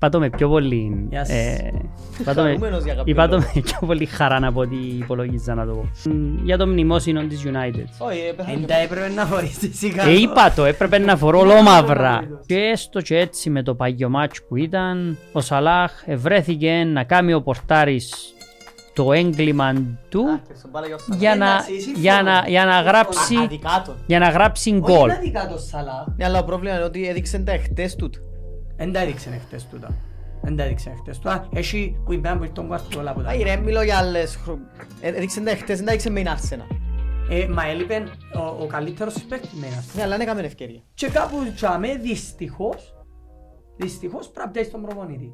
Πάτω με πιο πολύ... Γεια σας. ε, πάτω με- Χαρούμενος για κάποιο Είπα το λόγο. με πιο πολύ χαρά από ό,τι υπολογίζα να το πω. Μ, Για το μνημόσυνο της United. Όχι, ε, πέθανε Εν και- τα έπρεπε να φορείς εσύ Ε, κάτω. είπα το, έπρεπε να φορώ ολόμαυρα. Και έστω και έτσι με το παγιό μάτς που ήταν, ο Σαλάχ βρέθηκε να κάνει ο πορτάρης το έγκλημα του Α, στον μπάλα για όσα- για να, Εντάξει, σύμφωνο. για να, για να γράψει, Α, αδικάτο. για να γράψει Όχι γκολ. να δει κάτω Σαλά. Ναι, αλλά το πρόβλημα είναι ότι έδειξε τα εχτές τούτο. Εν τα έδειξε χτες τούτα. Εν τα έδειξε χτες τούτα. Έχει που είπε που τον κουαρτιόλα που τα. Άγι ρε, μιλώ για άλλες χρο- Ε, Έδειξε τα εχτές, δεν τα έδειξε με την Arsenal. Ε, Μα έλειπε ο- ο καλύτερος της παίκτης με ένας. Ναι, αλλά δεν έκαμε ευκαιρία. Και κάπου τσάμε δυστυχώς, δυστυχώς πρέπει να πιάσεις τον προπονητή.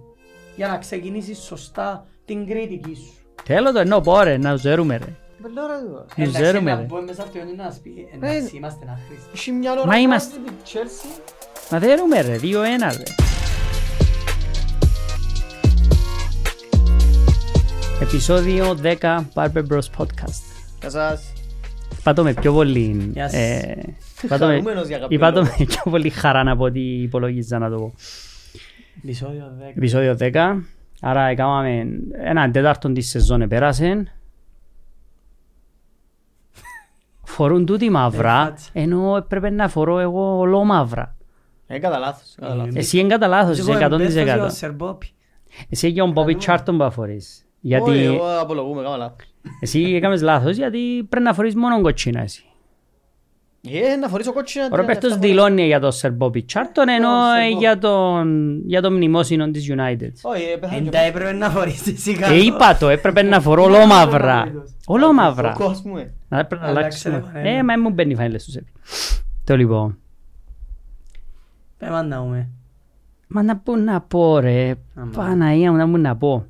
Για να ξεκινήσεις σωστά την κριτική σου. Θέλω το εννοώ πόρε, να ζερούμε ρε. Μπελό, ρε, εδώ. Δεν Εντάξει, ξέρουμε, να ρε. μπούμε μέσα στο αιώνιο να σου πει, Ε, εντάξει, είμαστε άχρηστοι. Έχει μια ώρα Μα να είμαστε- πάρει την Chelsea. Μα θέλουμε ρε, 2-1 ρε. Επεισόδιο 10 Barber Bros Podcast. Γεια σας. Πάτω με πιο πολύ... Γεια σας. ε, πάτω με- Χαρούμενος για κάποιο Είπα το λόγο. με πιο πολύ χαρά από ό,τι υπολογίζα να το πω. Επεισόδιο 10. Επεισόδιο 10. Άρα έκαναμε έναν τέταρτο της σεζόν επέρασε. Φορούν τούτη μαύρα, Ευχάτσε. ενώ έπρεπε να φορώ εγώ ολόμαύρα. Ε, κατά λάθος, κατά λάθος. Εσύ είναι κατά λάθος, είσαι 100%. Σερμπόπι. Εσύ και ο Μπόμπι Τσάρτον που φορείς. Γιατί Όχι, εγώ απολογούμε, κάμα λάθος. εσύ έκαμες λάθος, γιατί πρέπει να φορείς μόνο κοτσίνα εσύ. Ε, να φορήσω κότσινα. Ο Ροπέρτος δηλώνει για τον Σερ Μπόμπι Τσάρτον, ενώ Σερ ε, Μπόμπι. για τον, για το μνημόσυνο της United. Όχι, ε, πέθανε Εν και τα έπρεπε να φορείς εσύ κάτω. Ε, είπα το, έπρεπε να φορώ ολόμαυρα. Ολόμαυρα. ο κόσμος, ε. Να έπρεπε να Αλλάξε αλλάξουμε. το φανέλα. Ε, μα μου μπαίνει οι φανέλες του Σέπη. Το λοιπόν. Πέμε να δούμε. Μα να πω να πω ρε. Άμα. Παναγία μου να μου να πω.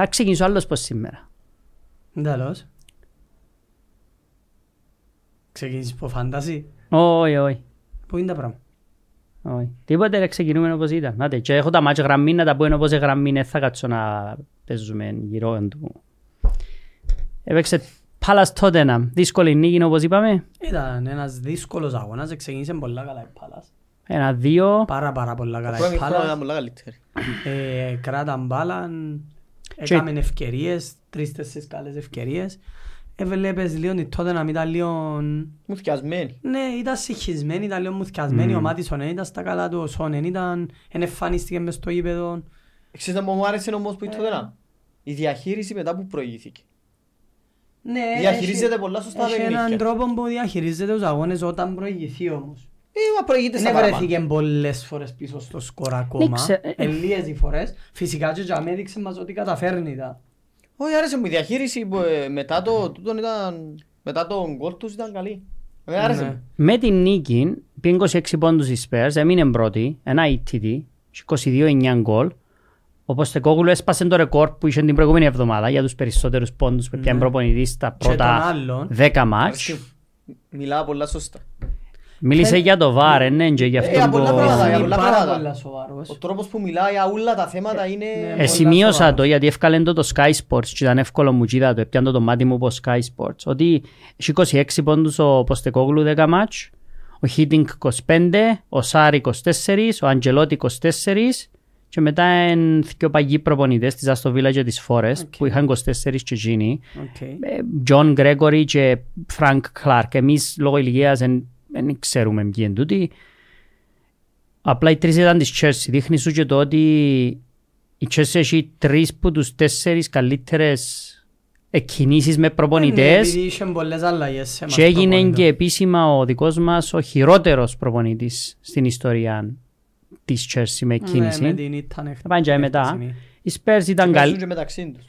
Θα ξεκινήσω άλλος πως σήμερα. Τέλος. Ξεκίνησες από φάνταση. Όχι, όχι. Πού είναι τα πράγματα; όχι. Τίποτε ρε ξεκινούμε όπως ήταν. Άτε, και έχω τα μάτια γραμμή να τα πω όπως γραμμή. Δεν θα κάτσω να παίζουμε γύρω του. Έπαιξε Πάλας Τότεναμ. Δύσκολη νίκη όπως είπαμε. Ήταν ένας δύσκολος αγώνας, ξεκίνησε πολλά καλά η Πάλας. Ένα-δύο. Πάρα πάρα πολλά καλά Πρώτη η χρόνο ήταν Πάλας. πολλά καλύτερη. Ε, Κράταν μπάλαν, έκαμεν ευκαιρίες, τρεις-τέσσερις καλές ευκαιρίες. Έβλεπες λίγο ότι τότε να μην ήταν λίγο... Μου θυκιασμένη. Ναι, ήταν συγχυσμένη, ήταν λίγο μουθιασμένη, ο Μάτισον δεν ήταν στα καλά τους, ο Σον δεν ήταν, δεν εμφανίστηκε μες στο γήπεδο. Ξέρετε μου άρεσε όμως που ήρθε τώρα. Η διαχείριση μετά που προηγήθηκε. Ναι, Διαχειρίζεται έχει- πολλά σωστά Έχει παιχνίδια. έναν τρόπο που διαχειρίζεται τους αγώνες όταν προηγηθεί όμως. Ε, μα προηγείται στα Δεν παραπάνω. βρέθηκε πολλές φορές πίσω στο σκορ ακόμα. ξε- ε, ε. Ελίες οι φορές. Φυσικά και για μένα έδειξε μας ότι καταφέρνει τα. Όχι, άρεσε μου η διαχείριση που ε, μετά το τούτον ήταν... Μετά τον γκολ τους ήταν καλή. Εμένα άρεσε Ναι. μου. Με την νίκη, πήγε 26 πόντους η Spurs, έμεινε πρώτη, ένα ETD, 22-9 γκολ. Ο Ποστεκόγλου έσπασε το ρεκόρ που είχε την προηγούμενη εβδομάδα για τους περισσότερους πόντους που πιάνε προπονητής στα Ναι. Και τον πρώτα άλλον, 10 μάτς. Άρεσε μου. Μιλά πολλά σωστά. Μίλησε για το VAR, ε, ναι, και για Ε, αυτό από πολλά που... πράγματα, είναι για πολλά πάρα πράγματα. πολλά σοβαρός. Ο τρόπος που μιλάει για όλα τα θέματα είναι... Ναι. Ε, σημείωσα το γιατί έφκαλε το το Sky Sports και ήταν εύκολο μου κοίτα το, έπιαν το το μάτι μου από Sky Sports. Ότι έχει 26 πόντους ο Ποστεκόγλου 10 ματς, ο Χίντινγκ 25, ο Σάρι 24, ο Αντσελότι 24 και μετά είναι δύο παλιοί προπονητές της Aston Villa και της Forest που είχαν 24 και εκείνοι. Οκ. Τζον Γκρέγκορι και Φρανκ Κλάρκ. Εμείς λόγω ηλικίας δεν ξέρουμε ποιοι είναι τούτοι. Απλά οι τρεις ήταν της Chelsea. Δείχνει σου και το ότι η Chelsea έχει τρεις που τους τέσσερις καλύτερες εκκινήσεις με Ναι, προπονητές επειδή είχε πολλές αλλαγές σε εμάς και έγινε προπονητές. και επίσημα ο δικός μας ο χειρότερος προπονητής στην ιστορία της Chelsea με Ναι, εκκίνηση. με την ήταν εκ- Θα πάνε και μετά. εκκίνηση. Οι Spurs ήταν Παίζουν καλοί. και μεταξύ τους.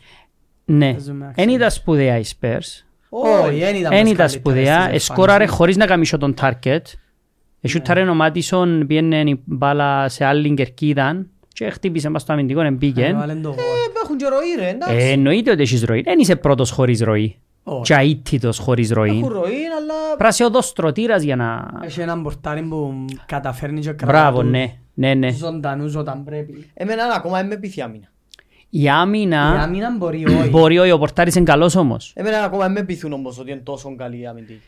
Ναι. Παίζουν με Δεν ήταν σπουδαία οι Spurs. Όχι, Όχι. δεν ήταν Εν τις ήταν καλύτερες σπουδαία, της εσκόραρε εμφάνισης. χωρίς να καμίσω τον target. Εσούταρε ο Μάτισον, πήγαινε η μπάλα σε άλλη κερκίδα και χτύπησε μας στο αμυντικό, εμπήκε. Έβαλε το γκολ. Ε, έχουν και ροή ρε, Ε, εντάξει. εννοείται ότι έχεις ροή. Δεν είσαι πρώτος χωρίς ροή. Όχι. Και αίτητος χωρίς ροή. Έχουν ροή, αλλά... Πράσι οδοστρωτήρας για να... Έχει έναν πορτάρι που καταφέρνει και κρατά Μπράβο, τους ναι. Ναι, ναι. ζωντανούς όταν πρέπει. Εμένα ακόμα δεν με πείθει άμυνα. Η Η άμυνα άμυνα μπορεί όχι. μπορεί όχι, ο Πορτάρης είναι καλός όμως. Εμένα ακόμα δεν με πείθουν όμως ότι είναι τόσο καλή η αμυντική.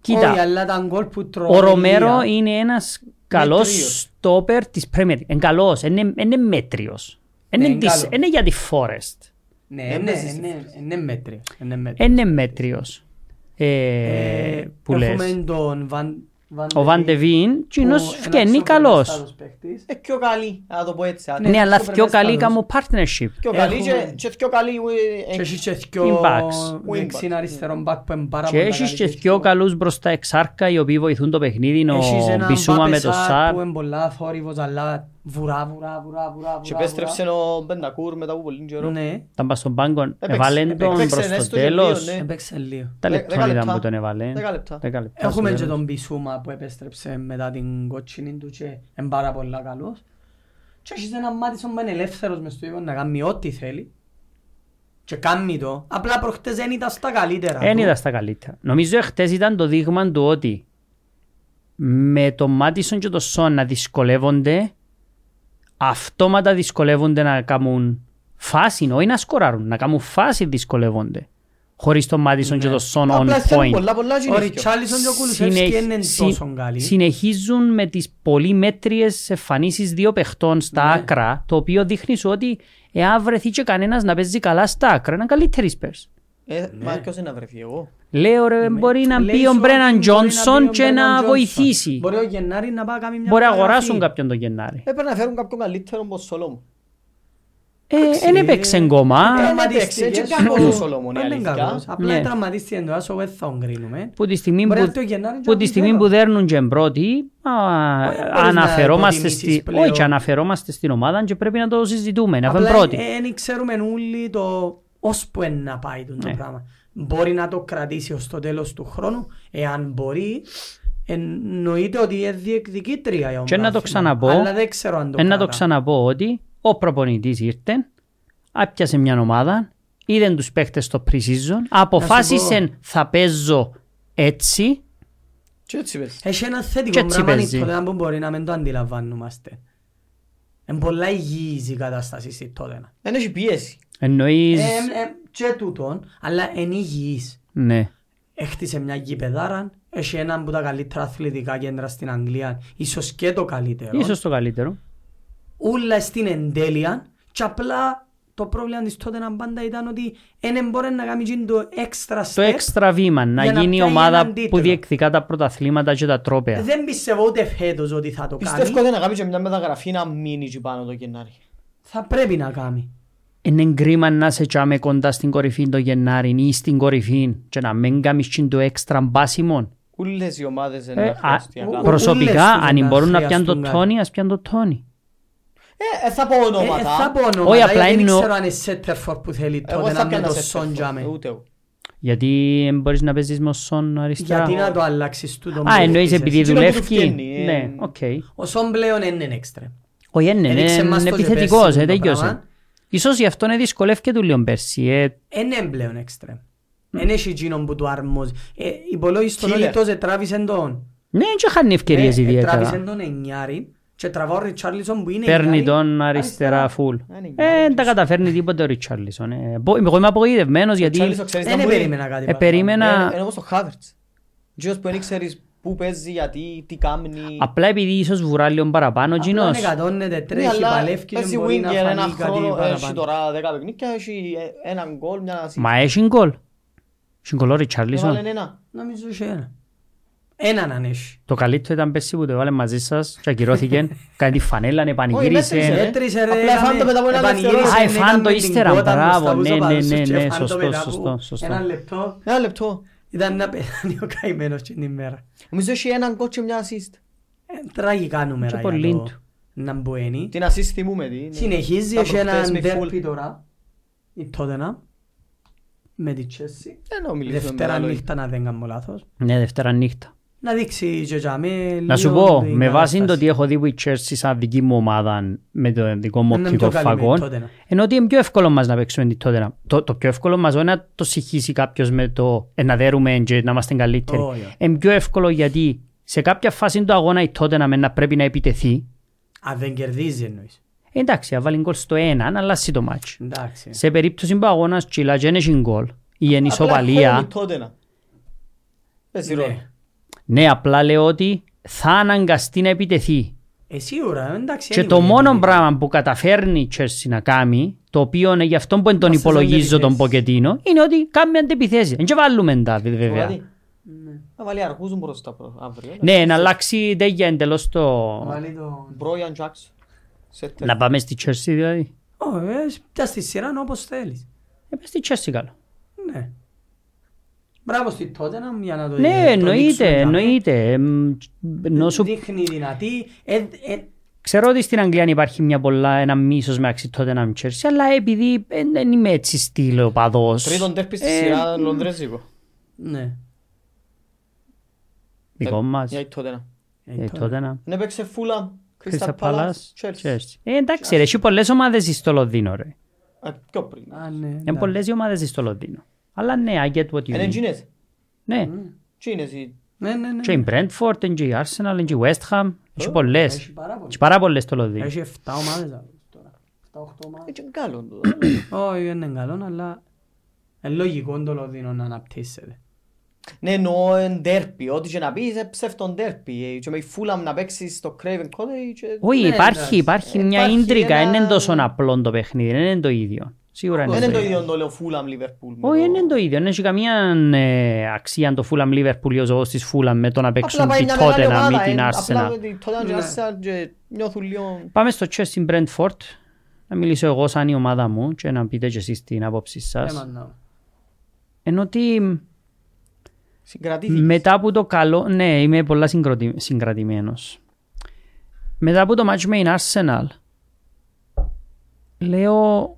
Κοίτα, Όχι, αλλά τα γκολ που τρώει ο η Ρομέρο Λία, είναι ένας καλός Μετρίος. στόπερ της Premier League. Είναι καλός, είναι είναι μέτριος. Ναι, Είναι είναι της- καλός. Είναι για τη Forest. Ναι, Δεν ναι, παίζει στη ναι, είναι μέτριο. Είναι μέτριο. Είναι μέτριος. Ε, Ε, που λες. Έχουμε τον Βαν... Ο Βαν Ντεβίν, κοινός που φκένει ένας καλός. σοβαρός παίκτης. Ε, πιο καλή, να το πω έτσι. αν- Ναι, αλλά πιο πιο καλή καλός. κάμω partnership. Πιο καλή Έχουμε- και- και πιο καλή ε, Και ε, έχεις και In δυο backs. δεξίν αριστερόν back που είναι πάρα Και πολλά έχεις καλή και και δυο δυο- καλούς μπροστά εξάρκα οι οποίοι βοηθούν το παιχνίδι, ο Έχεις έναν Μπισούμα Μπάπε με το Σάρ Σάρ. που είναι πολλά θόρυβος, αλλά βουρά, βουρά, βουρά, βουρά, και βουρά, επέστρεψε ο Μπεντακούρ μετά από πολύ βουρά. καιρό. Ναι, Ήταν πας στον πάγκο, Έπαιξε- εβάλεν τον έπαιξε προς το έστω και τέλος. δύο, ναι. έπαιξε λίγο. Τα Δε- λεπτών δέκα ήταν λεπτά. που τον έβαλε. Δέκα λεπτά. Δέκα λεπτά Έχουμε στο και τέλος. τον Μπισούμα που επέστρεψε μετά την κότσινη του και είναι πάρα πολλά καλός. Και έχεις έναν Μάτισον που είναι ελεύθερος μες στο γήπεδο να κάνει ό,τι θέλει. Και κάνει το. Απλά προχτές δεν ήταν στα καλύτερα Δεν του. ήταν στα καλύτερα. Νομίζω χτες ήταν το δείγμα του ότι με τον Μάτισον και τον Σον να δυσκολεύονται, αυτόματα δυσκολεύονται να κάνουν φάση, όχι να σκοράρουν, να κάνουν φάση δυσκολεύονται. Χωρίς τον Μάτισον και τον Σον on Απλά θέλουν point. πολλά πολλά και Ο είναι δυο. Ριτσάλισον και ο Κουλουσεύσκι Συνε- είναι συ- τόσο καλοί. συνεχίζουν με τις πολύ μέτριες εμφανίσεις δύο παιχτών στα Ναι. άκρα, το οποίο δείχνει σου ότι εάν βρεθεί και κανένας να παίζει καλά στα άκρα, είναι καλύτεροι Spurs. Ε, Μα ποιος είναι να βρεθεί εγώ. Λέω ρε, μπορεί να Λέει μπει σου ο ότι Μπρέναν μπορεί να Τζόνσον μπει ο και Brennan να Johnson. βοηθήσει. Μπορεί ο Γενάρη να πάει να κάνει μια Μπορεί να μεταγραφή. αγοράσουν κάποιον τον Γενάρη. Έπρεπε να φέρουν κάποιον καλύτερο από Σολόμου. Ε, δεν έπαιξε ακόμα. Ε, Τραυματίστηκε. έπαιξε, και κακός ο Σολομών, η Δεν είναι αλήθεια. κακός. Απλά Ναι. τραυματίστηκε τώρα, so δεν θα τον κρίνουμε. Που τη στιγμή Μπορεί να που, έρθει ο Γενάρη και που, να τη πει στιγμή θέλω. που δέρνουν και πρώτοι, α, μπορείς να αναφερόμαστε, υποτιμήσεις στη, πλέον. όχι, και αναφερόμαστε στην ομάδα και πρέπει να το συζητούμε, να Απλά φέρουν πρώτοι. δεν ξέρουμε όλοι το ως που είναι να πάει το Ναι. πράγμα. Μπορεί να το κρατήσει ως το τέλος του χρόνου. Εάν μπορεί, εννοείται ότι είναι διεκδικήτρια η ομάδα. Και να το ξαναπώ, Αλλά δεν ξέρω αν το Ε, να το κρατά. ξαναπώ ότι ο προπονητής ήρθε, άπιασε μια ομάδα, είδε τους παίχτες στο pre-season, αποφάσισε θα παίζω έτσι, Και έτσι πες. Έχει ένα Και θετικό έτσι πράγμα παίζει. η τότε που μπορεί να μην το αντιλαμβάνομαστε. Είναι πολλά υγιής η κατάσταση στη τότε. Δεν έχει πίεση. εννοείς, Ε, ε, και τούτον, αλλά είναι υγιής. ναι. Έχτισε μια γηπεδάρα, έχει έναν από τα καλύτερα αθλητικά κέντρα στην Αγγλία, ίσως και το καλύτερο. Ίσως το καλύτερο. Ούλα στην εντέλεια και απλά το πρόβλημα της τότε πάντα ήταν ότι δεν μπορεί να κάνει εκείνο το έξτρα Το step. έξτρα βήμα, να για να γίνει η πιάσει ομάδα έναν που τίτλο. διεκδικά τα πρωταθλήματα και τα τρόπαια. Δεν πιστεύω ούτε φέτος ότι θα το κάνει. Πιστεύω ότι να κάνει και μια μεταγραφή να μείνει εκεί πάνω το Γενάρη. Θα πρέπει να κάνει. Είναι κρίμα να σε τσάμε κοντά στην κορυφή το Γενάρη ή στην κορυφή και να μην κάνεις και το έξτρα μπάσιμο. Ούλες οι ομάδες Ε, είναι α, χρειαστεί να ο- κάνουν. Προσωπικά, Ούλες τους αν να μπορούν να πιάνουν χρειαστούν το κάτι. τόνι, ας πιάνουν το τόνι. Ε, ε, θα πω Ε, ονόματα. θα πω ονόματα, Όχι, απλά γιατί δεν εννοώ- ξέρω αν είναι Σέτερφορ που θέλει Εγώ τότε θα να με πιάνα το σε Σον Τζάμε. Ούτε εγώ. Γιατί δεν μπορείς να παίζεις με ο Σον αριστερά. Γιατί να το αλλάξεις τούτο που Α, εννοείς έχεις επειδή εσύ. Εκείνο που του δουλεύει. φταίνει, ε. Ναι, οκ. Ο Σον πλέον είναι έξτρεμ. Όχι, είναι, Έδειξε μας είναι το και επιθετικός, πέρσι ε, το τέλειωσε. πράγμα. Ίσως γι' αυτό είναι δυσκολεύει του λίγο πέρσι. ε. Είναι πλέον έξτρεμ. Δεν έχει εκείνον που του αρμόζει. Ε, Υπολόγιστον Killer. ότι τότε τράβησε τον. Ναι, δεν χάνει ευκαιρίες Ε, ε, Τράβησε ιδιαίτερα. τον εννιάρη και τραβά ο Ριτσάρλισον που είναι Παίρνει εννιάρη τον αριστερά φουλ. Δεν είναι Ε, δεν τα καταφέρνει τίποτε ο Ριτσάρλισον. ε. Μπο- Εγώ είμαι απογοητευμένος γιατί Τσάρλισο, ξέρεις Δεν να μπορεί. περίμενα κάτι. ε, παραπάνω. περίμενα Είναι όπως το Χάβερτς. Τζιος που δεν ξέρεις πού παίζει, γιατί, τι κάνει. απλά επειδή ίσως βουρά λίγο παραπάνω Απλά κοινός. ανεκατώνεται, Ναι, τρέχει, αλλά παλεύει και παίζει μπορεί να winger ένα φανεί κάτι χρόνο, έχει παραπάνω. τώρα δέκα παιχνίδια, έχει ε, έναν γκολ, μια assist. Μα έχει γκολ. Έχει γκολ ο Έβαλε Ριτσάρλισον. ένα. Νομίζω είχε ένα. Έναν αν έχει. Το καλύτερο ήταν πέρσι που το έβαλε μαζί σας και ακυρώθηκε. Κάνει τη φανέλα, μέτρησε, επανηγύρισε. ε. Έτρισε ρε. Απλά φάνε το μετά από ένα επανηγύρισε, δευτερόλεπτο. Α, έκαμε εφάν το την ύστερα, κότα μπράβο, μπροστά ναι, από ναι, τους ναι, και ναι, εφάν το σωστό, μετά σωστό, που σωστό. Ένα λεπτό Ένα λεπτό. Ήταν να πεθάνει ο καημένος την ημέρα. Νομίζω έχει έναν γκολ και μια assist. Ε, Τραγικά νούμερα Και πολύ για το του. Ναμπουένι. Την assist θυμούμε τι. είναι. Συνεχίζει, Τα έχει προχτές έναν με full. δέρπι τώρα. Η Τότενα. Με τη Τσέσσι. Δεν ομιλήσουμε Δευτέρα μεγάλο. νύχτα να δεν κάνω λάθος. Ναι, Δευτέρα νύχτα. Να δείξει και για με Να σου λίγο πω, την με βάση το κατάσταση. ότι έχω δει που η Chelsea σαν δική μου ομάδα με το δικό μου Είναι οπτικό πιο καλή με φαγόν, Tottenham. ενώ ότι είναι πιο εύκολο μας να παίξουμε την Tottenham. Το, το πιο εύκολο μας είναι να το συγχύσει κάποιος με το ε, να δέρουμε και να είμαστε καλύτεροι. Όχι, όχι. Είναι πιο εύκολο γιατί σε κάποια φάση του αγώνα η Tottenham να πρέπει να επιτεθεί. Αν δεν κερδίζει εννοείς. Εντάξει, αν βάλει γκολ στο ένα, να αλλάσει το μάτσο. Εντάξει. Σε περίπτωση που ο αγώνας τσιλά και δεν έχει γκολ ή εν Απλά ισοπαλία, home η Tottenham. Παίζει Ναι. ρόλο. ναι, απλά λέω ότι θα αναγκαστεί να επιτεθεί. Ε, σίγουρα, εντάξει. Και anyway, το μόνο επειδή- πράγμα που καταφέρνει η Chelsea να κάνει, το οποίο είναι γι' αυτό που τον Μας στις υπολογίζω τον αντιπιθέσεις. Ποκετίνο, είναι ότι κάνει αντεπιθέσεις. Δεν και βάλουμε τα βέβαια. Γιατί; Να βάλει αργούς μπροστά προ- αύριο. Ναι, να αλλάξει τέτοια εντελώς το... Βάλει το... Μπρόιαν Τζάξ. Σέτερ. Να πάμε στη Chelsea δηλαδή. Ω, ε, πια στη σειρά όπως θέλεις. Ε, πες στη Chelsea καλό. Ναι. Μπράβο στη τότε για να το Ναι, το εννοείται, δείξουμε, ναι. εννοείται. Εμ, Ενώ σου Δείχνει δυνατή. Ε, ε, Ξέρω ότι στην Αγγλία υπάρχει μια πολλά, ένα μίσος μεταξύ τότε να Chelsea, αλλά επειδή ε, δεν είμαι έτσι στήλε οπαδός. Τρίτον τέρπι στη ε, σειρά Λονδρέζικο. ναι. Δικό μας. Για η Tottenham. Ε, Ε, τώρα. τότε να. Ναι, παίξε Φούλαμ, Crystal Crystal Palace, Palace, Chelsea. Chelsea. Ε, εντάξει ρε, έχει πολλές ομάδες στο Λονδίνο ρε. Α, Πιο πριν. Α, ναι, Είναι εντάξει. πολλές οι ομάδες στο Λονδίνο. Αλλά ναι, I get what you Είναι mean. εκείνες. Ναι, Τι είναι εσύ; Ναι, ναι, ναι. και η Brentford, και η Arsenal, και η West Ham. Έχει πολλές. Έχει πάρα πολύ. Έχει πάρα πολλές στο Λονδίνο. Έχει 7 ομάδες άλλο τώρα. 7-8 ομάδες. Έτσι είναι καλό. το. Όχι, δεν είναι καλό, αλλά είναι λογικό το Λονδίνο να αναπτύσσεται. Ναι, εννοώ εν τέρπι. Ό,τι και να πεις είναι ψεύτον τέρπι. Ε, Και με η Φούλαμ να παίξεις στο Craven Cottage. και- Όχι, Ναι, υπάρχει, εντάξει. υπάρχει Ε, μια υπάρχει ίντρικα, ένα- δεν είναι τόσο απλό το παιχνίδι, δεν είναι το ίδιο. Σίγουρα Δεν είναι είναι το το ίδιο. ίδιο το λέω Φούλαμ Λιβερπούλ. με Όχι, το- δεν είναι το ίδιο. Δεν έχει καμία ε, αξία το Fulham Liverpool ή ο ζωός της Fulham με το να Απλά παίξουν πάει τη μια μεγάλη Tottenham ή ομάδα, την ε, Arsenal. Απλά με τη Tottenham και Ναι. Arsenal και νιώθουν λίγο... Πάμε στο Chelsea Brentford. Να μιλήσω εγώ σαν η ομάδα μου και να πείτε και εσείς την άποψη σας. Έμα, να. Ενώ ότι Συγκρατήθηκες. μετά από το καλό... Ναι, είμαι πολλά συγκροτι- συγκρατημένος. Μετά από το match με την Arsenal λέω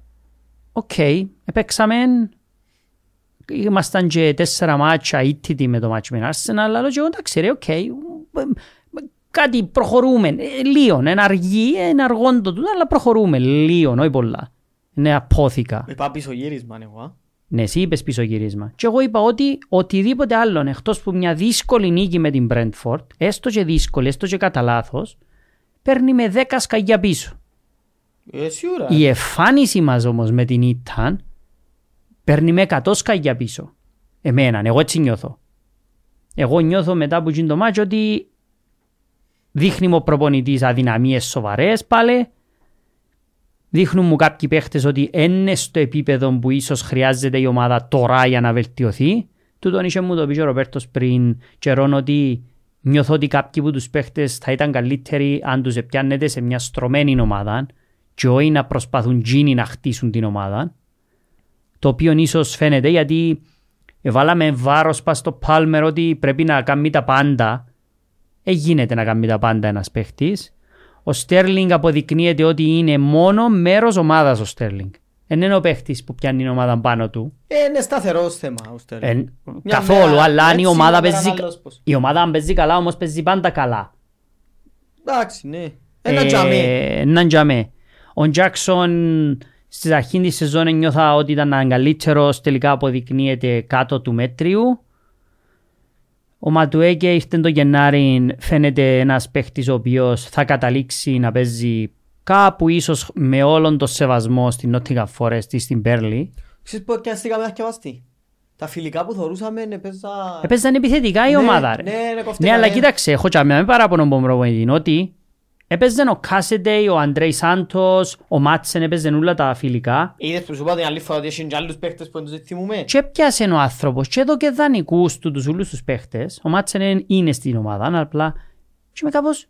οκ, έπαιξαμε ήμασταν και τέσσερα μάτσα αήττητοι με το match με την Arsenal αλλά λέω και εγώ εντάξει ρε οκ κάτι προχωρούμε Ε, λίγο, είναι αργή, είναι αργόν το τούτο αλλά προχωρούμε λίγο, όχι πολλά είναι απόθηκα Είπα πίσω γύρισμα εγώ. α. ναι, εσύ είπες πίσω γύρισμα. Και εγώ είπα ότι οτιδήποτε άλλο εκτός που μια δύσκολη νίκη με την Brentford, έστω και δύσκολη, έστω και κατά λάθος, παίρνει με 10 σκαγιά πίσω. Ε, σίγουρα. Η εμφάνιση μας όμως με την Ήταν παίρνει με 100 σκαγιά πίσω. Εμένα, εγώ έτσι νιώθω. Εγώ νιώθω μετά από εκείνο το μάτσο ότι δείχνει μου ο προπονητής αδυναμίες σοβαρές πάλι. Δείχνουν μου κάποιοι παίχτες ότι είναι στο επίπεδο που ίσως χρειάζεται η ομάδα τώρα για να βελτιωθεί. Τούτον είχε μου το πει και ο Ροπέρτος πριν καιρόν ότι νιώθω ότι κάποιοι από τους παίχτες θα ήταν καλύτεροι αν τους επιάννετε σε μια στρωμένη ομάδα και όχι να προσπαθούν τζίνοι να χτίσουν την ομάδα. Το οποίο ίσως φαίνεται γιατί βάλαμε βάρος πας στο Πάλμερ ότι πρέπει να κάνει τα πάντα. Ε, γίνεται να κάνει τα πάντα ένας παίχτης. Ο Στέρλινγκ αποδεικνύεται ότι είναι μόνο μέρος ομάδας ο Στέρλινγκ. Δεν είναι ο παίχτης που πιάνει την ομάδα πάνω του. Ε, είναι σταθερός θέμα. ο Στέρλινγκ. Ε, Μια καθόλου, μέρα αλλά αν η έτσι, ομάδα μια μέρα παίζει... άλλος πώς. Η ομάδα αν παίζει καλά όμως παίζει πάντα καλά. Εντάξει, ναι. Ένα τζαμί. Ε, Έναν τζαμέ. Ο Τζάκσον στις αρχήν της σεζόν νιώθα ότι ήταν καλύτερος, τελικά αποδεικνύεται κάτω του μέτριου. Ο Ματουέκε ήρθε το Γενάρη, φαίνεται ένας παίχτης ο οποίος θα καταλήξει να παίζει κάπου ίσως με όλον το σεβασμό στην Nottingham Forest ή στην Πέρλι. Ξέρεις που πιάστηκαμε αρκευαστή. Τα φιλικά που θωρούσαμε έπαιζα... Έπαιζαν επιθετικά η Ναι, ομάδα ρε. ναι, ναι, Ναι, κοφτήκα, αλλά ναι. κοίταξε, έχω και με παράπονο από τον προπονητή ότι έπαιζαν ο Κάσεντεϊ, ο Αντρέι Σάντος, ο Μάτσεν έπαιζαν όλα τα φιλικά Είδες που σου είπα την άλλη φορά ότι έχει και άλλους παίχτες που δεν τους θυμούμε. και έπιασε ο άνθρωπος και εδώ και δανεικούς του τους όλους τους παίχτες. Ο Μάτσεν είναι- είναι στην ομάδα, αλλά απλά και με κάπως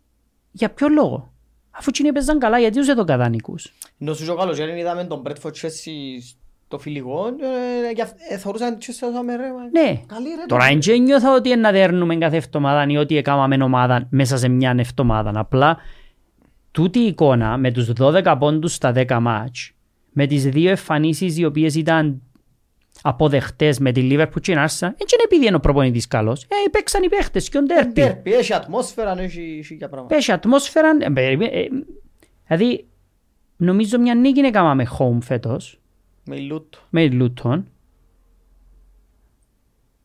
για ποιο λόγο; Αφού εκείνοι έπαιζαν καλά, γιατί τους εδώ δανεικούς; Ενώ σου και ο καλοκαίρι είδαμε τον Bradford Chelsea στο φιλικό ε, και αυ- ε, θωρούσαν και σε ρε. μα. Ναι, Καλή ρε. τώρα το- δεν και νιώθω ότι να δέρνουμε κάθε εβδομάδα ή ότι έκαναμε ομάδα μέσα σε μια εβδομάδα. Απλά τούτη η εικόνα με τους 12 πόντους στα 10 μάτς, με τις δύο εμφανίσεις οι οποίες ήταν αποδεχτές με τη Liverpool και την Arsenal, δεν είναι επειδή είναι ο προπονητής καλός. Ε, παίξαν οι παίχτες και ο Ντέρπι. Ντέρπι, έχει ατμόσφαιρα, έχει έχει για πράγματα. Πέσει ατμόσφαιρα. ε, περίμενε, ε, Δηλαδή, νομίζω μια νίκη έκαναμε home φέτος Με λούτο. με η Luton.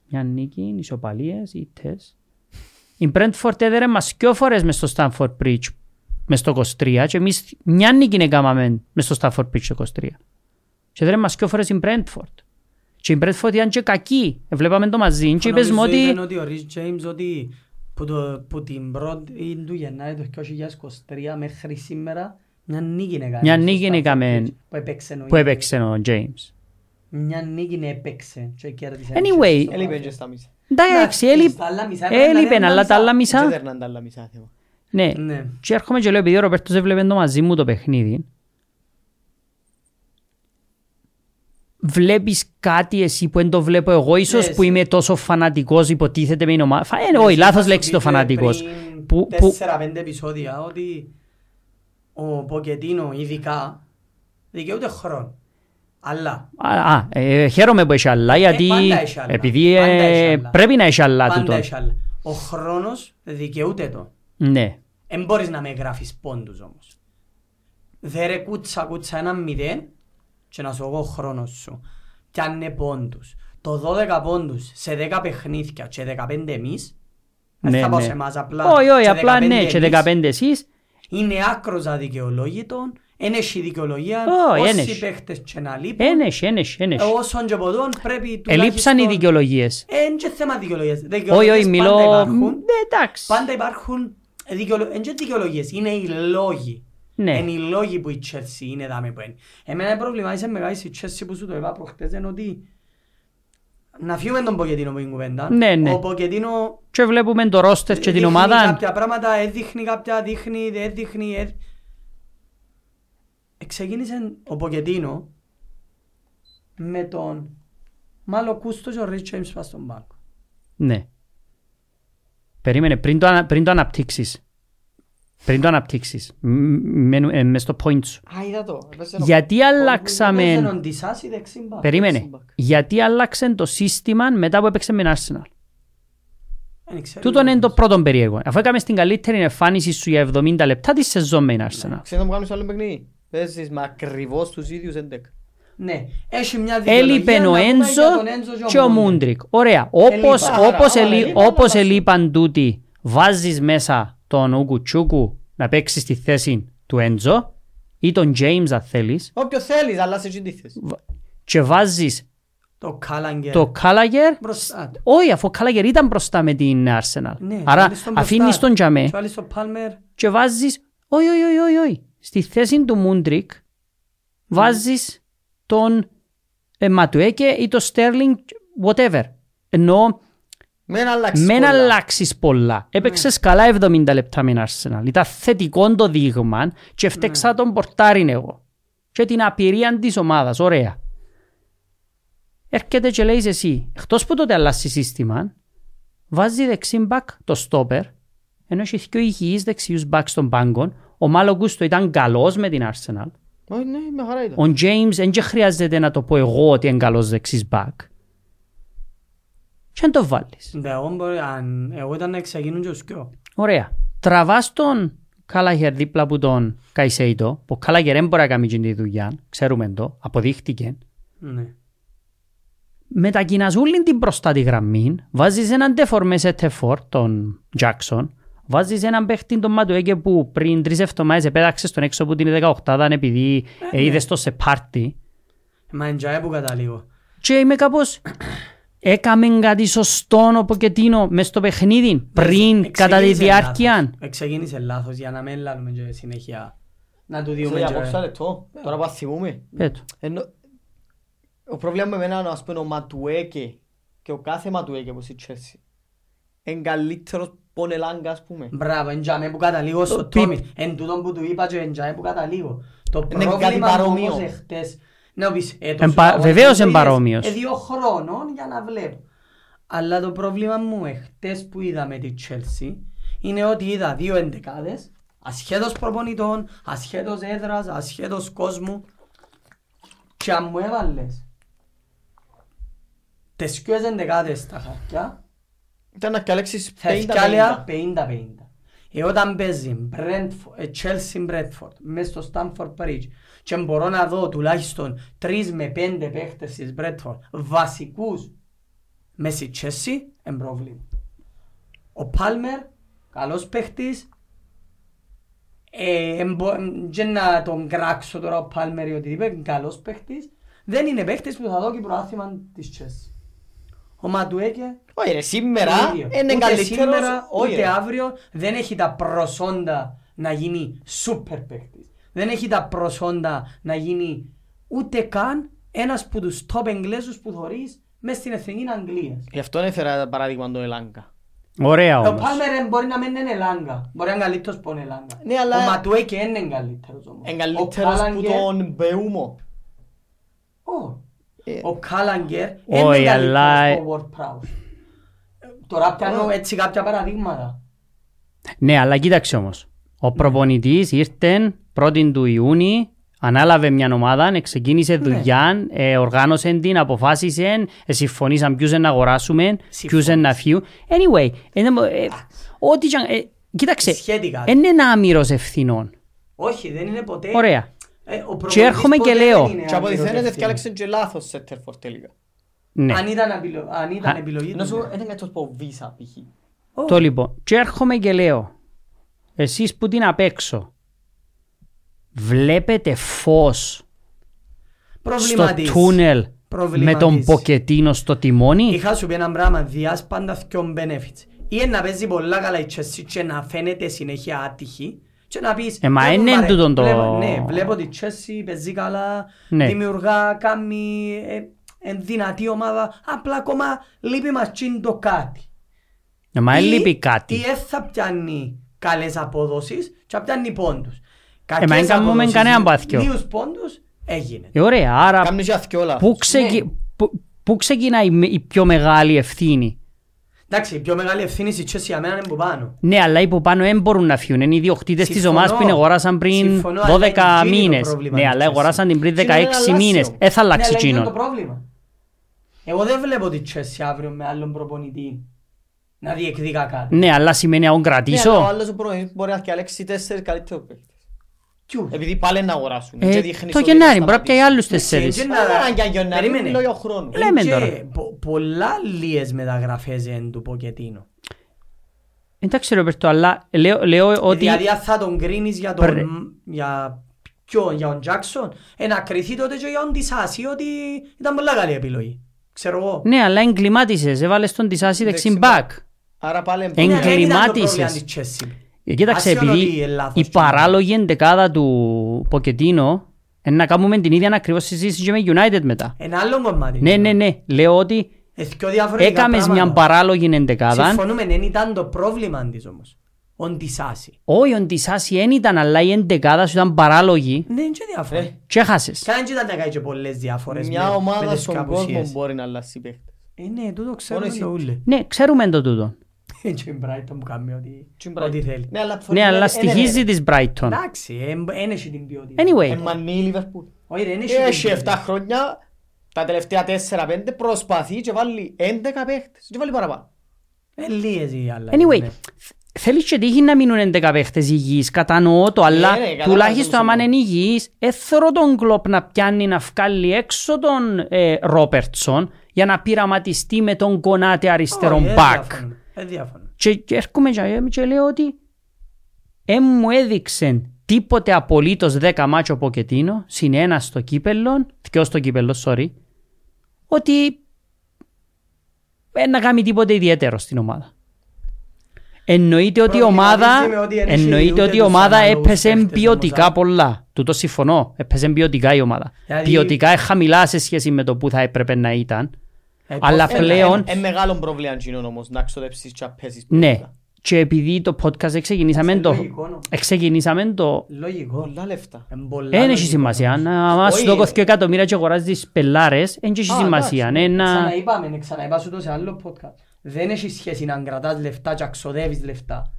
Μια νίκη, ισοπαλίες, ήττες. Η Brentford έδερε μας δυο φορές μες στο Stamford Bridge μες στο 23 και εμείς μια νίκη έκαναμε μες στο Stamford Bridge το 23. Και έδερε μας δυο φορές η Brentford. Και η Brentford ήταν και κακή. Ε, Βλέπαμε το μαζί και είπες μου Νομίζω ότι... είπεν ότι ο Ρις Τζέιμς ότι που, το, που την πρώτη του Γενάρη του 2023 μέχρι σήμερα μια νίκη έκανε. Μια στο νίκη Stamford έκαμε Bridge, που έπαιξε ο που ίδιος. έπαιξε ο James. Μια νίκη έπαιξε και κέρδισε. Anyway, στο Έλειπε Stamford. και στα μισά. Εντάξει, έλειπε, στα άλλα μισά έπρεπε να έλειπε, είναι αλλά τα μισά. άλλα Και μισά. έδερναν τα άλλα μισά θέμα. Ναι. Ναι. Και έρχομαι και λέω, επειδή ο Ροπέρτος έβλεπε το μαζί μου το παιχνίδι, βλέπεις κάτι εσύ που δεν το βλέπω εγώ, ίσως Ναι, που εσύ. είμαι τόσο φανατικός, υποτίθεται με την ομάδα. Φα- ε, Ναι, Όχι, εσύ λάθος είχα σου λέξη το πει και φανατικός. πριν Που- που- Τέσσερα-πέντε επεισόδια ότι ο Ποκετίνο ειδικά δικαιούται χρόνο. Αλλά Α, α, ε, χαίρομαι που έχει άλλα, γιατί πάντα έχει άλλα. επειδή Πάντα ε, έχει άλλα. πρέπει να έχει άλλα πάντα τούτο. έχει άλλα. Ο χρόνος δικαιούται το. Ναι. Εν μπορείς να με γράφεις πόντους όμως. Δε ρε κούτσα κούτσα ένα μηδέν και να σου εγώ χρόνος σου. Κι αν είναι πόντους. Το 12 πόντους σε 10 παιχνίδια και 15 εμείς δεν Ναι, θα πάω ναι. σε εμάς απλά. Όχι, όχι, και απλά 15 ναι, και εμείς. 15 εσείς. Είναι άκρος αδικαιολόγητο, εν έχει δικαιολογία, Όχι, εν όσοι έχει. παίχτες και να λείπουν, Ένεχε, ένεχε, ένεχε. όσον και ποτόν πρέπει Ελείψαν οι τουλάχιστον- δικαιολογίες. Εν και θέμα δικαιολογίας. Όχι, Δικαιολογίες όχι, πάντα μιλώ... υπάρχουν. Ναι, εντάξει. Πάντα υπάρχουν δικαιολο... εν και δικαιολογίες, είναι οι λόγοι. Ναι. Είναι οι λόγοι που η Chelsea είναι δάμε που είναι. Εμένα προβλημάτισε μεγάλη η Chelsea που σου το είπα προχτές είναι ότι να φύγουμε τον Ποκετίνο που είναι κουβέντα. Ναι, ναι. Ο Ποκετίνο Και βλέπουμε το ρόστερ και την δείχνει ομάδα. κάποια πράγματα, έδειχνει κάποια, δείχνει, δεν δείχνει. ε... Εξεκίνησε ο Ποκετίνο με τον Μάλλο Κούστος και ο Ριτ Τζέιμς πας στον πάγκο. Ναι. Περίμενε, πριν το, ανα- πριν το αναπτύξεις. Πριν το αναπτύξεις. Μ- μένου- ε, Μες στο point σου. Α, είδα το. Έπαιζε ένα- Γιατί Έπαιζε αλλάξαμε... ο Ντισάς ή δεξί μπακ. Περίμενε. Δεξιμπακ. Γιατί άλλαξε το σύστημα μετά που έπαιξε με την Arsenal; Δεν ξέρω. Τούτο είναι το πρώτο περίεργο. Αφού έκαμε στην καλύτερη εμφάνιση σου για 70 λεπτά τη σεζόν με την Arsenal; Ξέρετε να μου κάνεις άλλο παιχνίδι. Παίζεις με ακριβώς τους ίδιους 11. Ναι, έχει μια δικαιολογία Έλειπε να ο πούμε για Έντζο τον Έντζο και ο Μούντρικ. Ωραία. Όπως, Έλειπα. όπως, Άρα, ελεί, έλειπα, όπως έλειπα. ελείπαν τούτοι, βάζεις μέσα τον Ούκου Τσούκου να παίξει στη θέση του Έντζο ή τον James αν θέλεις Όποιο θέλεις, αλλά σε εκείνη τη θέση. και βάζεις Το Κάλαγκερ. το Κάλαγερ Μπροστά του. όχι αφού ο Κάλαγερ ήταν μπροστά με την Arsenal Ναι, άρα βάλεις τον μπροστά αφήνεις του. τον Τζαμέ Και βάλεις τον Πάλμερ. και βάζεις όχι όχι όχι όχι, όχι στη θέση του Μούντρικ βάζεις τον ε, Ματουέκε ή τον Στέρλινγκ whatever ενώ Μεν αλλάξεις Μεν πολλά. αλλάξεις πολλά. Έπαιξες καλά 70 λεπτά με την Arsenal. Ήταν θετικό το δείγμα και φταίξα τον πορτάριν εγώ. Και την απειρία της ομάδας. Ωραία. Έρχεται και λέει εσύ, εκτός που τότε αλλάσει σύστημα, βάζει δεξί μπακ το στόπερ, ενώ έχει δύο υγιείς δεξιούς μπακ στον πάγκο. Ο Μάλο Γκούστο ήταν καλός με την Arsenal. Όχι, ναι, με χαρά ήταν. Ο James δεν και χρειάζεται να το πω εγώ ότι είναι καλός δεξής μπακ. Και αν το βάλεις; Ναι, εγώ μπορεί- αν- Εγώ ήταν να ξεκινούν και τους δυο. Ωραία. Τραβάς τον Κάλαγερ δίπλα από τον Καϊσέιτο, που ο Κάλαγερ δεν μπορεί να κάνει τη δουλειά, ξέρουμε το, αποδείχτηκε. Ναι. Μετακινάς όλη την μπροστά τη γραμμή, βάζεις έναν τεφορμέ σε τεφόρ, τον Τζάκσον, βάζεις έναν παίχτη τον Ματουέκε που πριν τρεις εβδομάδες επέταξες στον έξω από την 18 επειδή ε, είδες το σε πάρτι. Μα εντζάε που καταλήγω. Και είμαι κάπως... Έκαμε κάτι σωστό ο Ποκετίνο μες στο παιχνίδι πριν κατά τη Εξεκίνησε διάρκεια. λάθος. Εξεκίνησε λάθος για να μην λάλλουμε και συνέχεια. Να του Σε δούμε διακόψα και... λεπτό; Τώρα που θυμούμε. Πέτω. Ενώ, ο πρόβλημα με εμένα, ας πούμε, ο Ματουέκε και ο κάθε Ματουέκε που στη Chelsea είναι καλύτερος πονελάγκα, ας πούμε. Μπράβο, εντζάμε που καταλήγω στο πιπ. Τόμι. Εν τούτον που του είπα και εντζάμε που καταλήγω. Το Είναι κάτι πρόβλημα μου παρόμοιο. όμως εχθές... Ναι, πεις, ε, το Εν σου πα- πω, βεβαίως το εν είδες, παρόμοιος. ε, δύο χρόνων για να βλέπω. Αλλά το πρόβλημα μου εχθές που είδα με τη Chelsea είναι ότι είδα δύο εντεκάδες ασχέτως προπονητών, ασχέτως έδρας, ασχέτως κόσμου και αν μου έβαλες τις δυο εντεκάδες στα χαρτιά Ήταν να καλέξεις θα 50-50. ευκάλεα 50-50. Ε, όταν παίζει Brentford, ε, Chelsea Brentford μέσα στο Stamford Bridge και μπορώ να δω τουλάχιστον 3 με 5 παίχτες της Brentford βασικούς μέσα στη Chelsea, εν πρόβλημα. Ο Palmer, καλός παίχτης, ε, εμπο- και να τον κράξω τώρα ο Palmer ή οτιδήποτε, είναι καλός παίχτης, δεν είναι παίχτης που θα δω και προάθλημα της Chelsea. Ο Ματουέκε Όχι ρε, σήμερα το ίδιο. είναι ούτε καλύτερος. σήμερα, Όχι ούτε ρε. αύριο δεν έχει τα προσόντα να γίνει σούπερ παίκτης. Δεν έχει τα προσόντα να γίνει ούτε καν ένας που τους top Εγγλέζους που θωρείς μες στην εθνική Αγγλίας. Γι' αυτό έφερα το παράδειγμα τον Ελάγκα. Ωραία Ο όμως. Πάλμερ μπορεί να μην είναι Ελάγκα. Μπορεί να είναι καλύτερος που είναι Ελάγκα. Ναι, αλλά- Ο Ματουέκε είναι καλύτερος όμως. Είναι Ο καλύτερος που Κάλαγκερ- τον Μπεούμο. Ω. Ε. Ο Κάλαγκερ Όχι, είναι αλλά- καλύτερος από Ward Prowse. Ε, Τώρα πιάνω έτσι κάποια παραδείγματα. Ναι, αλλά κοίταξε όμως. Ο προπονητής ήρθε 1η του Ιούνιου, ανάλαβε μια ομάδα, ξεκίνησε δουλειά, ε, οργάνωσε την, αποφάσισε, ε, συμφωνήσαν ποιους να αγοράσουμε, ποιους να φύγουν. Anyway, ε, ε, ό,τι και αν- ε, κοίταξε, Σχετικά. δεν είναι άμυρος ευθυνών. Όχι, δεν είναι ποτέ. Ωραία. Ε, ο προπονητής Και έρχομαι ποτέ και δεν λέω. είναι Και από ό,τι άμυρος φαίνεται ευθύνης. φτιάλεξε και λάθος σε Τερφόρ τελικά. Ναι. Αν ήταν, απειλο- αν ήταν Α, επιλογή Ενώ του. σου ναι. είναι κάτι που βίσα π.χ. Ω, Το λοιπόν. Και έρχομαι και λέω, εσείς που την απ' έξω, βλέπετε φως στο προβληματίζει. τούνελ με Προβληματίζει. τον Ποκετίνο στο τιμόνι; Είχα σου πει ένα πράγμα, διάς πάντα δυο benefits. Ή να παίζει πολλά καλά η Chelsea και να φαίνεται συνέχεια άτυχη και να πεις Ε, μα «Βλέπω, είναι μαρέ, τούτον το- βλέπω- Ναι, βλέπω ότι η Chelsea παίζει καλά, Ναι. δημιουργά, κάνει, ε, εν δυνατή ομάδα, απλά ακόμα λείπει μας τσιν το κάτι. Ε, Μα δεν Ή- λείπει κάτι. Ή δεν θα πιάνει καλές αποδόσεις και θα πιάνει πόντους. Ε, μα δεν Κακές κάνουμε αποδόσεις, κανένα πάθιο. Λίγους πόντους έγινε. Ε, ωραία, άρα Κάμνει και αθκιόλα. πού, ξεκι... Ναι. πού, πού ξεκινάει η με- η πιο μεγάλη ευθύνη; Εντάξει, η πιο μεγάλη ευθύνη στη Chelsea για μένα είναι που πάνω. Ναι, αλλά οι που πάνω δεν μπορούν να φύγουν. Είναι οι διοκτήτες της Συμφωνώ. ομάδας που είναι αγοράσαν πριν Συμφωνώ, αλλά 12 είναι εκείνη το μήνες. πρόβλημα Ναι, της αλλά Chelsea. αγοράσαν την πριν Και είναι 16 ένα μήνες. λάσιο. Ε, θα αλλάξει Ναι, αλλά είναι εκείνο. το πρόβλημα. Εγώ δεν βλέπω τη Chelsea αύριο με άλλον προπονητή να διεκδικά κάτι. Ναι, αλλά σημαίνει να τον Ναι, αλλά ο κρατήσω. άλλος ο προπονητής μπορεί να διαλέξει τέσσερις καλύτερους παίκτες. Ποιους. Επειδή πάλι να αγοράσουν. Ε, Και δείχνεις Το ότι Γενάρη θα μπορεί να πιάει σταματήσει. άλλους Έτσι, τέσσερις. έτσι, Δεν είναι για Γενάρη, Περίμενε. είναι λόγω χρόνου. Λέμε Και τώρα. πο- Πολλά λίες μεταγραφές είναι του Ποκετίνο. Εντάξει, Ροπέρτο, αλλά λέω, λέω ότι... Δηλαδή αν θα τον κρίνεις για τον... Πρε- Για ποιον, για τον Τζάκσον, ε, να κριθεί τότε και για τον Τισάση ότι ήταν πολλά καλή επιλογή. Ξέρω εγώ. Ναι, αλλά εγκλημάτισες. Έβαλες τον Τισάση δεξιν μπακ. Άρα πάλι Εγκλη- Ναι, δεν ήταν το πρόβλημα εγκλημάτισες. Της Chelsea. Ε, Κοίταξε, Άσχετο ότι επειδή είναι λάθος η και παράλογη εντεκάδα του Ποκετίνο είναι να κάνουμε την ίδια ακριβώς συζήτηση και με United μετά. Ένα άλλο κομμάτι. Ναι, ναι, ναι. Λέω ότι Ε, δυο διαφορετικά έκαμες μια πράγματα. παράλογη εντεκάδα. Συμφωνούμε, δεν ήταν το πρόβλημα της όμως. Ο Τισάση. Όχι, ο Τισάση δεν ήταν, αλλά η εντεκάδα σου ήταν παράλογη Ναι, είναι και διάφορα. και έχασες. Κάνε και ήταν να κάνει και πολλές διάφορες Μια με- με ομάδα τις στον καπουσίες. κόσμο μπορεί να αλλάξει παίκτες. Ε, ναι, τούτο ξέρουμε εσύ. το ούλε. Ναι, ξέρουμε το τούτο. Και η Brighton που κάνει ό,τι- Τι ό,τι θέλει. Ναι, αλλά Ναι, αλλά είναι- στοιχίζει είναι- της Brighton. Εντάξει, δεν έχει την ποιότητα. Anyway, Εμμανεί η Λιβερπούλ. Όχι, δεν έχει Έχει την 7 ποιότητα. χρόνια, τα τελευταία 4-5 προσπαθεί και βάλει 11 παίκτες και βάλει παραπάνω. Ε, λίγες οι άλλα. anyway, ναι. θέλεις και τύχει να μείνουν 11 παίχτες υγιείς, κατανοώ το, αλλά ναι, καταλάβω τουλάχιστον το άμα σημείο. είναι υγιείς, έθωρο τον κλόπ να πιάνει να βγάλει έξω τον ε, Ρόπερτσον για να πειραματιστεί με τον κονάτε αριστερό Όχι, δεν μπακ. Διαφωνούμε, Δεν διαφωνούμε. Και, και έρχομαι και, και λέω ότι ε, μου έδειξε τίποτε απολύτως 10 μάτσο Ποκετίνο, συν ένα στο κύπελλο, δυο στο κύπελλο, sorry, ότι δεν να κάνει τίποτε ιδιαίτερο στην ομάδα. Εννοείται ότι η ομάδα, Προβληματίζει με ότι δεν έχει εννοείται ούτε ότι η τους ομάδα ανάλογους έπεσε παίχτες ποιοτικά όμως, α. πολλά. Τούτο συμφωνώ. Έπεσε ποιοτικά η ομάδα. Δηλαδή- Ποιοτικά είναι χαμηλά σε σχέση με το που θα έπρεπε να ήταν. Ε, Αλλά πώς- πλέον- Είναι μεγάλο πρόβλημα εκείνον όμως να ξοδέψεις και να παίζεις Ναι. ποιότητα. Και επειδή το podcast ξεκινήσαμε Είναι το... λογικό, νο. Ξεκινήσαμε το... Λογικό. Πολλά λεφτά. Εν πολλά Δεν έχει λογικό. σημασία. Να μας Όχι. σου δώκω 2 εκατομμύρια και αγοράζεις τις πελάρες, δεν έχει Α, σημασία. εντάξει. Είναι ένα... Ξαναείπαμε, ναι, ξαναείπα σου το σε άλλο podcast. Δεν έχει σχέση να κρατάς λεφτά και να ξοδεύεις λεφτά.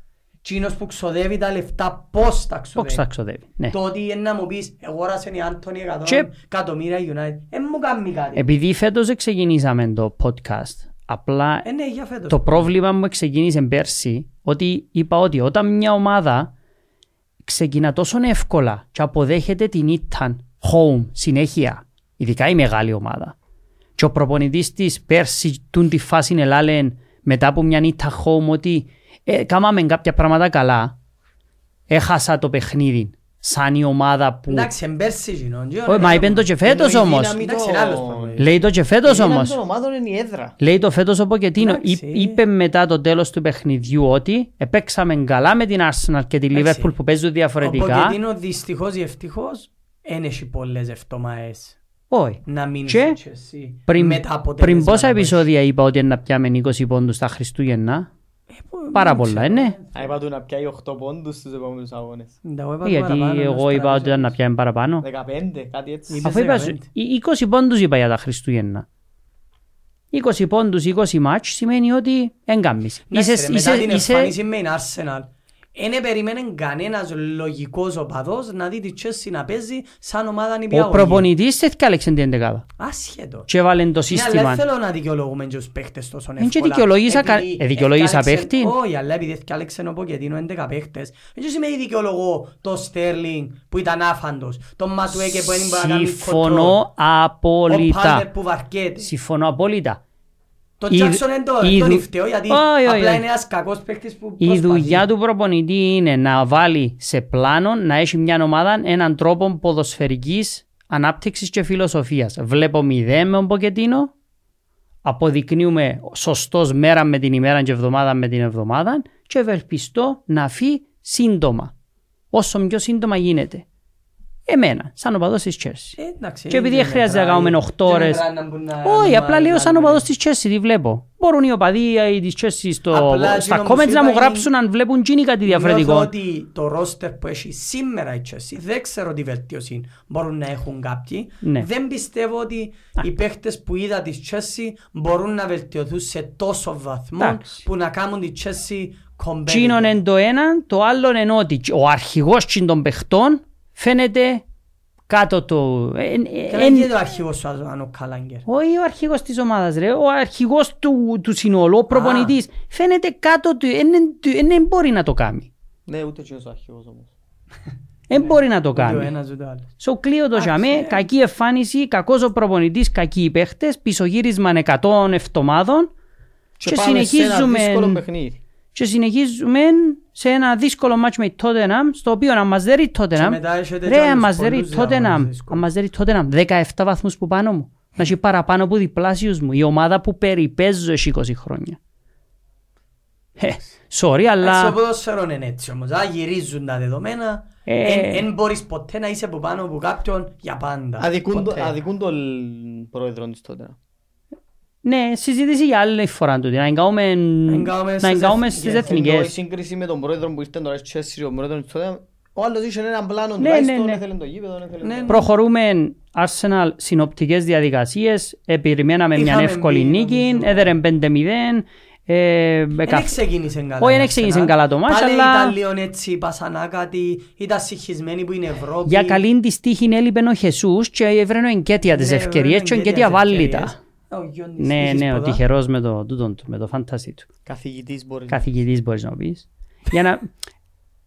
Τσίνος που ξοδεύει τα λεφτά πώς τα Πώς ξοδεύει. θα ξοδεύει. Ναι. Το ότι είναι να μου πεις αγόρασε η Άντωνη Και- 100 εκατομμύρια United. Δεν μου κάνει κάτι. Επειδή φέτος ξεκινήσαμε το podcast, απλά Ε, ναι, για φέτος. το πρόβλημα μου ξεκίνησε πέρσι ότι είπα ότι όταν μια ομάδα ξεκινά τόσο εύκολα και αποδέχεται την ήτταν home συνέχεια, ειδικά η μεγάλη ομάδα, και ο προπονητής της πέρσι τούν τη φάση ελάλεν μετά από μια ήττα home ότι ε, κάμαμε κάποια πράγματα καλά, έχασα το παιχνίδι σαν η ομάδα που... Εντάξει, εν πέρσι γίνον. Όχι, μα είπεν το και φέτος Εννοεί όμως. δύναμη Εντάξει, το- είναι άλλος προπονητής. Λέει το και Η φέτος δύναμη όμως. των ομάδων είναι η έδρα. Λέει το φέτος ο Ποκετίνο. Εντάξει. Εί- Είπε μετά το τέλος του παιχνιδιού ότι επέξαμε καλά με την Arsenal και την Εντάξει. Liverpool που παίζουν Ο διαφορετικά. Ποκετίνο δυστυχώς ή ευτυχώς δεν έχει πολλές εβδομάδες Όχι. να μείνεις Και στη Chelsea Πριν, με τα αποτελέσματα πριν πόσα που έχει. επεισόδια είπα ότι είναι να πιάμε 20 πόντους τα Χριστούγεννα; Ε, Πάρα δεν πολλά, ξέρω. ε, ναι. Α, είπα του να πιάει 8 πόντους στους επόμενους αγώνες. Τα εγώ είπα Γιατί παραπάνω, εγώ ένας είπα ότι ήταν να τραβής. πιάμε παραπάνω. 15, κάτι έτσι. Είπε- Αφού είπα, 15. οι 20 πόντους είπα για τα Χριστούγεννα. 20 πόντους, 20 μάτς σημαίνει ότι εγκάμεις. Εντάξει, Είσαι, ρε, μετά είσαι, την είσαι, εμφάνιση με την Arsenal δεν περίμενε κανένας λογικός οπαδός να δει τη Chelsea να παίζει σαν ομάδα ο νηπιαγωγή. προπονητής δεν θυκάλεξε την εντεκάδα. Άσχετο. Και έβαλε το Ναι, αλλά σύστημα. δεν θέλω να δικαιολογούμε και τους παίχτες τόσο Εν και εύκολα. δικαιολογήσα κα- Επειδή ε, δικαιολογήσα έφκαλεξε- παίχτη. Όχι, αλλά επειδή έφκαλεξε ο Ποκετίνο 11 παίχτες. Δεν σημαίνει δικαιολογώ το Στέρλινγκ που ήταν άφαντος, τον Ματουέκε που δεν μπορεί να κάνει Συμφωνώ κοντρόλ, ο Πάλμερ απόλυτα. που βαρκέται. Συμφωνώ απόλυτα. Το Η- Τζάκσον δεν το- η τον δου- φταίω γιατί Όχι, όχι, απλά όχι. είναι ένας κακός παίχτης που Η προσπαθεί. δουλειά του προπονητή είναι να βάλει σε πλάνο να έχει μια ομάδα έναν τρόπο ποδοσφαιρικής ανάπτυξης και φιλοσοφίας. Βλέπω μηδέν με τον Ποκετίνο, αποδεικνύουμε σωστός μέρα με την ημέρα και εβδομάδα με την εβδομάδα και ευελπιστώ να φύγει σύντομα. Όσο πιο σύντομα γίνεται. Εμένα, σαν οπαδός της Chelsea. Ε, εντάξει, Και επειδή δεν δεν χρειάζεται να μετράει. κάνουμε 8 Δεν ώρες. μετράει να μπουν να- Όχι, να απλά λέω σαν κάνουμε- οπαδός της Chelsea τι βλέπω. Μπορούν οι οπαδοί ή της Chelsea στο, Απλά στα εκείνο που comments σου να μου είπα γράψουν είναι- αν βλέπουν τζίνι κάτι Νιώθω διαφορετικό. ότι το ρόστερ που έχει σήμερα η Chelsea δεν ξέρω τι βελτίωση μπορούν να έχουν κάποιοι. Ναι. Δεν πιστεύω ότι οι παίχτες που είδα της Chelsea μπορούν να βελτιωθούν σε τόσο βαθμό Εντάξει. που να κάνουν τη Chelsea competitive. Τσίνον είναι το ένα, το άλλο είναι ότι ο αρχηγός τσιν των παιχτών φαίνεται κάτω του... εν- Καλά εν- και το αρχηγός σου αν ο Καλάγκερ. Όχι ο αρχηγός της ομάδας ρε, ο αρχηγός του, του συνόλου, ο προπονητής. Φαίνεται κάτω του, δεν μπορεί να το κάνει. Ναι, ούτε και ο αρχηγός όμως. Δεν μπορεί να το Ούτε ο κάνει. ένας ούτε ο άλλος. So κλείω το Εντάξει, τζαμέ, ε. κακή εμφάνιση, κακός ο προπονητής, κακοί οι παίχτες, πισωγύρισμα 100 εβδομάδων Και πάμε σε ένα συνεχίζουμε- δύσκολο παιχνίδι. Και συνεχίζουμε σε ένα δύσκολο μάτσο με η Tottenham, στο οποίο αν μας δέρει η Και Tottenham, μετά έχετε ρε και αν άλλους μας δέρει η πολλούς διαγωνισμούς Tottenham, δύσκολους. αν μας δέρει η Tottenham, 17 βαθμούς που πάνω μου, να έχει παραπάνω από διπλάσιους μου, η ομάδα που περιπέζω έχει 20 χρόνια. Ε, sorry, Στο αλλά ποδόσφαιρος είναι έτσι όμως. Α, γυρίζουν τα δεδομένα. Ε. Δεν μπορείς ποτέ να είσαι από πάνω από κάποιον για πάντα. Αδικούν το- Ποτέ. Αδικούν τον πρόεδρο της τότε. Ναι, συζήτηση για άλλη φορά τούτη, να εγκαούμε, εγκαούμε να στις εγκαούμε εθνικές. στις Ενώ η εθνικές. σύγκριση με τον πρόεδρο που ήρθε τώρα στη Chelsea, ο πρόεδρος της τότε, ο άλλος είχε έναν πλάνο Ναι, τουλάχιστον, ναι, ναι. έθελε το γήπεδο, έθελε Ναι, το- ναι. Προχωρούμε Arsenal συνοπτικές διαδικασίες, περιμέναμε μια Είχαμε εύκολη μπει, νίκη, νομίζω. έδερε 5-0. ε, Δεν εκα- ξεκίνησε καλά. Όχι, η δεν ξεκίνησε Arsenal. καλά το μάτς, Πάλι αλλά- ήταν λίγο έτσι πασανάκατη, ήταν συγχυσμένοι που είναι Ευρώπη. Για καλή της τύχη έλειπε ο Χεσούς και έβρενε ο Εγκέτια τις Ναι, ευκαιρίες και ο βέβαια, Εγκέτια τις βάλει ευκαιρίες. τα. Ο γιον της Ναι, τύχης ναι, ο ποτά. τυχερός με το, τούτον του, με το φαντασί του. Καθηγητής μπορείς. Καθηγητής μπορείς να πεις. Για να...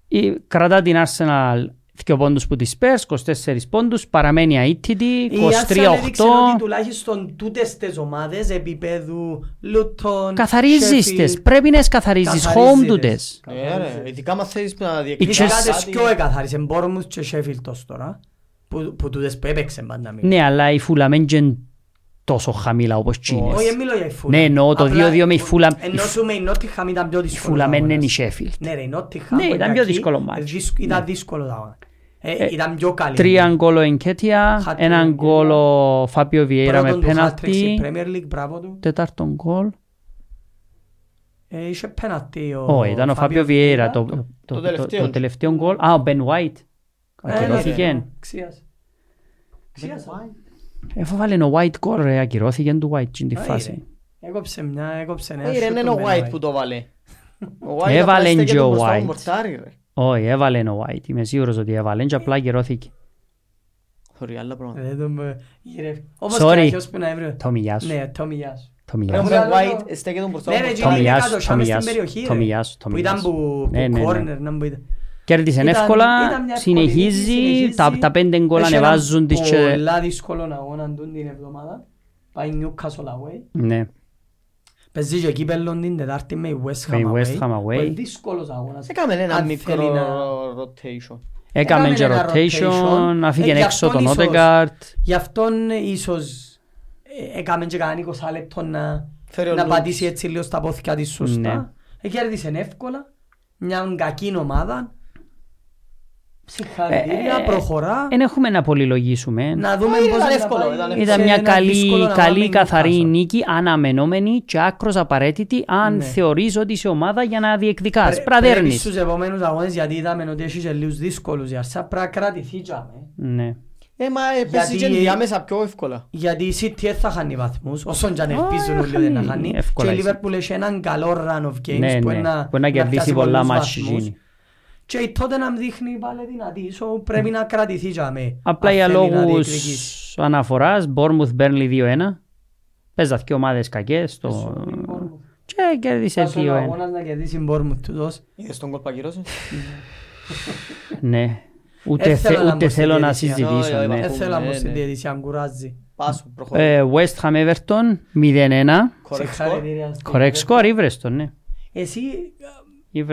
η- Κρατά την Arsenal δύο πόντους που της Spurs, 24 πόντους, παραμένει αίτητη, Η Arsenal έδειξε 23-8. ότι τουλάχιστον τούτες τις ομάδες επίπεδου Λούτον, Καθαρίζεις Sheffield, τες, πρέπει να τις καθαρίζεις, home καθαρίζεις τούτες. τες. Ε, ρε, ειδικά μας θέλεις να Chelsea- διεκδικήσεις Ειδικά τις κάτι. πιο εκαθάρισες Bournemouth και Sheffield ως τώρα, που, που τούτες που έπαιξε πάντα μη. Ναι, αλλά η Fulham δεν είναι τόσο χαμηλά όπως τσίνες. Όχι, δεν μιλώ για η Fulham. Ναι, εννοώ το Απλά, 2-2 με η Fulham. Ενώ σου με η Nottingham ήταν πιο Η δύσκολο. Fulham αγώνας. είναι η Sheffield. Ναι ρε, η Nottingham Ναι, που ήταν είναι πιο εκεί, δύσκολο μάτς. ε, δύσκ- Ήταν δύσκολο το αγώνα. Ε, Ε, Ήταν πιο καλή. Τρία γκολ ο Εγκέτια, Hat-trick έναν Εγκέτια. γκολ ο Φάπιο Βιέρα με Πρώτον του hat-trick πέναλτι, στην Premier League, μπράβο του. τέταρτον γκολ. Ε, Είχε πέναλτι ο Όχι, ήταν ο Φάπιο Βιέρα το, το, το, τελευταίο. το τελευταίο γκολ. Α, ο Μπεν White. Ε, ναι, Ακυρώθηκε. ναι, Ξίασε. Ξίασε. Εφού βάλε ο White γκολ ρε, ακυρώθηκε του White στην τη Ε, φάση. Έκοψε μια, έκοψε ένα. Ε, ρε, shoot είναι τον ο Ben White White. που το βάλε. Ο White Έβαλε απλά και στέκεται ο μπροστά White. μου μορτάρι, ρε. Όχι, έβαλε ο White. Είμαι σίγουρος ότι έβαλε και απλά ακυρώθηκε. Sorry, άλλα πράγματα. Δεν τον ε, γυρεύει. Όπως Sorry. και αρχαίος που να έβρε. Τόμι, γεια σου. Ναι, Τόμι, γεια σου. Τόμι, Ρε, γεια ο σου. Ρε, Ben άλλο White στέκεται μπροστά Ναι μου ρε, μορτάρι. Τζίνι Τόμι, είναι γεια κάτω, σου. σάμε Τόμι, γεια στην σου. περιοχή Τόμι, ρε. γεια σου. Τόμι, Που γεια ήταν σου. που Ναι, ναι, ναι. κόρνερ, να μπείτε. Κέρδισε Ήταν- εύκολα, ήταν μια συνεχίζει, εύκολη τα, νίκη, τα πέντε γκολ Έχει έναν ανεβάζουν τις και... Πολλά δύσκολο αγώνα τούν την εβδομάδα. Πάει Newcastle away. Ναι, Παίζει και κύπελλον την Τετάρτη με η West Με η Ham West away. Ham away. Πολύ δύσκολος αγώνας. Έκαμε ένα Αν μικρό θέλει να- rotation. Έκαμε και ένα rotation, αφήγε Ε, γι' έξω αυτόν τον ίσως- Ότεγκαρτ. Γι' αυτόν ίσως ε, έκαμε και κανένα 20 λεπτό να, Φέρει ο να Λούτς. πατήσει έτσι λίγο στα πόθηκια της Ναι. σωστά. Ε, Κέρδισε εύκολα. Μια κακή ομάδα. Συγχαρητήρια, Ε, ε, προχωρά. Δεν έχουμε να πολυλογήσουμε. Να δούμε ήταν πώς θα εύκολο, πάει ήταν σε Ήταν μια ένα δύσκολο καλή, να καλή πάμε καθαρή Newcastle. νίκη, αναμενόμενη και άκρος απαραίτητη αν Ναι. θεωρείς ότι είσαι ομάδα για να διεκδικάς. Πρέ- Πρέπει να Πρέπει δέρνεις. στους επόμενους αγώνες γιατί είδαμε ότι έχεις και λίγους δύσκολους. Η Αρσά πρέπει να κρατηθεί τζάμε. Ναι. Ε, μα ε, παίζει Γιατί- και διάμεσα πιο εύκολα. Γιατί η City δεν θα χάνει βαθμούς, όσον και αν Α, ελπίζουν όλοι ότι να χάνει χάνει. εύκολα Και η η Liverpool έχει έναν καλό run of games Ναι, που ναι. είναι να- Μπορεί να κερδίσει πιάσει πολλά πολλούς μάτς βαθμούς. γίνει. Και η Tottenham δείχνει πάλι δυνατή, so πρέπει να κρατηθεί τζάμε. Απλά αν για θέλει να λόγους διεκδικήσει. αναφοράς, Bournemouth Burnley 2-1. Παίζα δύο ομάδες κακές. Το... Σοβαρή Bournemouth. Και κέρδισε Άσο ο 2-1. αγώνας να κερδίσει η Bournemouth τούτος. Είδες τον κόλ που ακυρώσει. Ναι. Ούτε, Ε, θε- θέλω να ούτε μπω στη θέλω να διαιτησία. συζητήσω. Όχι, όχι, ναι. όχι. Δεν θέλω να ναι, μπω στην ναι. διαιτησία, αν κουράζει. Πάσου, προχωρά. Ε, West Ham Everton 0-1. Correct score. Συγχαρητήρια στο Correct Liverpool. score, ήβρες το, ναι. Εσύ Ήβρες το.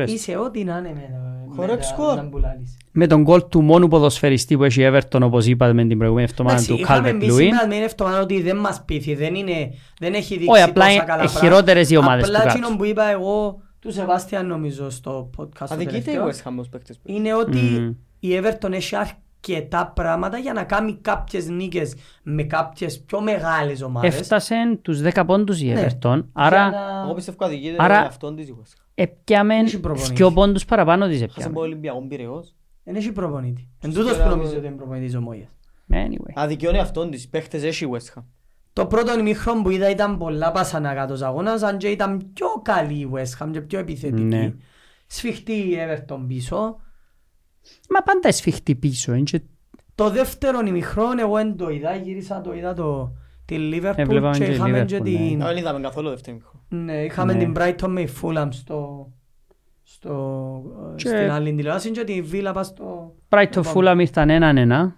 Είσαι ό,τι να είναι με, με Correct τα- score. να μπουλάλεις. Με τον γκολ του μόνου ποδοσφαιριστή που έχει η Everton, όπως είπαμε την προηγούμενη εβδομάδα, Εντάξει, του είχαμε Calvert μπει Lewin. σήμερα με εβδομάδα ότι δεν μας πείθει, δεν, είναι, δεν έχει δείξει Όχι, απλά τόσα είναι καλά πράγματα. χειρότερες οι ομάδες Απλά του κάτω. εκείνο που είπα εγώ του Σεβάστιαν νομίζω στο podcast το Αδικείται η τελευταίο, West Ham ως παίκτες. είναι ότι Μμμ. η Everton έχει αρκετά πράγματα για να κάνει κάποιες νίκες με κάποιες πιο μεγάλες ομάδες. Έφτασε τους 10 πόντους η Ναι. Everton, Για άρα να- Εγώ πιστεύω αδικείται Άρα- αυτόν της η West Ham. Έπιαμε Έχει προπονήσει. 2 πόντους παραπάνω της Χάσε από έπιαμε. Ολυμπιακό Πειραιώς. Δεν έχει προπονήτη. Εν τούτος που Τώρα- νομίζω ότι είναι προπονητής ομόγιας. Anyway. Αδικιώνει αυτόν της. Παίχτες έχει η West Ham. Το πρώτο ημίχρονο που είδα ήταν πολλά πασανακάτος αγώνας, αν και ήταν πιο καλή η West Ham και πιο επιθετική. Ναι. Σφιχτή η Everton πίσω. Μα πάντα σφιχτεί πίσω, είναι και- Το δεύτερο ημίχρονο εγώ δεν το είδα, γύρισα το είδα το, τη Liverpool Έβλεπαμε και και είχαμε Liverpool, και ναι. την, Δεν είδαμε καθόλου δεύτερο μήχρο. Ναι, είχαμε Ναι. την Brighton με η Fulham στο, στο, ε, Και- στην άλλη τηλεόραση και τη Villa πας στο Brighton Fulham ήρθαν έναν ένα.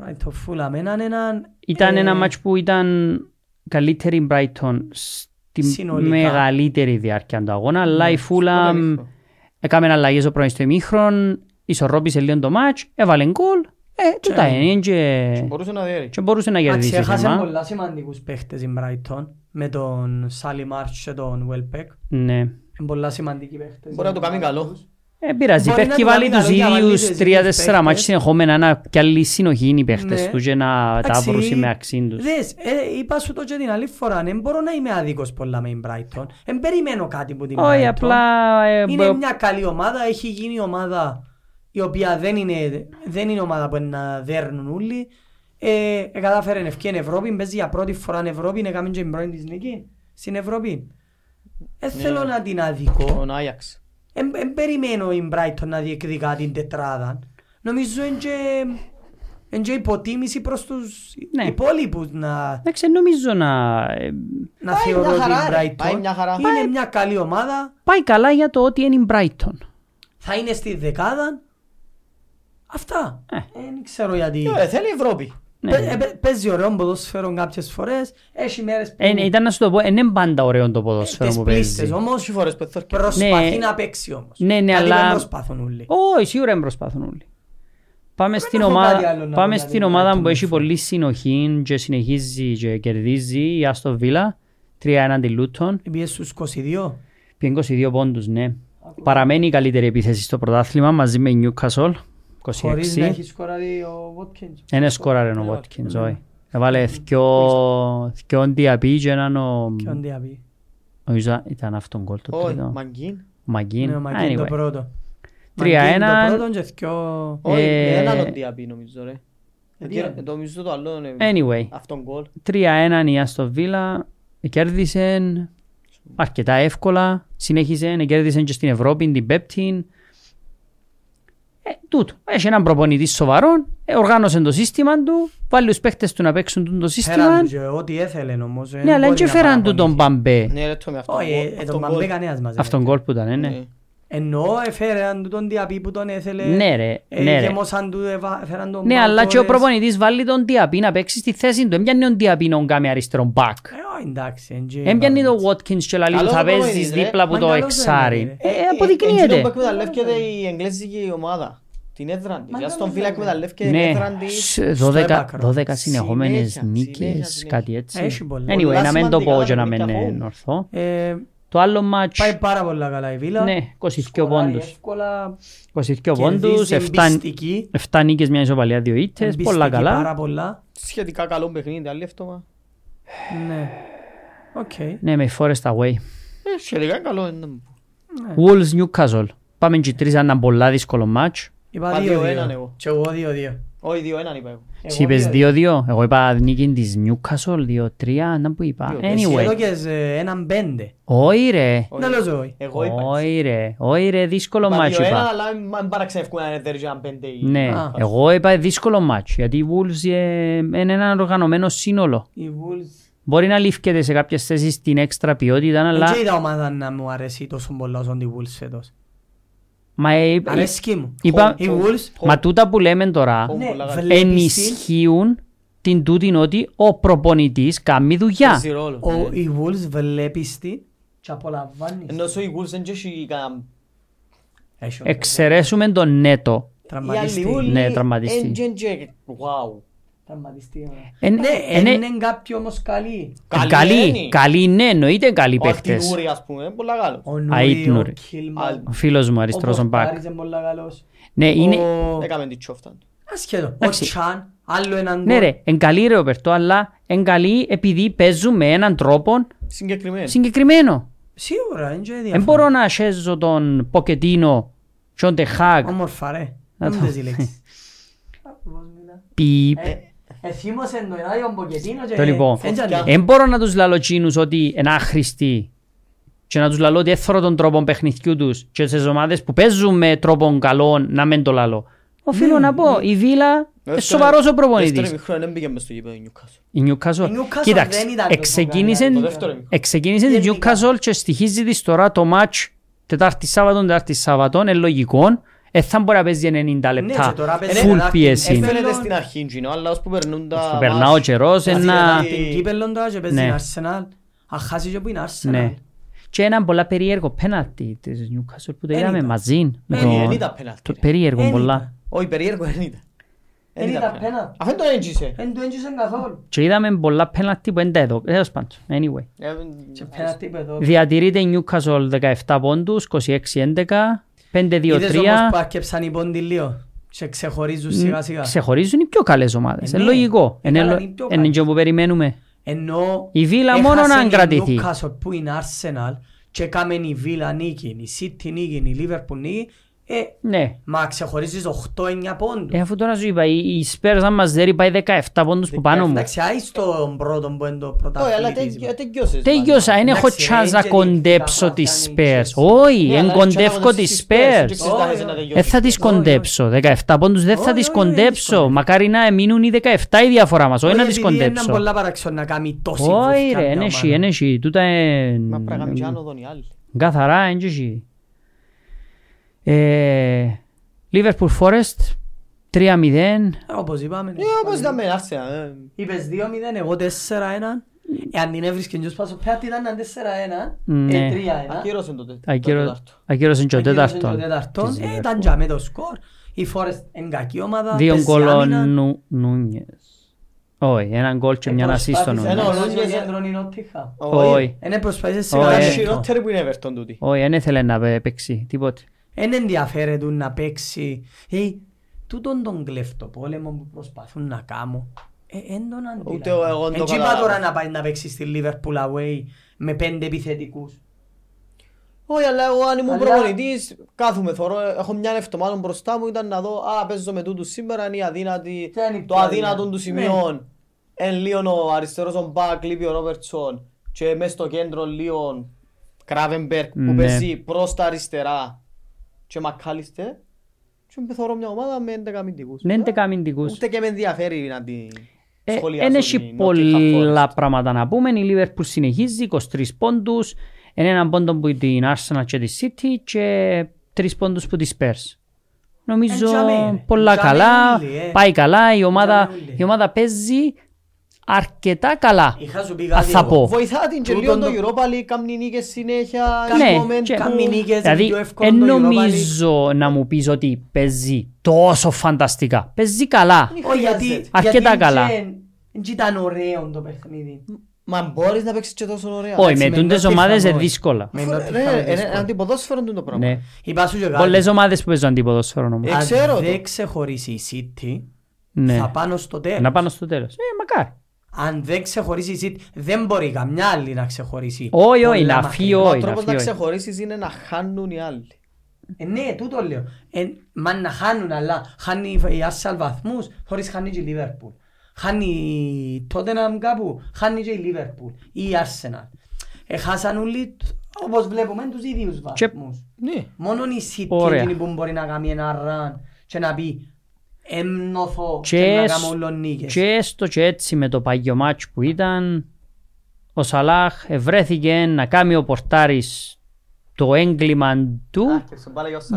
Brighton Fulham έναν έναν Ήταν ε, ένα μάτς που ήταν καλύτερη η Brighton στη Συνολικά. μεγαλύτερη διάρκεια του αγώνα, αλλά Ναι, η Πρώτο Fulham μήχρο. έκαμε αλλαγές ο πρώην στο ημίχρον, ισορρόπησε λίγο το μάτς, έβαλε γκολ, ε, τούτα Και- είναι και... Μπορούσε να διέρει. και μπορούσε να Εντάξει, κερδίσει έχασε θέμα. πολλά σημαντικούς παίχτες η Brighton με τον Sally March και τον Welbeck. Ναι. Είναι πολλά σημαντικοί παίχτες. Μπορεί να το κάνει καλό. Ε, πειράζει, Μπορεί να πέφτει του βάλει κάνει τους καλό για να βάλει ίδιους τους τρία-τέσσερα ίδιους μάτς παίχτες. συνεχόμενα να κι άλλη συνοχή είναι οι παίχτες Ναι. τους και να τα Εντάξει, βρουν με αξίν τους. Δες, ε, είπα σου το και την άλλη φορά, δεν μπορώ να είμαι άδικος πολλά με την Brighton. Δεν περιμένω κάτι από την Όχι, Brighton. απλά... ε, Είναι μπο- μια καλή ομάδα, έχει γίνει ομάδα η οποία δεν είναι, δεν είναι ομάδα που είναι να δέρνουν όλοι. Ε, ε, κατάφερε ευκαιρία Ευρώπη, παίζει για πρώτη φορά στην Ευρώπη, έκαμε και την πρώτη της νίκη στην Ευρώπη. Δεν Ναι. θέλω να την αδικώ. Τον Άγιαξ. Δεν περιμένω η Brighton να διεκδικά την τετράδα. Νομίζω είναι και, είναι και υποτίμηση προς τους Ναι. υπόλοιπους να, Εντάξει, νομίζω να... ε, να Πάει θεωρώ μια την χαρά, ρε. Brighton. Πάει μια χαρά. Είναι μια καλή ομάδα, Πάει καλά για το ότι είναι η Brighton. θα είναι στη δεκάδα. Αυτά. Ε. Δεν ξέρω γιατί. Ε, Θέλει Ευρώπη. Ναι. Παι- ε, παι- Παίζει ωραίο ποδόσφαιρο κάποιες φορές. Έχει μέρες που Ε, ήταν να σου το πω, δεν είναι πάντα ωραίο το ποδόσφαιρο τις που πλήστες παίζει. όμως Όσοι φορές πεθόρκε. προσπαθεί Ναι. να παίξει όμως. Ναι, ναι, Κάτι αλλά- δεν προσπαθούν όλοι. Όχι, σίγουρα δεν προσπαθούν όλοι. Πάμε στην, έχω κάτι άλλο ομάδα, να πάμε πω για στην την ομάδα Brighton που έχει Midfield. πολύ συνοχή και συνεχίζει και κερδίζει η Άστο Βίλα 3-1 τη Λούτον. Πήγε στους 22. Πήγε 22 πόντους, ναι. Παραμένει η καλύτερη επίθεση στο πρωτάθλημα μαζί με η Newcastle. Χωρίς να 26. έχει σκοράρει ο Watkins. Είναι σκόραρε ο Watkins, όχι. Έβαλε δυο δυο διαπή και έναν ο... Και ο Ντιαπή. Νομίζω ήταν αυτόν γκολ το Όχι, τρίτο. Μαγκίν. Μαγκίν. Ναι, ο Μαγκίν το Anyway. πρώτο. 3-1. Μαγκίν το πρώτο και δυο... Όχι, Ε, έναν ο Διαπή νομίζω ρε. τι Ε, είναι; Το νομίζω το άλλο είναι Anyway. αυτόν γκολ. 3-1 η Άστο Βίλα. Κέρδισε αρκετά εύκολα. Συνέχισε, κέρδισε και στην Ευρώπη την Πέπτη. Ε, τούτο. Έχει έναν προπονητή σοβαρό, ε, οργάνωσε το σύστημα του, βάλει τους παίχτες του να παίξουν το Φέραν σύστημα. τους και ό,τι έθελε όμως. ε, Ναι, αλλά μπορεί και να φέραν του τον παραπονηθεί. Μπαμπέ. Ναι ρε το με αυτόν Όχι, γκολ. ε, ε, τον Αυτόν Μπαμπέ γκολ. κανένας μας. Αυτόν γκολ που ήταν, ε, ναι. Ναι. Εννοώ έφεραν του τον Διαπή που τον έθελε. Ναι ρε, ε, ναι ρε. γεμώσαν του, εβα- έφεραν τον Ναι, αλλά και ο Μπαλτόρες. προπονητής βάλει τον Διαπή να παίξει στη θέση του. Έμπιανε τον Διαπή να κάνει αριστερό μπακ. Ε, όχι, εντάξει. εν και Έμπιανε είπαμε. τον Watkins και λαλεί του Καλός θα ο προπονητής, παίζεις ρε. δίπλα από Μα το καλός εξάρι. είναι, Ε, ρε. αποδεικνύεται. Εκείνο που εκμεταλλεύκεται η εγγλέζικη ομάδα Την έδρα της. Μα Για στον δεν Βίλα είναι. εκμεταλλεύκεται την Ναι, έδρα της. σ- στο 12, έπακρο. 12 συνεχόμενες Συνέχεια, νίκες, συνέχεια, συνέχεια. κάτι έτσι. Έχει πολλά. Anyway, Πολλά να μην το σημαντικά πω και να παιχνίδια μην home. είναι ορθό. Ε, Το άλλο μάτς, Πάει πάρα πολλά καλά η Βίλα. ναι, 22 Σκοράρει πόντους. εύκολα, 22 πόντους, κερδίζει 7, εμπιστική, 7 νίκες, μια ισοπαλία, δύο ήττες, εμπιστική πολλά καλά. πάρα πολλά. Σχετικά καλό παιχνίδι, άλλη εύτομα. Ναι. Οκ. Ναι, με Forest away. Ε, Σχετικά καλό είναι. Wolves Newcastle. Πάμε και τρεις, ένα πολλά δύσκολο μάτς. Είπα Πας 2-2. 2-1 εγώ. Και εγώ 2-2. Όχι, 2-1 είπα εγώ. Εσύ είπες 2-2, εγώ είπα νίκη της Newcastle, 2-3, να που είπα. Δύο, Εσύ Anyway, έδωκες ε, έναν πέντε. όχι ρε, Όχι. Δεν λέω όχι. Εγώ είπα. όχι ρε, όχι ρε, δύσκολο Είπα μάτς 2-1, είπα. αλλά μην παραξενεύκουμε να είναι τέρι και έναν πέντε ή- Ναι, Α. εγώ είπα δύσκολο μάτς, γιατί οι Wolves ε, είναι ένα οργανωμένο σύνολο. Οι Wolves. Μπορεί να λήφκεται σε κάποιες θέσεις στην έξτρα ποιότητα, αλλά... Δεν είδα ομάδα να μου αρέσει τόσο πολλά όσο οι Wolves φέτος. Μα, ε, Αρέσκει μου. είπα, Οι Wolves μα τούτα που λέμε τώρα Home ναι, πολλά καλά. βλέπεις την- ενισχύουν την τούτην ότι ο προπονητής κάνει δουλειά. Παίζει ρόλο. ο- Ναι. οι Wolves βλέπεις την και απολαμβάνεις. Ενώ σου οι Wolves δεν έχει κανένα... Έχει Εξαιρέσουμε τον Νέτο. Οι Τραυματιστή. άλλοι όλοι Ναι, τραυματιστή. εν- εν- και- Wow. Τραυματιστή. ναι. Ε, Ναι, ε, ναι, είναι κάποιοι όμως καλοί. Καλή Καλή, είναι. καλή ναι, εννοείται καλοί Ο παίχτες. Ακτινούρη, ας πούμε, είναι πολλά καλός. Ο Αϊτ Νουρί, ο Νουρί. Κίλμαν. Ο φίλος μου αριστερός ο Ο Μπακ. Πορτάρης είναι πολλά καλός. Ναι, είναι... Ο- Έκαμε την τσόφτα. Ασχέτω. Ο Εντάξει. Τσάν, άλλο έναν Ναι γκολ. ρε, εν καλή ρε ο Περτό, αλλά εν καλή επειδή παίζουν με έναν τρόπο Συγκεκριμένο. συγκεκριμένο. Σίγουρα, είναι και Δεν διάφορα. μπορώ να σέζω τον Ποκετίνο, τον Τεχάκ, Όμορφα ρε. Να Δεν το- μου τις λέξεις. πιπ. Ε, Εθύμωσεν το ένα τον Ποκετίνο και... Το λοιπόν, εν τζ' ανήκει. δεν μπορώ να τους λαλώ τσίνους ότι είναι άχρηστοι και να τους λαλώ ότι έθωρο τον τρόπο παιχνιδιού τους και στις ομάδες που παίζουν με τρόπο καλό να μην το λαλώ. Οφείλω να πω, η Βίλα είναι σοβαρός ο Δεύτερο προπονητής. ημίχρονο δεν πήγε μες στο γήπεδο η Newcastle. Η Newcastle. Η Newcastle Κοίταξε, δεν ήταν τόσο εξεκίνησε, καλή. Το δεύτερο ημίχρονο. εξεκίνησε Δεν η πήγα. Newcastle και στοιχίζει της τώρα το match Τετάρτη Σάββατο, Τετάρτη Σάββατο, είναι λογικό. Ε, θα μπορεί να παίζει 90 Ναι, λεπτά. και τώρα παίζει Full ένα- πίεση. Έφερε- Έφερεται Μέλλον- στην αρχή, Gino, αλλά ως που περνούν τα Που περνά ο μάτς, καιρός, Παίζει ένα... την Κύπελλον τώρα και παίζει Ναι. την Arsenal. Αν χάσει και που είναι Arsenal. Ναι. Και ένα πολλά περίεργο πέναλτι της Newcastle που το Εν είδαμε ήταν. μαζί. με Ε, το- εν ήταν πέναλτι, το ρε. Περίεργο Εν πολλά. ήταν. Όχι, περίεργο δεν ήταν. Εν Εν ήταν ήταν πέναλτι. Αυτό το έντζησε. Εν του έντυχαν καθόλου. Και είδαμε πολλά πέναλτι που δεν τα έδω. Τέλος πάντων, anyway. Ε, Και πέναλτι είπε εδώ. Διατηρείται η Newcastle 17 πόντους, 26-11, 5-2-3. Είδες όμως που αρκεψαν οι πόντι λίγο και ξεχωρίζουν σιγά σιγά. Ξεχωρίζουν οι πιο καλές ομάδες. Ε, Είναι ναι. λογικό. Ε, Είναι καλά, λο- είναι οι πιο Είναι καλές. και που περιμένουμε. Ενώ Η Βίλα μόνο να έχασαν κρατηθεί. η Newcastle που είναι Arsenal και έκαμε η Βίλα νίκη, η City νίκη, η Liverpool νίκη, ε, Ναι. μα ξεχωρίζεις 8-9 πόντους. Ε, αφού τώρα σου είπα, η η Spurs αν μας δέρει πάει 17 πόντους που πάνω μου. Εντάξει, άι τον πρώτο που είναι το Όχι, αλλά πρωταθλητής. τε- τελειώσες. Τέλειωσα, δεν έχω Εντάξει, chance να δεν κοντέψω γεννήθηκα τις να πιάνει Spurs. Chelsea. Όχι, Ναι, εν αλλά κοντεύω τσάβαζες τις τις Spurs, δεν Spurs. ξέρεις να Όχι, τελειώσεις. Δεν θα τις όχι, όχι. κοντέψω. 17 πόντους δεν θα Όχι, τις όχι, δεν τις κοντέψω. κοντέψω. Μακάρι να μείνουν οι 17 η διαφορά μας, όχι να τις επειδή είναι κοντέψω. πολλά παραξιόν να κάνει τόση Όχι βοήθεια ρε, μια είναι εσύ, ομάδα. είναι εσύ. Τούτα είναι... Μα πρέπει να κάνουμε και άνοδον οι άλλοι. Καθαρά, είναι εσύ. Ε, Liverpool Forest 3-0. Ε, Όπως είπαμε. Ε, όπως ήταν με Arsenal, ε. Είπες 2-0, εγώ 4-1. Εάν την έβρισκε και σπάσω πέατη ήταν 4-1, Ναι. ε, 3-1. Ακύρωσαν το τε- το Ακύρω- τέταρτο. Ακύρωσαν και ο Ακύρωσε τέταρτον. το τέταρτον. της Ε, Liverpool. Ήταν για με το σκορ. Η Forest είναι κακή ομάδα. Δύο παίζει γκολ ο άμυνα. Νου- Νούνιες. Όχι, έναν γκολ και Ε, μια assist ο προσπάθησε Ένα Νούνιες. ο να δώσει Νούνιες- κέντρο η Νότιχα. Όχι, Είναι προσπάθησε σε Όχι, cada ε. λεπτό. Χειρότερη που είναι η Everton τούτη. όχι, δεν ήθελε να παι- παίξει τίποτε. Εν ενδιαφέρεται να παίξει. Ε, τούτον τον κλέφτο πόλεμο που προσπαθούν να κάνουν. Ε, εν τον αντιλαμβάνω. Ούτε εγώ δεν το Εν τσι είπα καταλάβω. τώρα να πάει να παίξει στη Liverpool away με πέντε επιθετικούς. Όχι, αλλά εγώ αν ήμουν Αλλά- προπονητής, κάθομαι, θωρώ, έχω μια εβδομάδα μπροστά μου, ήταν να δω, α, παίζω με τούτους σήμερα, είναι η αδύνατη, Ποια είναι η το πιο αδύνατο αδύνατη. του Ναι. σημείων. Εν λίγο ο αριστερός ο Μπακ, λείπει ο Ρόμπερτσον και μες στο κέντρο λίγο Κράβενμπερκ που Ναι. παίζει προς τα αριστερά και Μακάλιστε και θωρώ μια ομάδα με 11 αμυντικούς. Δεν είναι καμιντικούς. Ούτε και με ενδιαφέρει να την Ε, σχολιάσω. Εν έχει την Nottingham πολλά Forest. πράγματα να πούμε. Η Liverpool συνεχίζει 23 πόντους. Είναι έναν πόντο που την Arsenal και τη City και τρεις πόντους που τη Spurs. Νομίζω Εν τζαμί, ρε. πολλά Τζαμί καλά, όλοι, ε. πάει καλά, η ομάδα, Τζαμί όλοι. η ομάδα παίζει αρκετά καλά. Είχα σου πει Αν κάτι θα εγώ. πω. Βοηθά την και Τούτον λίγο το το- Europa League, κάνει νίκες συνέχεια, Ναι, έχει momentum. και- Κάνει νίκες, Δηλαδή, πιο εύκολο εν το Europa League. νομίζω να μου πεις ότι παίζει τόσο φανταστικά. Παίζει καλά. Όχι, γιατί, χρειάζεται. Αρκετά γιατί καλά. και- και ήταν ωραίο το παιχνίδι. Μα μπορείς να παίξεις και τόσο ωραία. Όχι, εντάξει, με με τούντες Nottingham ομάδες είναι όχι. δύσκολα. Με Ρε, Nottingham ρε, είναι δύσκολο. Είναι αντιποδόσφαιρο τούτο πράγμα. Ναι. Είπα σου και κάτι. Πολλές ομάδες που παίζουν αντιποδόσφαιρο όμως. Ε, Αν ξέρω το. δεν ξεχωρίσει η City, Ναι. θα πάνω στο τέλος. Να πάνω στο τέλος. Ε, μακάρι. Αν δεν ξεχωρίσει η City, δεν μπορεί καμιά άλλη να ξεχωρίσει. Όχι, όχι, Πολλά να μακριά. φύγει, Ο όχι, να τρόπος να φύγει. όχι. ξεχωρίσεις είναι να χάνουν οι άλλοι. Ε, ναι, τούτο λέω. Ε, μα να χάνουν, αλλά χάνει η Arsenal βαθμούς, χωρίς χάνει και η Liverpool. Χάνει η Tottenham κάπου, χάνει και η Liverpool ή η Arsenal. Ε, χάσαν όλοι, όπως βλέπουμε, τους ίδιους Και- βαθμούς. Ναι. Μόνο η City Ωραία. είναι που μπορεί να κάνει ένα run και να πει «Εμνοθώ και, Και να έσ- κάνω όλο νίκες». Και έστω και έτσι με το παγιό μάτς που ήταν, ο Σαλάχ ευρέθηκε να κάνει ο πορτάρης το έγκλημα του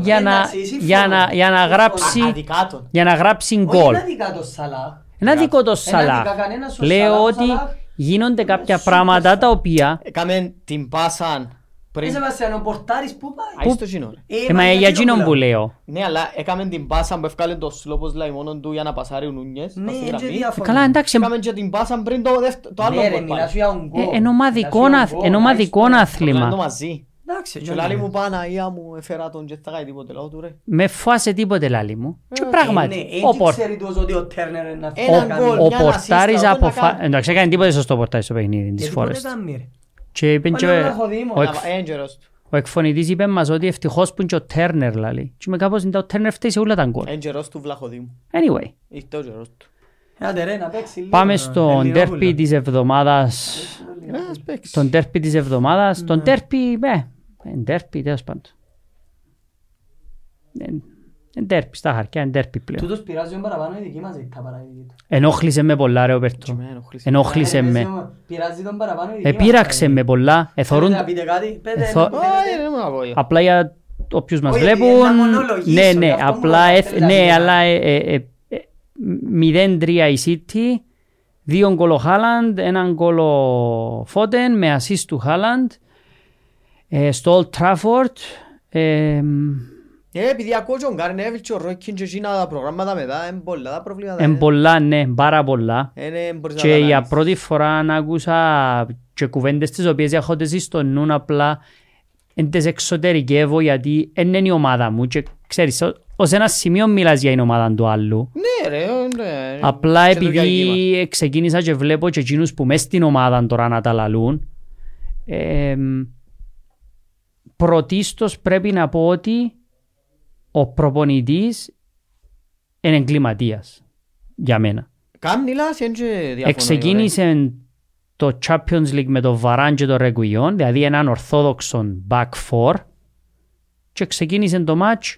για να, Εντάξει, σύμφωνο. για να, για να Σύμφωνο. γράψει, Αδικάτων. για να γράψει Όχι, γκολ. είναι δικά το Σαλάχ. Είναι δικό το Ένα Σαλάχ. δικά κανένας ο Λέω Σαλάχ, ο ότι Σαλάχ γίνονται κάποια σούπερ πράγματα στάρ. τα οποία Έκαμε την πάσαν πριν. Είσαι Βασιανό Πορτάρης που πάει; Άις το κοινό, ρε. Ε, ε, μα μα για εκείνο εκείνον που λέω. Ναι, αλλά έκαμε την πάσα που έφκαλε το σλόπος λαϊ μόνον του για να πασάρει ο Νούνιες. Ναι, πας στη είναι γραμμή. διάφορα. Καλά εντάξει, Έκαμε και την πάσα πριν το, δεύτερο- το άλλο Ναι, ρε, γκολ μιλάς πάλι. για un goal. ε, εν ομαδικό Μιλάς για αθ- un goal, εν ομαδικό άιστο. Μιλάμε το άθλημα. μαζί. Εντάξει, Και λάλη μου Παναγία μου έφερα τον και θα κάνει τίποτε. Λέω του ρε. Με φάσε τίποτε λάλη μου. Και Ε, πράγματι, Ναι, ο έτσι Πορ- ξέρει τους ότι ο Τέρνερ είναι να Ένα θα κάνει. γκολ. ο μια Πορτάρης assist, αυτό να αποφα... κάνει. Εντάξει, έκανε τίποτε σωστό Πορτάρης στο παιχνίδι της Γιατί πότε φορές. Κάνει, ρε. Και είπε και Μα λέω, έχω δει, ο, μόνο. εκ- Ε, έγκαιρος του. ο εκφωνητής είπε μας ότι ευτυχώς που είναι και ο Τέρνερ λάλη. Και με κάπως είναι ο Τέρνερ φταίει σε όλα τα γκολ. Έγκαιρος του Βλαχοδήμου. Anyway, Ήρθε ο καιρός του. Άντε ρε, να παίξει λίγο, πάμε ε, στον Ελληνόπουλο. τέρπι της εβδομάδας. Ε, ας παίξει. Τον τέρπι της εβδομάδας. Τον τέρπι, ε, εν τέρπι τέλος πάντων. Εν- Εν τέρπι, στα χαρτιά, εν τέρπι πλέον. Τούτος πειράζει παραπάνω η δική μας ήττα παρά η δική του. Ενόχλησε με πολλά ρε ο Πέρτο. Και με ενοχλήσε. Ενόχλησε Ε, με. πες μου, Πειράζει τον παραπάνω η δική μας Επήραξε παρά η με δική πολλά. του. Εθωρούν Θέλετε να πείτε κάτι, πέτε, Εθω- πέτε. Όχι, δεν μου αγώγια. Απλά για όποιους μας Όχι, επειδή βλέπουν, να μονολογήσω, ναι, γι' ναι, αυτό μου απλά, λέω, εφ- θέλει να ναι, πει αλλά κάτι. ε, ε, ε, ε, 0-3 η City, δύο γκολ ο Χάλαντ, έναν γκολ ο Φώτεν με assist του Χάλαντ, ε, στο Old Trafford, ε, Ε, επειδή ακούω και ο Γκάρνεβιλ και ο Ρόκιν και εκείνα τα προγράμματα μετά, είναι πολλά τα προβλήματα. εν ε. πολλά, ναι, πάρα πολλά. Ε, ναι, μπορείς να Και τα για κάνεις. πρώτη φορά άκουσα και κουβέντες τις οποίες έχω τις στο νου απλά εν τις εξωτερικεύω γιατί δεν είναι η ομάδα μου και ξέρεις ω- ως ένα σημείο μιλάς για την ομάδα του άλλου. Ναι ρε, ναι. Απλά Και το διάγγελμα. επειδή ξεκίνησα και βλέπω και εκείνους που μες στην ομάδα τώρα να τα λαλούν εμ, πρωτίστως πρέπει να πω ότι ο προπονητής είναι εγκληματίας για μένα. Κάμνη λάθη, είναι και διαφωνώ, Εξεκίνησε το Champions League με το Βαράν και το Ρεγκουιόν, δηλαδή έναν ορθόδοξο back four και ξεκίνησε το match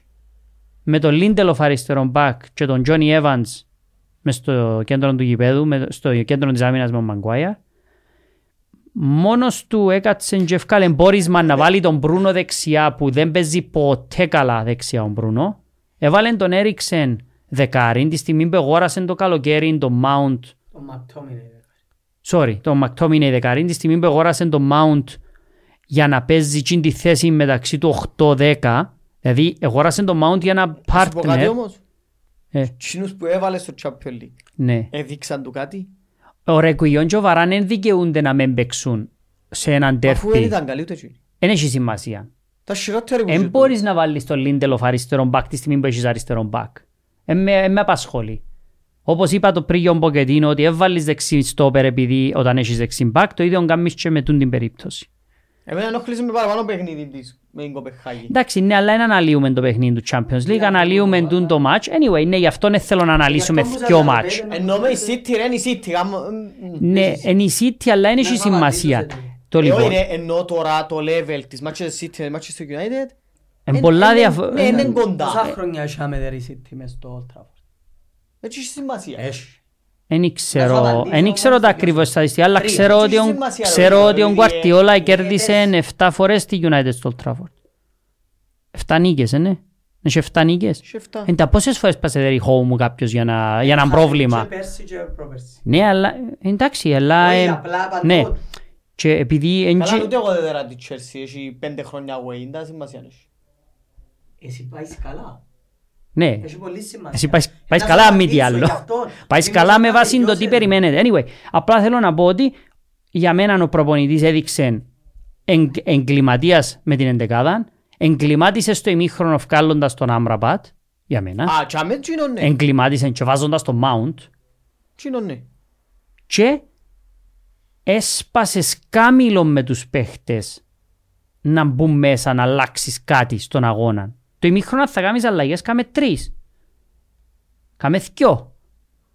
με τον Lindelof αριστερό back και τον Johnny Evans μες στο κέντρο του γηπέδου, με- στο κέντρο της άμυνας με τον Μαγκουάια. Μόνος του έκατσε και ευκάλε μπόρισμα να βάλει τον Μπρούνο δεξιά που δεν παίζει ποτέ καλά δεξιά ο Μπρούνο. Έβαλε τον Έριξεν δεκάριν τη στιγμή που αγόρασε το καλοκαίρι τον Mount Ο Μακτόμινε. Sorry, τον McTominay δεκαρίν τη στιγμή που αγόρασε τον Mount για να παίζει εκείνη τη θέση μεταξύ του 8-10 δηλαδή αγόρασε τον Mount για ένα Να σου πω κάτι partner όμως. ε, Εκείνους που έβαλε στο Champions League, ναι. έδειξαν του κάτι; Ο Ρεκουιόν και ο Βαράν δεν δικαιούνται να μην παίξουν σε έναν Αφού δεν τέρπι ήταν καλή ούτε εκείνοι. δεν έχει σημασία. Τα χειρότερη που δεν ζητούν. μπορείς να βάλεις τον Lindelof αριστερό μπακ τη στιγμή που έχεις αριστερό μπακ. Δεν με, εν με απασχολεί. Όπως είπα το πριν για τον Ποκετίνο ότι έβαλεις δεξί στόπερ επειδή όταν έχεις δεξί μπακ το ίδιο κάνεις και με τούν την περίπτωση Εμένα ενοχλήσε με παραπάνω παιχνίδι της με την Κοπεχάγη. Εντάξει, ναι, αλλά δεν αναλύουμε το παιχνίδι του Champions League, αναλύουμε τούν το match. Anyway, ναι, γι' αυτό δεν θέλω να αναλύσουμε Γι' αυτό που δυο σας match. αναπέδε- Εννοούμε η City ρε, είναι η City. γάμο, μ, μ, Ναι, επίσης. είναι η City, αλλά δεν έχει Να σημασία. σταματήσω, Το Ε, όχι, λοιπόν, ρε, εννοώ τώρα το level της Manchester City και Manchester United. είναι εν- πολλά εν- διαφο- Ναι, είναι Πόσα κοντά. χρόνια είχαμε δερει City μες στο Old Trafford. Έτσι έχει σημασία. Έχει. Δεν Να σου ξέρω, απαντήσω δεν ξέρω όμως τα και ακριβώς στατιστικά, αλλά Τρία. ξέρω Έτσι ότι ο- σημασία, ρε, ξέρω ρε, ότι ο ρε, Γκουαρτιόλα ρε, κέρδισε 7 φορές τη United στο Old Trafford. 7 νίκες, ε, ναι. Έχει 7 νίκες. Είχε εφτά. Εντά πόσες φορές πάσε home μου κάποιος για, να, για ένα πρόβλημα; Και πέρσι και πρόπερσι. Ναι, αλλά εντάξει, αλλά... Όχι, ε, απλά παντού. ναι. Και επειδή... εν Καλά τζι- ούτε εγώ δεν δέρα τη Chelsea, έχει πέντε χρόνια away, δεν σημασία έχει. Εσύ πάεις καλά. Ναι, Έχει πολύ σημασία. εσύ πάει, πάεις Να καλά σου μη τι απαντήσω άλλο. γι' αυτό. Πάεις Μην καλά μας με βάση το τι τελειώσετε. περιμένετε. Anyway, απλά θέλω να πω ότι για μένα ο προπονητής έδειξε εγ- εγκληματίας με την εντεκάδα, εγκλημάτισε στο ημίχρονο βγάλλοντας τον Άμραμπατ, για μένα, Α, και αμέ τσίνο ναι. εγκλημάτισε και βάζοντας τον Mount Τσίνο ναι. και έσπασε σκάμιλο με τους παίχτες να μπουν μέσα να αλλάξεις κάτι στον αγώνα. Το ημίχρονο θα κάνεις αλλαγές, κάμε τρεις. Κάμε δυο.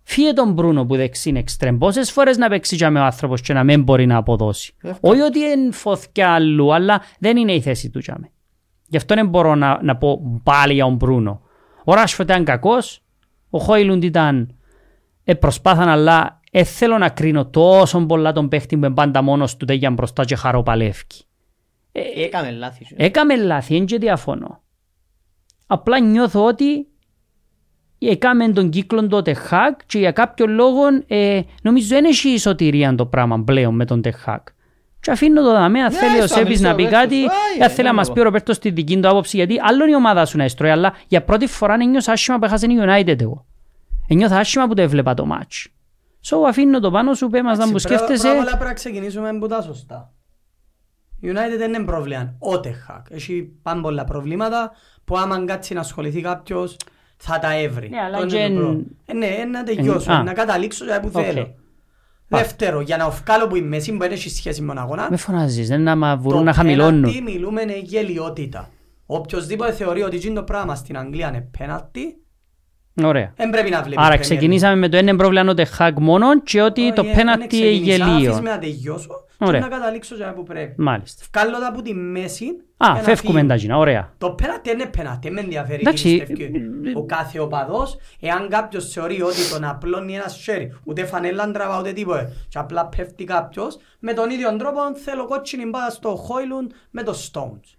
Φύγε τον Μπρούνο που δεξί είναι εξτρέμ. Πόσες φορές να παίξει για με ο άνθρωπος και να μην μπορεί να αποδώσει. Εύκολα. Όχι ότι είναι φωθιά αλλού, αλλά δεν είναι η θέση του για με. Γι' αυτό δεν μπορώ να, να πω πάλι για τον Μπρούνο. Ο Ράσφορντ ήταν κακός, ο Χόιλουντ ήταν ε, προσπάθαν αλλά ε, θέλω να κρίνω τόσο πολλά τον παίχτη που είναι πάντα μόνος του τέγιαν μπροστά και χαροπαλεύκει. Έκαμε λάθη. σου. Έκαμε λάθη, δεν και διαφωνώ. Απλά νιώθω ότι έκαμε τον κύκλο του Τεχάκ και για κάποιο λόγο ε, νομίζω δεν έχει σωτηρία το πράγμα πλέον με τον Τεχάκ. Και αφήνω το δαμέ, αν Ναι, θέλει ο στο Σέπης αμιλήσει να ο πει Ροπέρτος. κάτι, Άγιε, αν θέλει να ναι, μας εγώ. πει ο Ροπέρτος τη δική του άποψη, γιατί άλλο είναι η ομάδα σου να εστρώει, αλλά για πρώτη φορά νιώσα άσχημα που έχασε η United εγώ. Νιώθα άσχημα που το έβλεπα το match. So αφήνω το πάνω σου, πέ μας να μου Εντάξει, πρώτα- σκέφτεσαι. Πρώτα απ' όλα πρέπει να ξεκινήσουμε από τα σωστά. Η United δεν είναι πρόβλημα, ούτε χακ. Έχει πάνω πολλά προβλήματα που άμα κάτσει να ασχοληθεί κάποιος θα τα έβρει. Ναι, αλλά Το είναι και το εν- πρόβλημα. Ε, Ναι, ε, να τελειώσω, α. να καταλήξω για που Οκ. θέλω. Πάμε. Δεύτερο, για να βγάλω που η μέση που δεν έχεις σχέση με τον αγώνα, Με φωνάζεις, δεν να μα το μπορούν να penalty χαμηλώνουν. μιλούμε είναι γελιότητα. Οποιοςδήποτε θεωρεί ότι εκείνο το πράγμα στην Αγγλία είναι πέναλτι, Ωραία. δεν πρέπει να βλέπεις Άρα Premier League. ξεκινήσαμε με το ένα πρόβλημα το Χακ μόνο και ότι το Όχι, πέναλτι δεν ξεκίνησα. Άφης γελίο. με να τελειώσω και Ωραία. να καταλήξω για που πρέπει. Μάλιστα. Βγάλω τα από τη μέση Α, και να φεύγουμε φύγω. τα κοινά, ωραία. Το πέναλτι είναι πέναλτι, δεν με ενδιαφέρει Εντάξει, τι πιστεύει ο κάθε οπαδός. Εάν κάποιος θεωρεί ότι τον απλώνει ένας σέρι, ούτε φανέλα τραβά ούτε τίποτε, και απλά πέφτει κάποιος, με τον ίδιο τρόπο θέλω κότσινη μπάλα στο Χόιλουν με το Stones.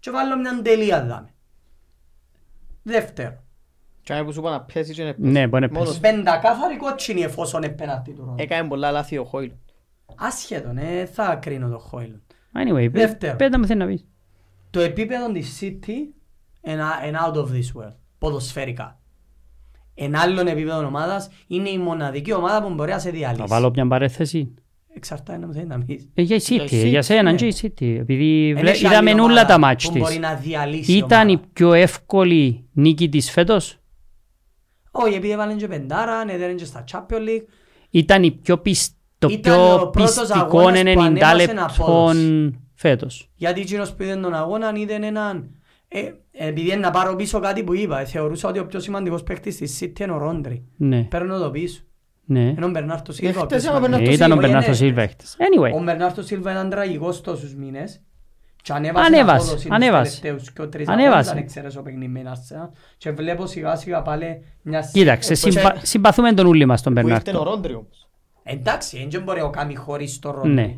Και βάλω μια τελεία δάμε. Δεύτερο. Και αμέ που σου είπα να πέσεις και να πέσεις. Ναι, μπορεί να Μόνος. πέσεις. Πεντακάθαρη κότσινη εφόσον είναι πέναλτι του ρόλου. Έκαμε πολλά λάθη ο Χόιλ. Ασχέτον, ε, θα κρίνω το Χόιλουν. Anyway, Δεύτερο. πέτα μου θέλεις να πεις. Το επίπεδο της City είναι είναι out of this world, ποδοσφαιρικά. Ένα άλλο επίπεδο ομάδας είναι η μοναδική ομάδα που μπορεί να σε Να διαλύσει. βάλω μια παρέθεση. Εξαρτάται να μου θέλεις να πεις. Ε, Για η Για City, η City, για σένα ναι. και η City. Επειδή Εν βλέ- έχει είδαμε άλλη όλα ομάδα τα μάτς που της. μπορεί να διαλύσει η Ήταν η ομάδα. πιο εύκολη νίκη της φέτος; Όχι, επειδή έβαλαν και πεντάρα, έδεραν και στα Champions League. Ήταν η πιο πισ- το Ήταν πιο ο πρώτος πιστικό αγώνας που 90 ανέβασε απόδοση. λεπτών φέτος. Γιατί εκείνος που είδε τον αγώνα είδε έναν... Ε, επειδή είναι να πάρω πίσω κάτι που είπα, ε, θεωρούσα ότι ο πιο σημαντικός παίκτης της City είναι ο Ρόντρι. Ναι, Παίρνω το πίσω. ναι. Είναι ο Μπερνάρτο Σίλβα. ο χτες πιο ήταν ο σημαντικός. Μπερνάρτο Ε, Ήταν ο Σίλβα, Μπερνάρτο ναι. Σίλβα χτες. Anyway, Ο Μπερνάρτο Σίλβα ήταν τραγικός τόσους μήνες και ανέβασε Ανέβασε, απόδοση τους ανέβασε. τελευταίους και ο τρεις Ανέβασε. αγώνες, αν εξαιρέσω παιχνίδι με την Arsenal. και βλέπω σιγά σιγά πάλι μια... κοίταξε, Ε, συμπα- και- συμπαθούμε τον ούλη μας τον Που ήρθε ο Μπερνάρτο. Ρόντρι όμως. Εντάξει, δεν μπορεί να κάνει χωρίς το ρόλο. Ναι.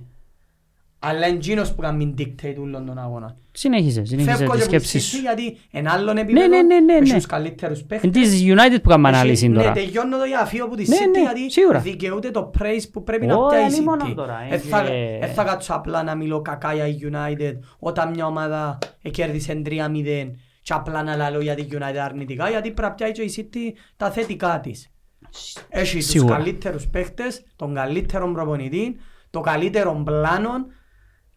Αλλά είναι εκείνος που κάνει dictate όλον τον αγώνα. Συνέχισε, συνέχισε Φεύγω τη και από τη σκέψη City σου. γιατί ένα άλλον επίπεδο ναι, ναι, ναι, έχει ναι. τους καλύτερους παίχτες. Εν της United που κάνουμε Έχει- ανάλυση τώρα. Ναι, τελειώνω το για αφήγω από τη Ναι, City ναι, γιατί σίγουρα. δικαιούται το praise που πρέπει να Ω, πιάει η είναι μόνο City. τώρα, Ε, θα- ε, ε, θα κάτσω απλά να μιλώ κακά για η United όταν μια ομάδα κέρδισε 3-0 και απλά να λαλώ για τη United αρνητικά γιατί πρέπει να πιάει και η City τα θετικά της. Έχει τους Σίγουρα. καλύτερους παίχτες, τον καλύτερο προπονητή, το καλύτερο πλάνο.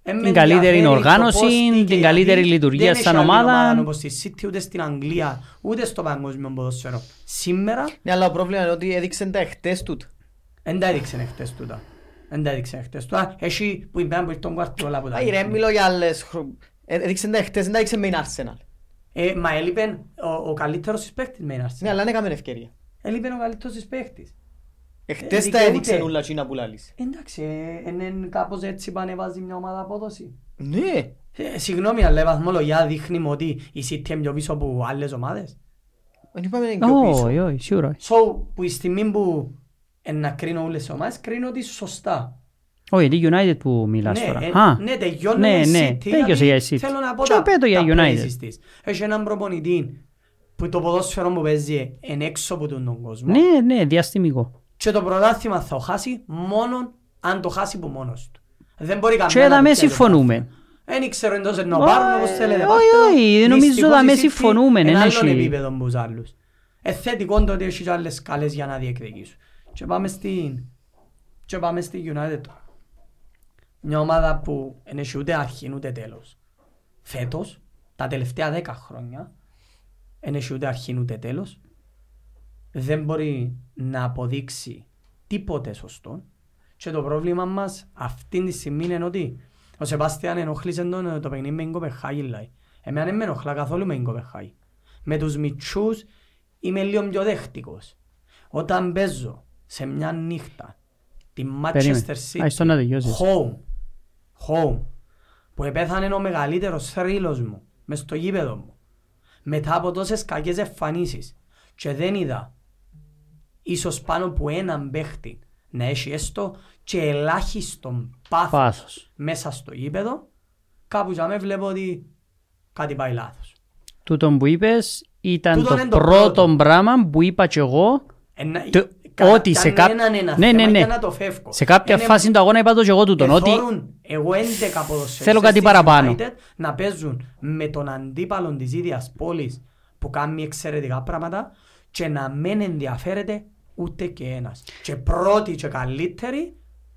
Ε, με Την καλύτερη ενδιαφέρει το οργάνωση, πώς την τίκε, καλύτερη γιατί λειτουργία δεν έχει σαν άλλη ομάδα. όπως στη City ούτε στην Αγγλία ούτε στο παγκόσμιο ποδοσφαίρο. Σήμερα Ναι, αλλά το πρόβλημα είναι ότι έδειξαν τα εχτές τούτα. δεν τα έδειξε χτες τούτα. Δεν τα έδειξε χτες τούτα. Έχει που είπε που ήρθε τον Guardiola που τα Άι ρε, έδειξε. μιλώ για άλλες χρο- Ε, Έδειξαν τα εχτές, δεν τα έδειξαν με την Arsenal. Ε, Μα έλειπε ο- ο καλύτερος της παίχτης με την Arsenal. Ναι, αλλά δεν έκαμε ευκαιρία. Έλειπε ο καλύτερος της παίχτης. Εχτες τα δικαιούται. έδειξαν όλα εκείνα που λάλεις. Εντάξει, ε, είναι κάπως έτσι που ανεβάζει μια ομάδα απόδοση. Ναι. Ε, Συγγνώμη, αλλά η βαθμολογία δείχνει μου ότι η City είναι πιο πίσω από άλλες ομάδες. Δεν είπαμε είναι πιο πίσω. Όχι, όχι, σίγουρα. So, που η στιγμή που ε, να κρίνω όλες τις ομάδες, κρίνω τις σωστά. Όχι, είναι η United που μιλάς Ναι, τώρα. ε, Α, ναι, τελειώνουμε ναι, η ναι, City, τέλειωσε γιατί για η City. Θέλω να πω Και τα, πέτω για τα United; places της. Έχει έναν προπονητή που το ποδόσφαιρο που παίζει είναι έξω από τον κόσμο. Ναι, ναι, διαστημικό. Και το πρωτάθλημα θα το χάσει μόνο αν το χάσει από μόνος του. Δεν μπορεί Και καμία δαμέ να το πιάσει το συμφωνούμε. πρωτάθλημα. Δεν ξέρω εντός ενώ πάρουν όπως θέλετε. όχι, πάρτε το. όχι, νομίζω Δυστυχώς δαμέ η City συμφωνούμε, είναι εν άλλον έχει. επίπεδο από τους άλλους. Ε, θετικό το ότι έχεις και άλλες καλές για να διεκδικήσουν. Και πάμε στην... Και πάμε στη United τώρα. Μια ομάδα που δεν έχει ούτε αρχή ούτε τέλος. Φέτος, τα τελευταία δέκα χρόνια, δεν έχει ούτε αρχή ούτε τέλος. Δεν μπορεί να αποδείξει τίποτε σωστό. Και το πρόβλημα μας αυτή τη στιγμή είναι ότι ο Σεπάστιαν ενοχλήσε τον το παιχνίδι με την Κοπεχάγη. λέει. Εμένα δεν με ενοχλά καθόλου με την Κοπεχάγη. Με τους μητσούς είμαι λίγο πιο δέχτικος. Όταν παίζω σε μια νύχτα τη Manchester Περίμενε. City Άις το να τελειώσεις. home, home, που επέθανε ο μεγαλύτερος θρύλος μου μες στο γήπεδο μου μετά από τόσες κακές εμφανίσεις και δεν είδα ίσως πάνω από έναν παίχτη να έχει έστω και ελάχιστον πάθος Πάθος. μέσα στο γήπεδο κάπου για με βλέπω ότι κάτι πάει λάθος. Τούτον που είπες ήταν Τούτον το είναι το πρώτο πρώτο. πράγμα που είπα κι εγώ Ένα, Το- κα- ότι κι σε αν κά- έναν ένα Ναι, ναι, θέμα ναι. για να το φεύγω. σε κάποια Είναι- φάση του αγώνα είπα το κι εγώ τούτον ότι Εθώρουν εγώ 11 ποδοσφαιριστές Θέλω κάτι της παραπάνω. United να παίζουν με τον αντίπαλο της ίδιας πόλης που κάνει εξαιρετικά πράγματα και να μην ενδιαφέρεται ούτε και ένας. Και πρώτοι και καλύτεροι,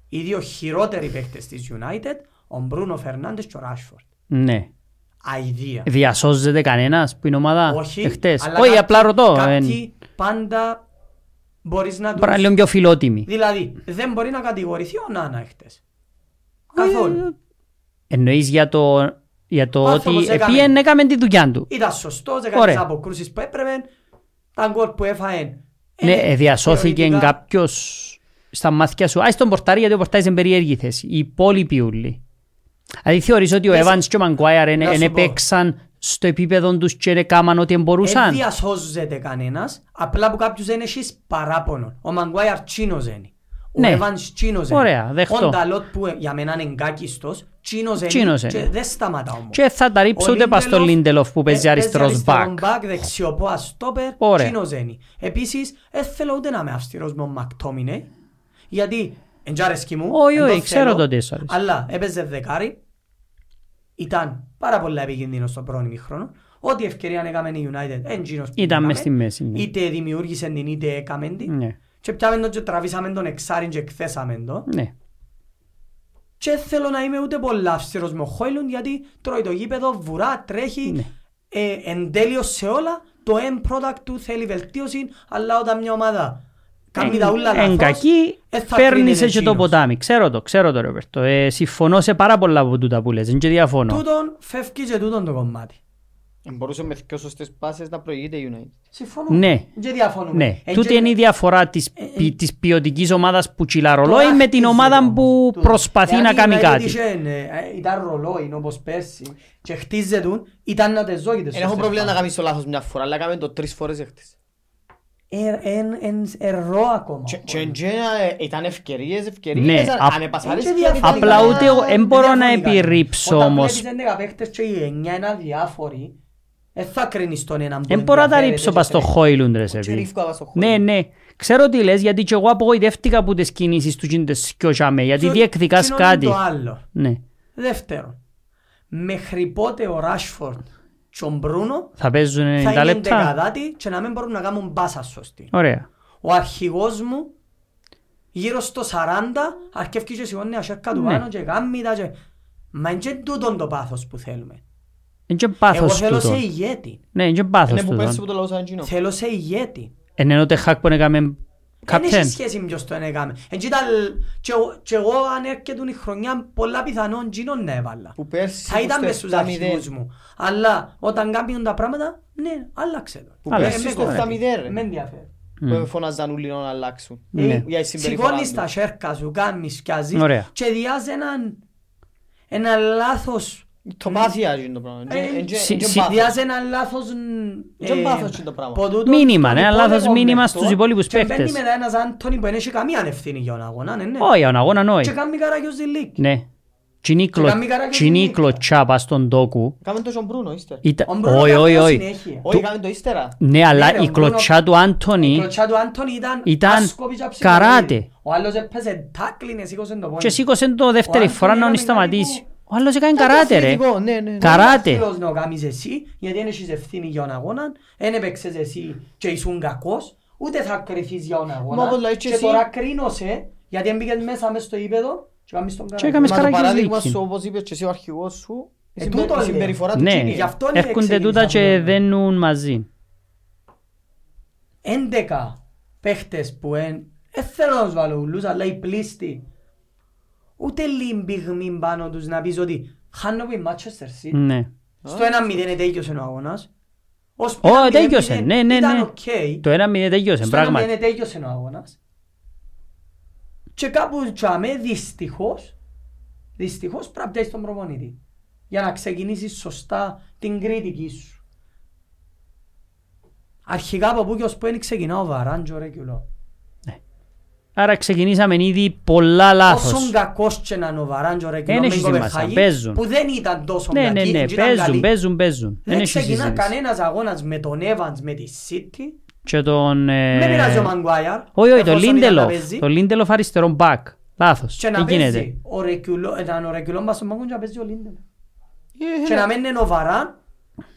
οι δύο χειρότεροι παίκτες της United, ο Μπρούνο Φερνάντες και ο Ράσφορντ. ναι. Αηδία. Διασώζεται κανένας που είναι ομάδα Όχι, εχθές; αλλά Όχι, κάποιοι- απλά ρωτώ. Κάποιοι πάντα μπορείς να Πρέπει να τους... είναι λίγο πιο φιλότιμη. Δηλαδή, δεν μπορεί να κατηγορηθεί ο Νάνα εχθές. Καθόλου. Εννοείς για το, για το Ο ότι άνθρωπος έκανε- επίεν έκαμε τη δουλειά του. Ήταν σωστός, έκανε Ωραία. τις αποκρούσεις που έπρεπε, τα γκολ που έφαε. Ναι, ε, ε, διασώθηκε θεωρητικά- κάποιος στα μάτια σου. Άις τον πορτάρι γιατί ο πορτάρις είναι περίεργη θέση. Οι υπόλοιποι ούλοι. Δηλαδή θεωρείς ότι ο Πες- Evans και ο Maguire Να σου δεν πω. έπαιξαν στο επίπεδο τους και έκαναν ό,τι Δεν μπορούσαν. διασώζεται κανένας, απλά που κάποιους δεν έχεις παράπονο. Ο Μαγκουάιαρ τσίνος είναι. Ο Ναι. Εβάνς τσίνος είναι. Ωραία, δεχτώ. Ο Νταλότ που ε, για μένα είναι εγκάκιστος, τσίνος είναι Τσίνος και είναι. δεν σταματά όμως. Και θα τα ρίψω Ο ούτε πας στο Λίντελοφ, Lindelof που παίζει ε, αριστερός αριστερόν back. back, δεξιοπό αστόπερ, Ωραία. τσίνος είναι. Επίσης, δεν θέλω ούτε να είμαι αυστηρός με τον Μακτόμινε, γιατί εν τζ' αρέσκει μου, Όχι, εν όχι, το ξέρω θέλω, το ότι σου αρέσει. Αλλά έπαιζε δεκάρι, ήταν πάρα πολύ επικίνδυνο στο πρώτο ημίχρονο. Ό,τι ευκαιρία έκαμε η United, εν τζίνος που Ήταν έκαμε. μες στη μέση. ναι. Είτε δημιούργησε την είτε έκαμε την. Ναι. Και πιάμε τον και τραβήσαμε τον εξάριν και εκθέσαμε τον. Ναι. Και δεν θέλω να είμαι ούτε πολύ αυστηρός με ο Χόιλουντ γιατί τρώει το γήπεδο, βουρά, τρέχει, Ναι. ε, εν τέλειος σε όλα. Το end product του θέλει βελτίωση, αλλά όταν μια ομάδα κάνει τα ούλα Εν λάθος, κακή, ε, θα παίρνεις κρίνεται και το εκείνος. ποτάμι. Ξέρω το, ξέρω το Ροπέρτο. Ε, συμφωνώ σε πάρα πολλά από τούτα που λες. Δεν και διαφωνώ. Τούτον φεύγει και τούτον το κομμάτι. Μπορούσε με πιο σωστές πάσες να προηγείται η United. Συμφωνούμε. Ναι. Και διαφωνούμε. Ναι, Ε, τούτη και- είναι η διαφορά της, ε, ποι- της ποιοτικής ομάδας που τσιλά το ρολόι με την άχτιζε ομάδα όμως, που τούτο. προσπαθεί Εάν να η κάνει United κάτι. είχε, ε, Ήταν ρολόι όπως πέρσι και χτίζεται ήταν να τες ζώγητες. Δεν έχω πρόβλημα να κάνεις το λάθος μια φορά, αλλά κάνουμε το τρεις φορές εχθές. Ερώ ακόμα. Και- Και εν τζένα, ε, ήταν ευκαιρίες, ευκαιρίες, Ναι, αν- απ- αν επασάρεις Έτσι και διαφωνεί Απλά κανένα. ούτε εγώ- εν Δεν μπορώ να διαφωνεί κανένα. επιρρύψω Όταν όμως. βλέπεις 11 παίχτες και οι 9 είναι αδιάφοροι, δεν θα κρίνεις τον έναν που Δεν μπορώ να τα ενδιαφέρεται ρίψω και πας στο τρέχει. Χόιλουντ ρε Και σεβί. ρίφκω άβα στο Ναι, χώρο. ναι. Ξέρω τι λες γιατί και εγώ απογοητεύτηκα από τις κινήσεις του γίνοντες σκιο τζάμε, γιατί Και- διεκδικάς κοινό είναι κάτι. το άλλο. Ναι. Δεύτερον, μέχρι πότε ο Ράσφορντ και ο Μπρούνο Θα παίζουν θα 90 είναι λεπτά. εντεκαδάτοι και να μην μπορούν να κάνουν μπάσα σωστή. Ωραία. Ο αρχηγός μου γύρω στο 40 αρκεύει και σηκώνει ασέρκα του Ναι. πάνω και κάνει τα και... Μα είναι και τούτον το πάθος που θέλουμε. Είναι και Εγώ πάθος θέλω τούτο. σε ηγέτη. Ναι, είναι και πάθος Είναι που πέρσι τούτο. που το λαούσαν εκείνο. Θέλω σε ηγέτη. Εν ενώ τεχάκ που έκαμε Δεν καπτέν. έχει σχέση με ποιος τον έκαμε. Εν κοίτα, και εγώ- και εγώ αν έρχεται η χρονιά πολλά πιθανόν γίνον να έβαλα. Που πέρσι Θα που ήταν στο μες στους 7-0. αρχηγούς μου. Αλλά όταν κάνουν τα πράγματα, ναι, άλλαξε το. Που Αλλά πέρσι με στο κόφτει. 7-0 ρε. Με ενδιαφέρει. Που φωνάζαν όλοι να αλλάξουν. Ναι. Για η συμπεριφορά Σηκώνεις τους. τα σέρκα σου, κάνεις, σκιάζεις Ωραία. και διάζει έναν ένα λάθος Το πάθεια είναι το πράγμα. Εν- εν- εν- Συ- εν- εν συ- πάθος. Διάσε ένα λάθος... Δεν πάθος είναι το πράγμα. ποτούτο Μήνυμα, στον ναι, ένα λάθος υπόλοιπο μήνυμα μεχτό στους υπόλοιπους και παίκτες. μπαίνει μετά ένας Άντωνη που δεν έχει καμία ευθύνη για τον αγώνα, ναι, ναι. Όχι, ο αγώνα Και όχι. κάνει καράγιος στη λίγη. Ναι. Τσινή Και κάνει καράκια τσινή στην κλωτσά πας στον τόκου. Κάμε το στον Μπρούνο, ύστερα. Ήταν- Ο Μπρούνο Όχι, κάνει όχι, το όχι. συνέχεια. Όχι, κάμε το ύστερα. Ναι, αλλά ρε, η ο Μπρούνο- κλωτσά του Η Άντωνη κλωτσιά του Άντωνη ήταν Ήταν άσκοπη και ψυχολογική. καράτε. Ο άλλος έπαιζε τάκλινε, σήκωσε το πόδι. και σήκωσε το δεύτερη Ο φορά να τον Άντωνη ήταν σταματήσει. Περίπου- Ο άλλος έκανε καράτε ρε. Αθλητικό, ναι, ναι, ναι. Καράτε. Φίλος να κάνεις εσύ, γιατί δεν έχεις ευθύνη για τον αγώνα, δεν έπαιξες εσύ και ήσουν κακός, ούτε θα κρυθείς για τον Μα αγώνα. όπως λέει και Και εσύ- τώρα κρίνωσαι, γιατί έμπηκες μέσα μες στο ύπεδο και κάνεις τον Και καράτη. έκαμες Μα το καράκια παράδειγμα δίκη. σου, όπως είπες και εσύ ο αρχηγός σου, η Ε, συμπε- τούτο η λέω. συμπεριφορά του Ναι, Τζίνι. Γι' αυτό έρχονται ξεκίνησα τούτα από και το- δένουν μαζί. 11 παίχτες που εν, δεν θέλω να τους βάλω ούλους, αλλά οι πλήστοι, ούτε λίγη πυγμή πάνω τους να πεις ότι χάνω που η Manchester City, Ναι. στο 1-0 τέλειωσε ο αγώνας, ως που Ω, ήταν τέλειωσε, 0-0 ναι, ναι, ήταν ναι. οκ. Το ένα μηδέν τελειώσε, Στο 1-0 πράγματι. τέλειωσε ο αγώνας. Και κάπου τσάμε δυστυχώς, δυστυχώς πρέπει να πιάσεις τον προπονητή. Για να ξεκινήσεις σωστά την κριτική σου. Αρχικά από πού και ως πού είναι ξεκινά ο Βαράντζο ρε κιουλό. Άρα ξεκινήσαμε ήδη πολλά λάθος. Όσον κακός και να είναι ο Βαράντζο ρε Εν κιουλό με έχει σημασία, Κοπεχάγη, παίζουν. που δεν ήταν τόσο Ναι, ναι, κακή, ναι, ήταν παίζουν, καλή. παίζουν, παίζουν. Δεν Δεν έχει ξεκινά συζήτηση. κανένας αγώνας με τον Evans με τη City. Και τον... ε, Δεν πειράζει ο Μαγκουάιαρ. Όχι, όχι, το εφόσον ήταν να Λίντελοφ. παίζει. Το Λίντελοφ αριστερό μπακ. Λάθος. Και να Δεν γίνεται; παίζει ο Ρεκιουλό, ήταν ο Ρεκιουλό μπας στον πάγκο και να παίζει ο Λίντελοφ. Ε, Και να μένει ο Βαράν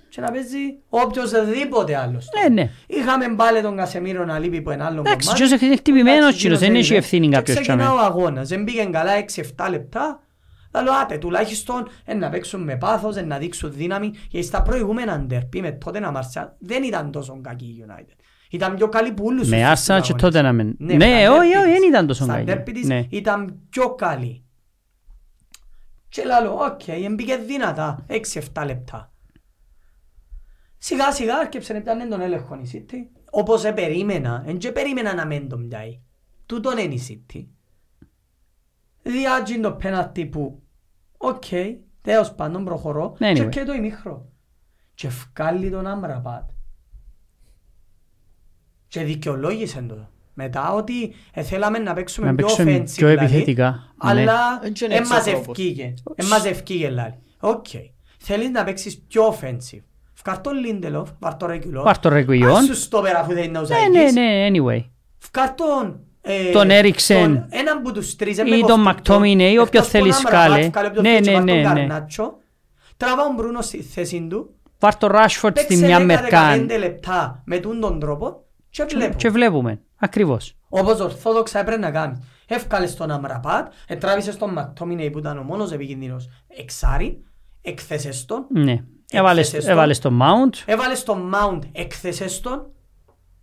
και να παίζει οποιοσδήποτε άλλος. Ναι, ναι. Είχαμε πάλι τον Κασεμίρο να λείπει από ένα άλλο Εντάξει, κομμάτι. ποιος είναι χτυπημένος Εντάξει, κύριος, δεν εκείνος έχει είναι. ευθύνη Και κάποιος ξεκινά τσάμε. ο αγώνας, δεν πήγαινε καλά 6-7 λεπτά. Λέω άτε, τουλάχιστον ε, να παίξουν με πάθος, ε, να δείξουν δύναμη. Γιατί στα προηγούμενα ντερπί με τότε να Μαρσιάλ δεν ήταν τόσο κακή η United. Ήταν πιο καλή που όλους Με τους Arsenal στους και αγώνες. τότε να μεν- Ναι, Ναι, στα όχι, ντέρμπι όχι, της. δεν ήταν τόσο Στα κακή. ντέρμπι της Ναι. ήταν πιο καλή. Και λέω, οκ, εμπήκε δυνατά, 6-7 λεπτά. Σιγά σιγά άρκεψε να πιάνε τον έλεγχο η City. Όπως επερίμενα, εν και περίμενα να μην τον πιάει. Τούτον είναι η City. Διάτζει το πέναλτι που, οκ, τέλος πάντων προχωρώ Anyway. και και το ημίχρο. Και βγάλει τον Άμραπατ. Και δικαιολόγησε το. Μετά ότι ε, θέλαμε να παίξουμε Να πιο παίξουμε offensive, πιο δηλαδή, επιθετικά, ναι. Αλλά Εν και είναι δεν έτσι μας ο τρόπος. ευκήγε. Δεν μας ευκήγε λάλη. Οκ. Θέλεις να παίξεις πιο offensive. Φκάρ' τον Λίντελοφ, βάρ' το Ρεκουλό. Βάρ' το Ρεκουιόν. Ας σου στο πέρα αφού δεν είναι ο Ναι, ναι, Ζαϊκής. ναι, anyway. Φκάρ' τον... ε, Τον Έριξεν. τον- Έναν που τους τρεις. Ή τον Μακτόμινεϊ, όποιος Εκτός θέλεις τον Άμραμπατ, κάλε. βγάλε όποιος Ναι, θέλεις και ναι, βάρ' τον ναι, ναι. Γκαρνάτσο. Τραβά ο Μπρούνο στη θέση του. Βάρ' το Rashford στη Παίξε μια 10-15 μερκάν. λεπτά με τούν τον τρόπο και βλέπω. Και βλέπουμε. Ακριβώς. Όπως ορθόδοξα έπρεπε να κάνεις. Εύκαλες τον Αμραπάτ, ετράβησες τον Μακτόμινεϊ που ήταν ο μόνος επικίνδυνος εξάρι, εκθέσες τον, Ναι. Έβαλες, Έκθεσες τον. έβαλες το Mount έβαλες τον Mount, εκθέσες τον,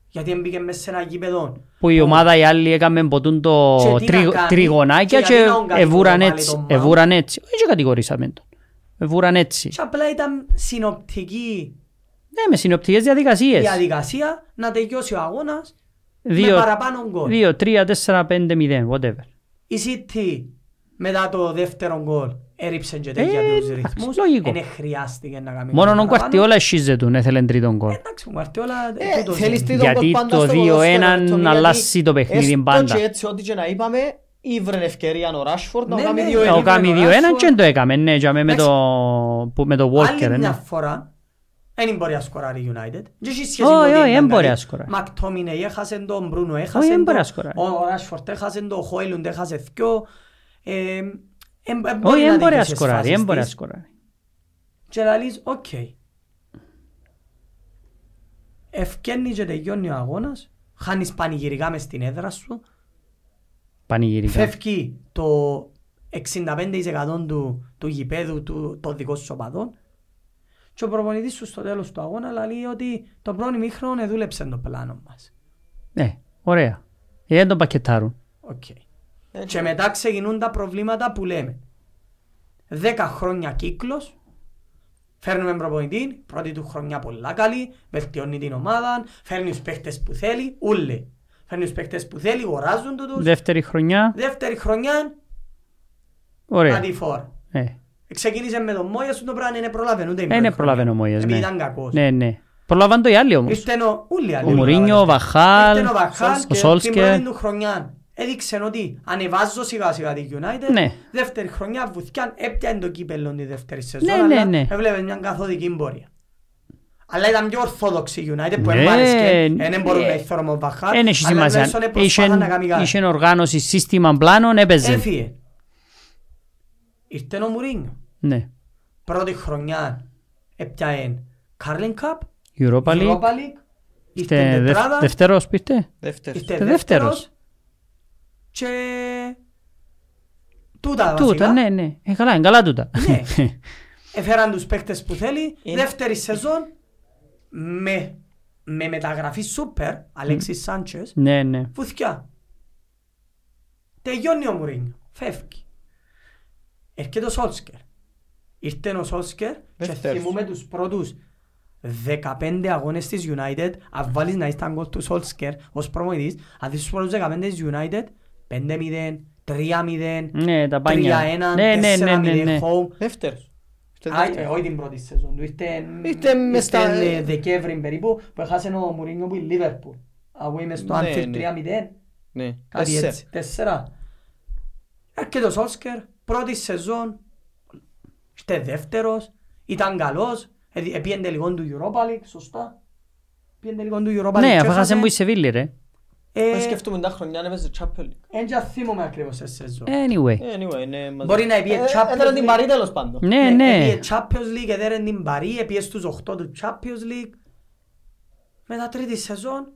γιατί έμπηκε μέσα σε ένα γήπεδο. που η ομάδα η άλλη έκαμε ποτούν το Και τι να τρι- κάνει, τριγωνάκια και και γιατί να τον εβούραν κατηγορώ έτσι. πάλι τον Mount; Εβούραν έτσι. Όχι και κατηγορήσαμε τον. Εβούραν έτσι. Και απλά ήταν συνοπτική Ναι, με συνοπτικές διαδικασίες. διαδικασία να τελειώσει ο αγώνας με Δύο, παραπάνω γκολ. δύο, τρία, τέσσερα, πέντε, μηδέν, whatever. Η City μετά το δεύτερο γκολ έριψε και τέτοια Ε, τους εντάξει, ρυθμούς. λογικό. Δεν χρειάστηκε να κάνει Μόνο ο παραπάνω. Κουαρτιόλα εσχίζε του, έθελε τρίτον γκολ. Εντάξει, ο Guardiola Ε, τούτος θέλεις είναι. τρίτον Γιατί γκολ πάντα το στο 2-1 ποδόσφαιρο, Τόμι, γιατί αλλάσει το παιχνίδι έστω πάντα. και έτσι ό,τι και να είπαμε, ήβρε ευκαιρία ο Ράσφορντ να Ναι, κάνει ναι, δύο ναι. Ο ενίκρεν Κάμι ο 2-1 Ράσφορντ. και δεν το έκαμε, ναι, και με Εντάξει. το, που- με το Walker, Άλλη μια ναι. φορά δεν μπορεί να σκοράρει η United. Δεν έχει σχέση Όχι, με ότι όχι, ήταν δεν μπορεί καλή. να σκοράρει. Μακτόμινεϊ έχασε τον, Μπρούνο Όχι, έχασε δεν μπορεί τον, να σκοράρει. ο Ράσφορτ έχασε τον, ο Χόιλουντ έχασε δυο. Ε, ε, ε, Όχι, μπορεί δεν μπορεί να δείξει τις σκοράρει, φάσεις δεν μπορεί να της. σκοράρει. Και λαλείς, οκ. Ευκένει και τελειώνει ο αγώνας, χάνεις πανηγυρικά μες στην έδρα σου, Πανηγυρικά. φεύγει το 65% του, του γηπέδου του, των δικών σου οπαδών και ο προπονητής σου στο τέλος του αγώνα λέει ότι το πρώτο ημίχρονο εδούλεψε το πλάνο μας. Ναι, ωραία. Γιατί δεν τον πακετάρουν. Οκ. Έτσι. Και μετά ξεκινούν τα προβλήματα που λέμε. Δέκα χρόνια κύκλος, φέρνουμε προπονητή, πρώτη του χρονιά πολλά καλή, βελτιώνει την ομάδα, φέρνει τους παίχτες που θέλει, ούλε. Φέρνει τους παίχτες που θέλει, αγοράζουν του τους. Δεύτερη χρονιά, Δεύτερη χρονιά, ωραία. αντιφόρ. Ε, Ξεκίνησε με τον Μόιας, το πράγμα είναι προλαβαίνουν. ούτε η Ε, πρώτη ναι, χρονιά. προλαβαίνει ο Μόιας, Επειδή ναι. ήταν κακός. Ναι, ναι. Προλάβαν το οι άλλοι όμως. Ήρθε ο- όλοι οι άλλοι Ο Μουρίνιο, ο προλάβανε. Βαχάλ, Ήρθε ο Βαχάλ ο και την Σόλσκερ. πρώτη του χρονιά έδειξε ότι ανεβάζω σιγά σιγά τη United. Ναι. Δεύτερη χρονιά βουθιάν έπιανε το κύπελλο τη δεύτερη σεζόν. Ναι, ναι, αλλά ναι. Έβλεπες μια καθοδική πορεία. Αλλά ήταν πιο ορθόδοξη η United που Ναι, εμάρεσκε. ναι. Δεν μπορούν να ηθώρουν ο Βαχάλ. Δεν έχει αλλά σημασία. τουλάχιστον προσπάθαν να κάνει Είχε- κάτι. Είχε οργάνωση, σύστημα πλάνων, έπαιζε. Έφυγε. Ήρθε ο Μουρίνιο. Ναι. Πρώτη χρονιά έπιανε Carling Cup, Europa League. Europa League. Ήρθε Είστε δευ- τετράδα. δεύτερος πείτε. Δεύτερος. Ήρθε Είστε δεύτερος. Δεύτερος. Και... Τούτα Τούτα, βασικά. ναι, ναι. Ε, καλά, είναι καλά τούτα. Ναι. Έφεραν τους παίκτες που θέλει. Είναι- Δεύτερη σεζόν με, με μεταγραφή σούπερ, Αλέξης Σάντσες, Ναι, ναι. βουθιά. Τελειώνει ο Μουρίνιο. Φεύγει. Έρχεται ο Σόλσκερ. Ήρθε ο Σόλσκερ και Δεύτερος. θυμούμε τους πρώτους 15 αγώνες της United αν βάλεις να ήταν γκολ του Σόλσκερ ως προμονητής αν δεις τους πρώτους 15 της United 5-0, 3-0 Ναι, τα πάνια. 3-1, Ναι, ναι, ναι, ναι, 4-0 ναι. home Δεύτερος. Ήρθε Α, ε, δεύτερος. όχι την πρώτη σεζόν του, ήρθε Ήρθε μες ήρθε, στα- ε, Δεκέμβρη περίπου που έχασε ο Μουρίνιο που η Λίβερπουλ Αγούι μες στο Ναι, Anfield ναι. 3-0 Ναι. Κάτι Τέσσερα. έτσι, τέσσερα. Έρχεται ο Σόλσκερ, πρώτη σεζόν, ήρθε δεύτερος, ήταν καλός, ε, επίεντε λίγο του Europa League, σωστά. Επίεντε λίγο του Europa League Ναι, και αφού χάσαμε έχασε. που η Σεβίλη, ρε. Ε, Αν σκεφτούμε τα χρονιά να παίζει Champions League. Εν και θυμούμαι ακριβώς σε σεζόν. Anyway. Anyway, είναι μαζί. Μπορεί να επίε Ε, Champions Έδεραν την League. Παρή τέλος πάντων. Ναι, ναι. Επίε Champions League, έδερε την Παρή, επίε στους 8 του Champions League. Μετά τρίτη σεζόν,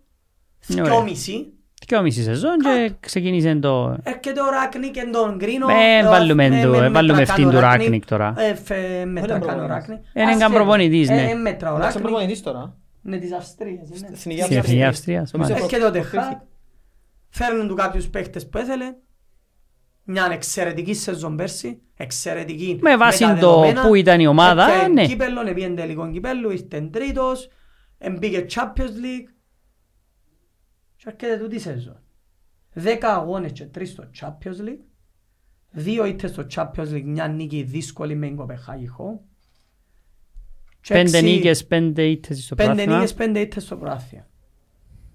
Ναι, ωραία. δυόμιση, Και μισή σεζόν και ξεκίνησε το... έρχεται ο Ράκνικ και τον Γκρίνο. Ε, ε, βάλουμε με- το- με- ε, βάλουμε μέτρα αυτήν κάνει του ο Ράκνικ τώρα. Ε, φε- μέτρα Είναι κάνει ο προπονητής. Ράκνικ. Ε, είναι Ας καν και- προπονητής, ναι. Ε, μέτρα ο Εντάξει, Ράκνικ. Προπονητής τώρα. Είναι της Αυστρίας, είναι. Στην Στην Εθνική Εθνική Αυστρίας. Αυστρίας, Νομίζω μάλιστα. Έρχεται ο προκρίθηκε. Τεχάκ. Φέρνουν του κάποιους παίχτες που έθελε. Μια εξαιρετική σεζόν πέρσι. Εξαιρετική. Με βάση τα το δεδομένα. που ήταν η ομάδα, Έπιανε ναι. Κύπελλον, έπιανε τελικό κυπέλλου, ήρθε τρίτος. Εμπήκε Champions League. Και έρχεται τούτη η σεζόν. Δέκα αγώνες και τρεις στο Champions League. Δύο ήττες στο Champions League, μια νίκη δύσκολη με την Κοπεχάγη home. Και Πέντε έξι- νίκες, πέντε ήττες στο Πέντε πράθυμα νίκες, πέντε ήττες στο πράθυμα.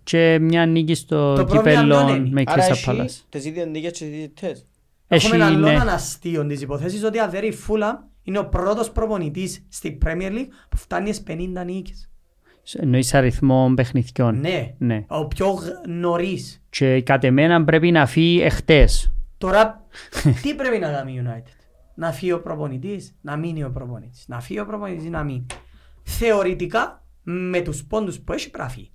και μια νίκη στο Το πρόβλημα κυπέλλο ποιο είναι; με Άρα Crystal έχει Palace. τις ίδιες νίκες και τις ίδιες τες. Έχει, Έχουμε έναν ναι. λόγο αστείο της υποθέσης ότι αδερή Φούλαμ είναι ο πρώτος προπονητής στη Premier League που φτάνει στις 50 νίκες. Εννοείς αριθμό παιχνιδιών. Ναι, Ναι. ο πιο γ- νωρίς. Και κατ' εμένα πρέπει να φύγει εχθές. Τώρα, τι πρέπει να κάνει η United; Να φύγει ο προπονητής, να μείνει ο προπονητής. Να φύγει ο προπονητής, να μείνει. Θεωρητικά, με τους πόντους που έχει πρέπει να φύγει.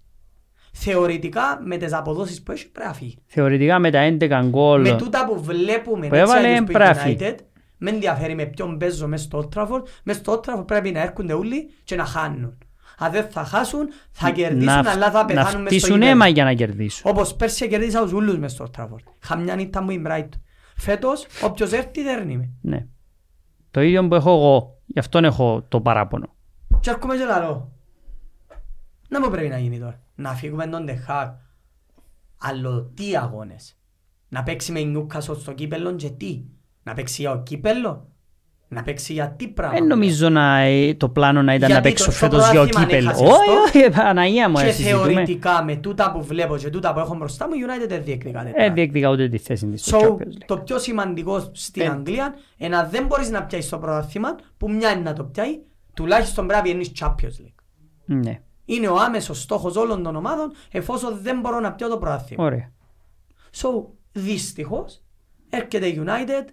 Θεωρητικά, με τις αποδόσεις που έχει πρέπει να φύγει. Θεωρητικά με τα 11 γκολ. Με τούτα που βλέπουμε Που έτσι έβαλε, αλλιώς που η πράφει. United, με ενδιαφέρει με ποιον παίζω μέσα στο Old Trafford. Μέσα στο Old Trafford πρέπει να έρχονται όλοι και να χάνουν. Αν δεν θα χάσουν, θα κερδίσουν, να, αλλά θα να πεθάνουν μέσα στο φτύσουν γήπεδο. αίμα για να κερδίσουν. Όπως πέρσι κερδίσα τους ούλους μες στο Old Trafford. Χαμιά νύχτα μου η Brighton. Φέτος, όποιος έρθει δέρνει με. Ναι. Το ίδιο που έχω εγώ. Γι' αυτόν έχω το παράπονο. Και έρχομαι και λαλώ. Να μου πρέπει να γίνει τώρα. Να φύγουμε τον Τεχάκ. Αλλά τι αγώνες. Να παίξει με Νιούκασο στο κύπελλο και τι. Να παίξει για ο κύπελλο. Να παίξει για τι πράγμα. Δεν νομίζω να, ε, το πλάνο να ήταν Γιατί να το- παίξω το φέτος για ο πρωτάθλημα κύπελ. έχασες Όχι, το. όχι, Παναγία μου, Και ε, συζητούμε. θεωρητικά με τούτα που βλέπω και τούτα που έχω μπροστά μου, η United δεν διεκδικά Ε, τέτοια. διεκδικά ούτε τη θέση της στο So, Champions League. το πιο σημαντικό στην Ε. Αγγλία είναι να δεν μπορείς να πιάσεις το πρωτάθλημα που μια είναι να το πιάει, τουλάχιστον πρέπει να πιένεις Champions League. Ναι, Είναι ο άμεσος στόχος όλων των ομάδων εφόσον δεν μπορώ να πιω το πρωτάθλημα. ωραία. So, δυστυχώς, έρχεται η United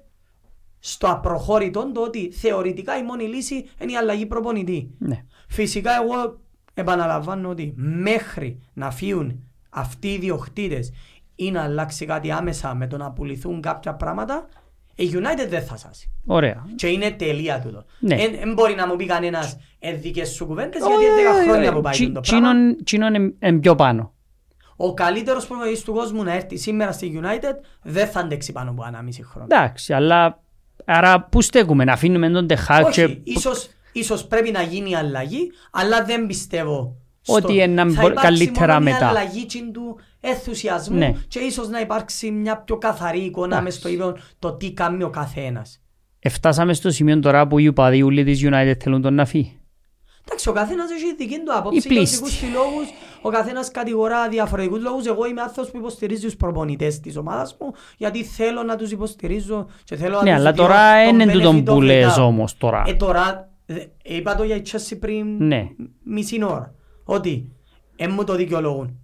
στο απροχώρητο το ότι θεωρητικά η μόνη λύση είναι η αλλαγή προπονητή. Ναι. Φυσικά εγώ επαναλαμβάνω ότι μέχρι να φύγουν αυτοί οι διοκτήτες ή να αλλάξει κάτι άμεσα με το να πουληθούν κάποια πράγματα, η United δεν θα σάσει. Ωραία. Και είναι τελεία τούτο. Ναι. Δεν μπορεί να μου πει κανένας ε, δικές σου κουβέντες Όχι, γιατί είναι 10 όχι, χρόνια όχι. που πάει Τσι- το πράγμα. τσίνον- Τσίνον είναι- είναι πιο πάνω. Ο καλύτερος προπονητής του κόσμου να έρθει σήμερα στη United δεν θα αντέξει πάνω από ένα μισή χρόνο. Εντάξει, αλλά άρα πού στέκουμε, να αφήνουμε τον Τεχάκ και... Όχι, ίσως, ίσως πρέπει να γίνει αλλαγή, αλλά δεν πιστεύω Ότι είναι να θα μπο- υπάρξει καλύτερα μόνο μετά. μια αλλαγή τσιν του ενθουσιασμού Ναι. και ίσως να υπάρξει μια πιο καθαρή εικόνα Εντάξει. μες στο ίδιο το τι κάνει ο καθένας. Εφτάσαμε στο σημείο τώρα που οι οπαδοί ούλοι της United θέλουν τον να φύγει. Εντάξει, ο καθένας έχει δική του άποψη Οι και πλήστοι. δικούς του λόγους. Ο καθένας κατηγορά διαφορετικούς λόγους. Εγώ είμαι άνθρωπος που υποστηρίζει τους προπονητές της ομάδας μου γιατί θέλω να τους υποστηρίζω και θέλω να Ναι, τους αλλά δίνω τώρα τον είναι τούτον benefit που of the λες doubt. όμως τώρα. Ε, τώρα, ε, είπα το για η Chelsea πριν Ναι. μισή ώρα. Ότι ε, μου το δικαιολογούν.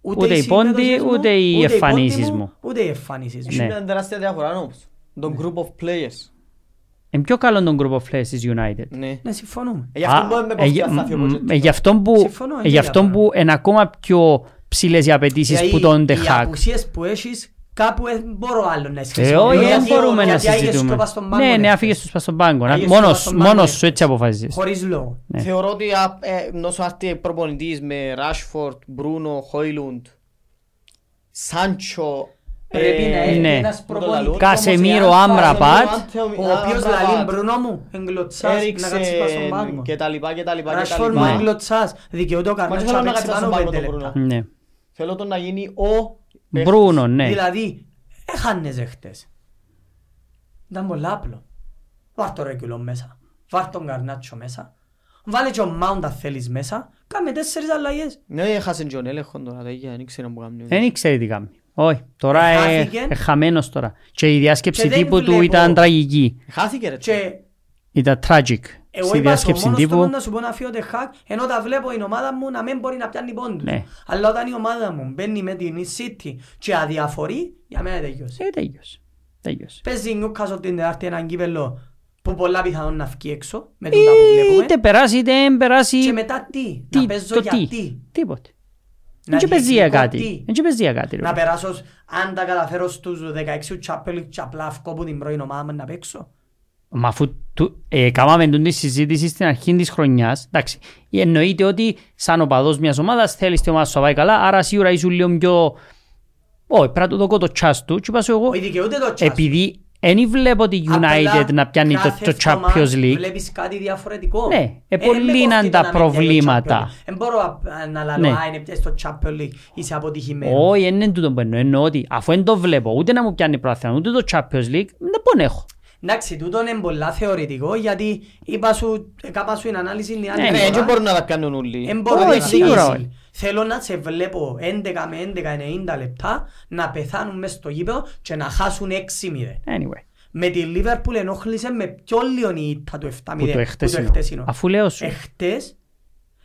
Ούτε οι συμμετοχές πόντοι, μου, ούτε οι πόντοι εμφανίσεις μου, μου. Ούτε οι εμφανίσεις μου. Ναι. Είναι μια τεράστια διαφορά όμως. Τον group of players. Είναι πιο καλό τον group of players της United. Ναι. Ναι, συμφωνούμε. Ε, Γι' αυτό μπορεί να με ε, κοφτεί για- αστάθει ο μ, Pochettino. ε, γι' αυτό που, Συμφωνώ, ε, είναι γι' αυτό για που είναι ακόμα πιο ψηλές οι απαιτήσεις Γιατί που τον οι Ντεχάκ. απουσίες που έχεις κάπου δεν μπορώ άλλο να Ε, χρησιμοποιήσω. όχι, δεν Γιατί- μπορούμε να γιατί άγιες συζητούμε. στο πας στον πάγκο, Ναι, ναι, ναι, άφηγες τους πας στον πάγκο. Να- Άγιες στο πας Μόνος στον σου, πάγκο, μόνος ναι. σου έτσι αποφασίζεις. Χωρίς λόγο. Ναι. Θεωρώ ότι α, ε, νόσο άρτη προπονητής με Ράσφορτ, Μπρούνο, Χόιλουντ, Σάντσο, Πρέπει να ε, έρθει ναι. ένας προπονητής Κασεμίρο, όμως, Κασεμίρο, εάν Άμραμπατ. φάει Ο οποίος λαλεί Μπρουνό μου, εγκλωτσάς να κάτσεις πας στον πάγκο. Έριξεν και τα λοιπά και τα λοιπά και τα Ρασφόρ μου λοιπά. εγκλωτσάς, δικαιούται ο Μα Καρνάτσο δεν θέλω να να παίξει κάτσει πάνω στον πάγκο πέντε τον λεπτά. Μπρούνο. Ναι. Θέλω τον να γίνει ο παίχτης. Μπρούνο, ναι. Δηλαδή, έχανες χτες. Ήταν πολλά απλό. Βάρ' το Ρέγκουλο μέσα, βάρ' τον Καρνάτσο μέσα, βάλε και ο Μάουντ αν θέλεις μέσα, κάμε τέσσερις αλλαγές. Ναι, έχασε τον έλεγχο τώρα, τέτοια, δεν ξέρω που κάνει. Δεν ήξερε τι κάνει. Όχι, τώρα ε, Χάθηκε. ε, χαμένος τώρα. Και η διάσκεψη Και δεν τύπου του βλέπω. ήταν τραγική. Χάθηκε ρε. Και Ήταν tragic. Εγώ Στη είπα στο διάσκεψη μόνος τύπου. τρόπο να σου πω να φύγω τεχάκ ενώ τα βλέπω η ομάδα μου να μην μπορεί να πιάνει πόντους. Ναι. Αλλά όταν η ομάδα μου μπαίνει με την City και αδιαφορεί, για μένα τελειώσει. Ε, τέλειωσε. Τέλειωσε. Παίζει η Newcastle την Τετάρτη έναν κύπελλο που πολλά πιθανόν να βγει έξω με τούτα που βλέπουμε. Είτε περάσει είτε δεν περάσει. Και μετά τι, τι, να παίζω το γιατί. τι. Τίποτε. Να Δεν παίζει για διεκδικώ κάτι. τι; Δεν παίζει για κάτι. ρε. Να περάσω, αν τα καταφέρω στους 16 Champions και απλά αυκώ που την πρώην ομάδα μου να παίξω. Μα αφού του, ε, κάμαμε τον τη συζήτηση στην αρχή της χρονιάς, εντάξει, εννοείται ότι σαν οπαδός μιας ομάδας θέλεις την ομάδα σου να πάει καλά, άρα σίγουρα ήσουν λίγο πιο... Όχι, πρέπει να του δω το τσάς του και είπα σου εγώ, Όχι δικαιούται το τσάς. επειδή δεν βλέπω τη United Απλά να πιάνει το, κάθε το εβδομάδα Champions League, Βλέπεις κάτι διαφορετικό. Ναι, ε, Ε, πολλοί με είναι κόφτει τα το να μην πιάνει το προβλήματα. Champions League. Δεν μπορώ α, να λαλώ, Ναι. α, είναι πια στο Champions League, είσαι αποτυχημένος. όχι, δεν είναι τούτο που εννοώ, εννοώ ότι αφού δεν το βλέπω, ούτε να μου πιάνει πρόθυμα, ούτε το Champions League, δεν μπορώ να έχω. Εντάξει, τούτο είναι πολλά θεωρητικό γιατί είπα σου, έκανα σου την ανάλυση την άλλη Ναι, Ναι, δεν φορά. μπορούν να τα κάνουν όλοι. Δεν μπορώ Όχι, να σίγουρα δεις. Όχι. Θέλω να σε βλέπω 11 με 11-90 λεπτά να πεθάνουν μες στο γήπεδο και να χάσουν 6-0. Anyway, Με τη Λίβερπουλ ενόχλησε με πιο λίγο η ήττα του 7-0 που το εχτεσινό. εχτεσινό. Αφού λέω σου, Εχτες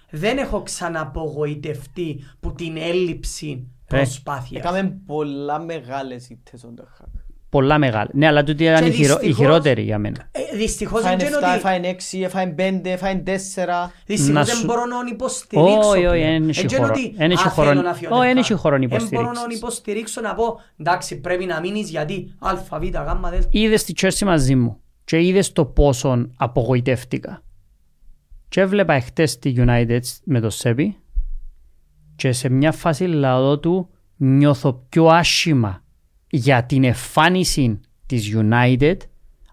δεν έχω ξαναπογοητευτεί που την έλλειψη Ε. προσπάθειας. Έκαμε πολλά μεγάλες ήττες ο Ντεχάκ. Πολλά μεγάλα. Ναι, αλλά τούτη ήταν Και η, χειρο, η δυστυχώς- χειρότερη για μένα. Ε, δυστυχώς Φάιν δεν 7, ότι... φάιν 6, φάιν 5, φάιν 4. Δυστυχώς Να δεν σου- μπορώ να υποστηρίξω Όχι, όχι, πλέον. εν έχει Εν και χώρο. ότι, Εν έχει «Α, χώρο- θέλω να φύγω όχι, εν τεχά». έχει χώρο να Εν μπορώ να υποστηρίξεις. υποστηρίξω να πω εντάξει πρέπει να μείνεις γιατί α, β, γ, δ. Είδες τη Chelsea μαζί μου και είδες το πόσο απογοητεύτηκα. Και έβλεπα εχθές τη United με το Σέπι και σε μια φάση λαό του νιώθω πιο άσχημα για την εμφάνιση της United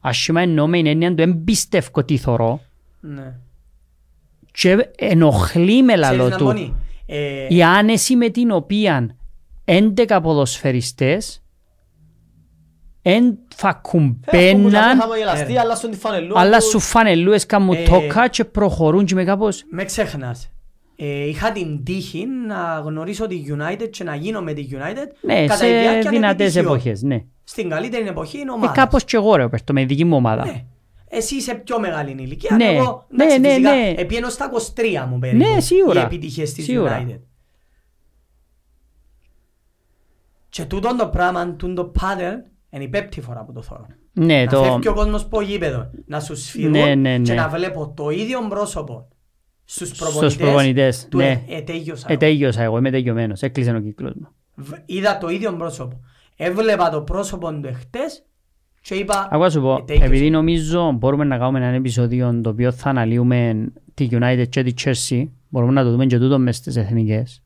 άσχημα εννοώ με την έννοια του εμπιστεύω τι θωρώ Ναι. και ενοχλεί με Ξέρεις λαλό να του μπώνει. Ε, η άνεση με την οποία 11 ποδοσφαιριστές εν θα κουμπέναν χαμογελαστεί, αλλά στον τη φανελού. αλλά τους. σου φανελούες κάμου Ε, τόκα και προχωρούν και με κάπως Με ξέχνας. Ε, είχα την τύχη να γνωρίσω τη United και να γίνω με τη United ναι, κατά τη σε διάρκεια δυνατές επιτυχιών. εποχές ναι. Στην καλύτερη εποχή είναι Ε, ομάδας. κάπως και εγώ ρε Πέρτο με δική μου ομάδα Ναι. Εσύ είσαι πιο μεγάλη ηλικία. Ναι, Εγώ, ναι, εντάξει, ναι, φυσικά, ναι. επήγαινω στα 23 μου περίπου. Ναι, σίγουρα. Οι επιτυχίες της Σίγουρα. United. Και τούτο το πράγμα, τούτο το pattern, είναι η πέπτη φορά που το θέλω. ναι να το φεύγει ο κόσμος από γήπεδο, να σου σφυρούν Ναι, ναι, και ναι. να βλέπω το ίδιο πρόσωπο στους στους προπονητές. προπονητές του, ναι ε, ε, τέλειωσα ε, εγώ. τέλειωσα εγώ είμαι τελειωμένος έκλεισε ο κύκλος μου Β- Είδα το ίδιο πρόσωπο. Έβλεπα το πρόσωπο του εχθές και είπα Ακούω σου πω, ε, τέλειωσα. επειδή νομίζω μπορούμε να κάνουμε ένα επεισόδιο το οποίο θα αναλύουμε τη United και τη Chelsea, μπορούμε να το δούμε και τούτο μες στις εθνικές,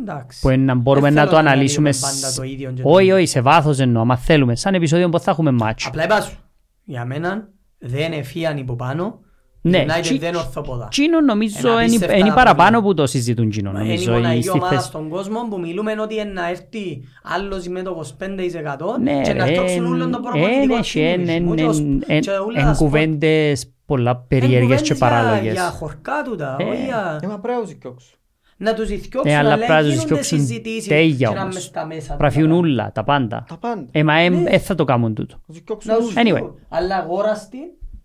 Εντάξει. που είναι να μπορούμε Δεν να θέλω το να αναλύσουμε. αναλύουμε πάντα σ- το ίδιο και Όχι, το- όχι, σε βάθος εννοώ, άμα θέλουμε, σαν επεισόδιο που θα έχουμε μάτσο. Απλά είπα σου, για μένα δεν εφίαν υπό πάνω Ναι, United τσι- δεν ορθοποδά. Τσίνο νομίζω Ένα είναι απίστευτα είναι παραπάνω προβλήματα. που το συζητούν Τσίνο Είναι η νομίζω μοναδική στη ομάδα θέση. στον κόσμο που μιλούμε ότι είναι να έρθει άλλος με το 25% Ναι και να ρε, φτιάξουν όλον το προπονητικό είναι και team. εν- Μου και εν- ως- εν- και όλα εν τα σπορ. κουβέντες πολλά Εν περίεργες κουβέντες και για- παράλογες. Για χορκά τούτα, Ε. όχι για- Ε, μα πρέπει να τους διώξουν. να τους διθιώξουν, Ναι, αλλά αλλά πρέπει να τους γίνονται διώξουν συζητήσεις τέλεια και να όμως. μες στα μέσα. Πραφιούν τούτα. ούλα, τα πάντα. Τα πάντα. Ε, μα Ναι. δεν θα το κάνουν τούτο. Να τους διώξουν Να όλους. τους Anyway. διώξουν. Αλλά αγόραστη,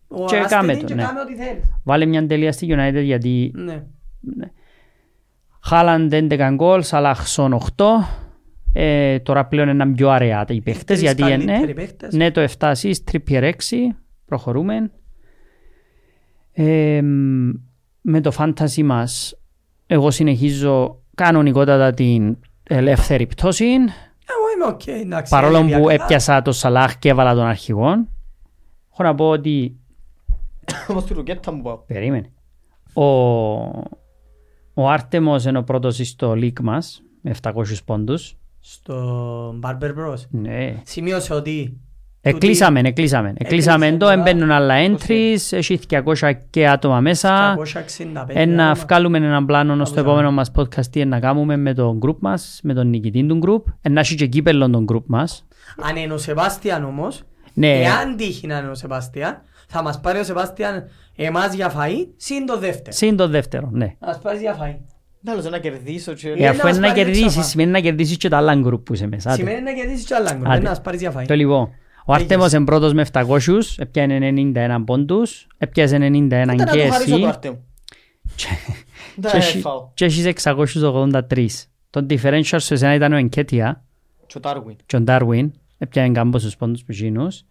Και αγοράστε κάμε την το, και ναι. κάμε ό,τι θέλεις. Βάλε μια τελεία στη United γιατί Ναι. Χάλαντ 11 γκολ, Σαλάχ, Σον 8. Ε, τώρα πλέον είναι πιο αραιά οι παίχτες τρεις γιατί είναι καλύτεροι παίχτες. ναι το 7 assist, Trippier 6 προχωρούμε ε, με το fantasy μας εγώ συνεχίζω κανονικότατα την ελεύθερη πτώση Εγώ είμαι οκ, εντάξει. παρόλο είναι που διακριτά. έπιασα το Σαλάχ και έβαλα τον αρχηγό έχω να πω ότι Όμως στη ρουκέτα μου πάω. Περίμενε. Ο, ο Άρτεμος είναι ο πρώτος στο league μας με 700 πόντους. Στο Barber Bros. Ναι. Σημείωσε ότι Εκλείσαμε, εκλείσαμε. Εκλείσαμε το, τώρα. εμπαίνουν άλλα entries, έχει 200 και άτομα μέσα. 265 Ένα άτομα. βγάλουμε έναν πλάνο στο Άκουσα. επόμενο μας podcast τι είναι να κάνουμε με τον group μας, με τον νικητή του group. Ένα έχει και κύπελλον τον group μας. Αν είναι ο Σεβάστιαν όμως, Ναι, εάν τύχει να είναι ο Σεβάστιαν, θα μας πάρει ο Σεβάστιαν εμάς για φαΐ, συν το δεύτερο. συν το δεύτερο, ναι. Να μας πάρεις για φαΐ. Τέλος, να κερδίσω και... Ε, αφού να είναι μας να πάρεις κερδίσεις, εξάφα. σημαίνει να κερδίσεις και τα άλλα group που είσαι μέσα. Άντε. Σημαίνει να κερδίσεις και άλλα γκολ, Άντε. δεν να μας πάρεις για φαΐ. Το λοιπόν, ο Άρτεμος είναι πρώτος με 700, έπιανε 91 πόντους, έπιασε 91 Ήταν να και του χαρίσω εσύ το Άρτεμ. Δεν και έχει- έφαω. και έχεις 683. Το differential σε εσένα ήταν ο Ενκέτια Και ο Ντάρουιν. και ο Ντάρουιν, έπιανε κάμποσους πόντους που γίνους.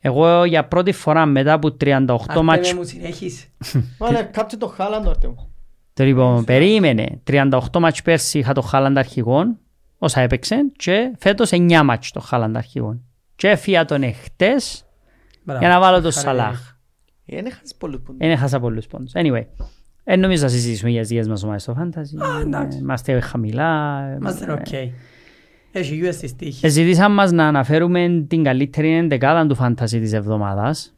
Εγώ για πρώτη φορά μετά από 38 Άρτεμε ματς, μου συνέχισε. Βάλε captain το Χάλαντ ο Άρτεμ. το λοιπόν, περίμενε, 38 ματς πέρσι είχα το Χάλαντ αρχηγόν, όσα έπαιξε, και φέτος 9 ματς το Χάλαντ αρχηγόν. Και έφυγα τον εχτες Μπράβο. για να βάλω το Χαρά. Σαλάχ. Ε, Δεν έχασες πολλούς πόντους. Δεν έχασα πολλούς πόντους. Anyway, δεν νομίζω να συζητήσουμε για τις δικές μας ομάδες στο fantasy. Α, εντάξει. Ε, Είμαστε χαμηλά. ε, Είμαστε οκ. Έχει US της τύχης. ε, Ζητήσαμε μας να αναφέρουμε την καλύτερη εντεκάδα του fantasy της εβδομάδας.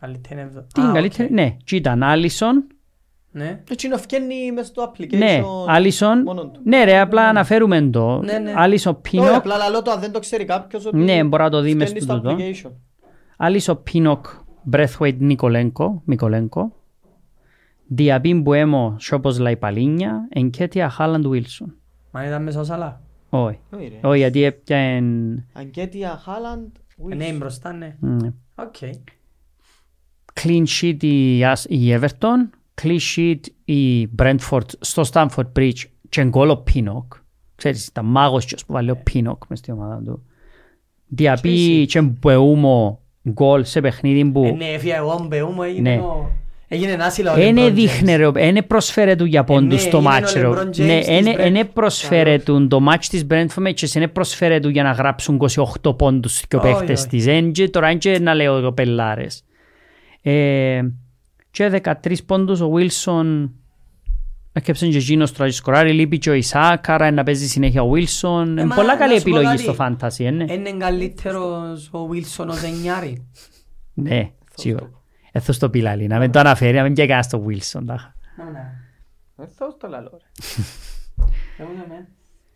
Καλύτερη εβδο- Την Α, καλύτερη, οκ. ναι. Και ήταν Άλισον. Ναι. Έτσι να φκένει μες στο application. Ναι, Άλισον. μόνον του. Ναι ρε, απλά αναφέρουμε το. Ναι, ναι. Άλισον Όχι, Πίνοκ. απλά λαλώ το αν δεν το ξέρει κάποιος ότι Ναι, μπορεί να το δει μες φκένει στο στο τούτο. application. Άλισον Πίνοκ, Breathwaite Νικολέγκο, Μικολέγκο. Διαπίν Μπουέμο, Σόπος Λαϊπαλίνια, Ενκέτια Χάλαντ Βίλσον. Μα ήταν μέσα ο Σαλά. Όχι. Όχι, ρε. Όχι, γιατί έπιαν... Αγκέτια, Χάλαντ, Ναι, Wilson. μπροστά, ναι. ναι. Οκ. clean sheet η, As- η Everton, clean sheet η Brentford στο Stamford Bridge και γκολ ο Πίνοκ. Ξέρεις, ήταν μάγος και που βάλει ο Πίνοκ μες στη ομάδα του. Διαπεί και μπεούμο γκολ σε παιχνίδι Ε, που Ναι, έφυγε εγώ μπεού μου, έγινε Ναι. ο- έγινε ένα άσυλο ο δεν LeBron δείχνε James. ρε, δεν προσφέρε του για πόντους ναι, στο είναι ο μάτς ρε. LeBron James Ναι, της δεν Brentford. προσφέρε του το μάτς της Brentford και δεν προσφέρε του για να γράψουν 28 πόντους και ο Όχι, παίχτες όχι. της. Εν και τώρα είναι και να λέω εγώ πελάρες. Ε, και 13 πόντους ο Wilson έκεψε και εκείνος τώρα και σκοράρει, λείπει και ο Ισάκ, άρα να παίζει συνέχεια ο Wilson. Είναι μα, πολλά να καλή σου πω επιλογή κάτι. στο fantasy, ε, ναι. Είναι καλύτερος ο Wilson ο Ζενιάρη. Ναι, σίγουρα. Έθω στο πιλάλι, να μην το αναφέρει, να μην πιέκανα στο Wilson. τάχα. Ναι, Δεν θα στο λαλώ ρε. Δεν μου λέμε.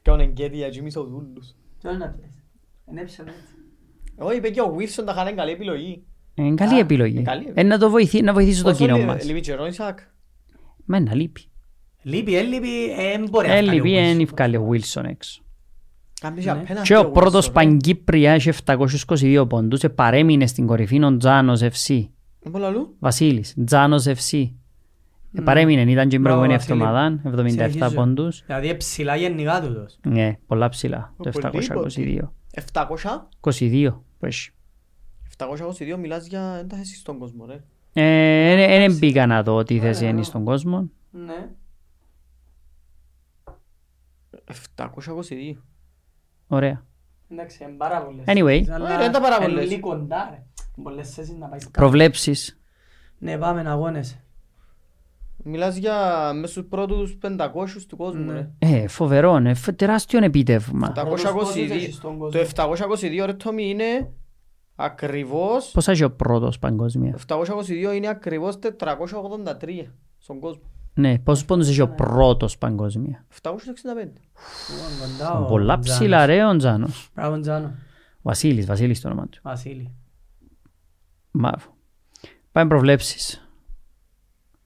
Κάνουν εγκέτια και εμείς οδούλους. Τι να πεις. Είναι έψαλο έτσι. Εγώ είπε και ο Wilson τα είχαν καλή επιλογή. Είναι καλή Α, επιλογή. είναι καλή. Ε, να, το βοηθεί, να βοηθήσει το Πόσο κοινό λείπει- μας. Λείπει και ο Ισακ. Μα να λείπει. Λείπει, ε, λείπει, ε, εν μπορεί να Ε, βγάλει ο λείπει, Wilson. δεν βγάλει ο Wilson έξω. Κάνεις Ναι. απέναντι Και ο Wilson, πρώτος ρε. Παγκύπρια έχει 722 πόντους, ε, παρέμεινε στην κορυφή ο Τζάνος FC. Είναι πολλά αλλού. Βασίλης, Τζάνος FC. Ε, Παρέμεινε, ήταν και την Μπράβο, προηγούμενη Βασίλη. εβδομάδα, 77 Συνεχίζω. πόντους. Δηλαδή ε, ψηλά γενικά τούτος. Ναι, πολλά ψηλά, το Πολύ 722. 700. 22 που έχει. 722 μιλάς για ένταση στον κόσμο ρε. Ε, Δεν μπήκα να δω τι θέση είναι στον κόσμο. Ναι. 722. Ωραία. Εντάξει, είναι πάρα πολλές. Anyway. Αλλά Ε, ρε, είναι τα πάρα είναι πολλές. λίγο κοντά, ρε. Πολλές θέσεις να πάει κάτω. Προβλέψεις. Ναι, πάμε αγώνες. Μιλάς για μέσα στους πρώτους 500 του κόσμου Ναι. ρε. Ε, φοβερό, είναι φ- τεράστιο επίτευγμα. Πρώτος πόντος 722. έχεις στον κόσμο. Το 722 ρε Τόμι είναι Ακριβώς Πόσα έχει ο πρώτος παγκόσμια; 722 είναι ακριβώς 483 στον κόσμο. Ναι, πόσους πόντους έχει ο πρώτος παγκόσμια; 765. Κοντά ο Πολλά Τζάνος. ψηλά ρε ο Τζάνος. Μπράβο Τζάνο. Βασίλης, Βασίλης το όνομα του. Βασίλη. Μαύρο. Πάμε προβλέψεις.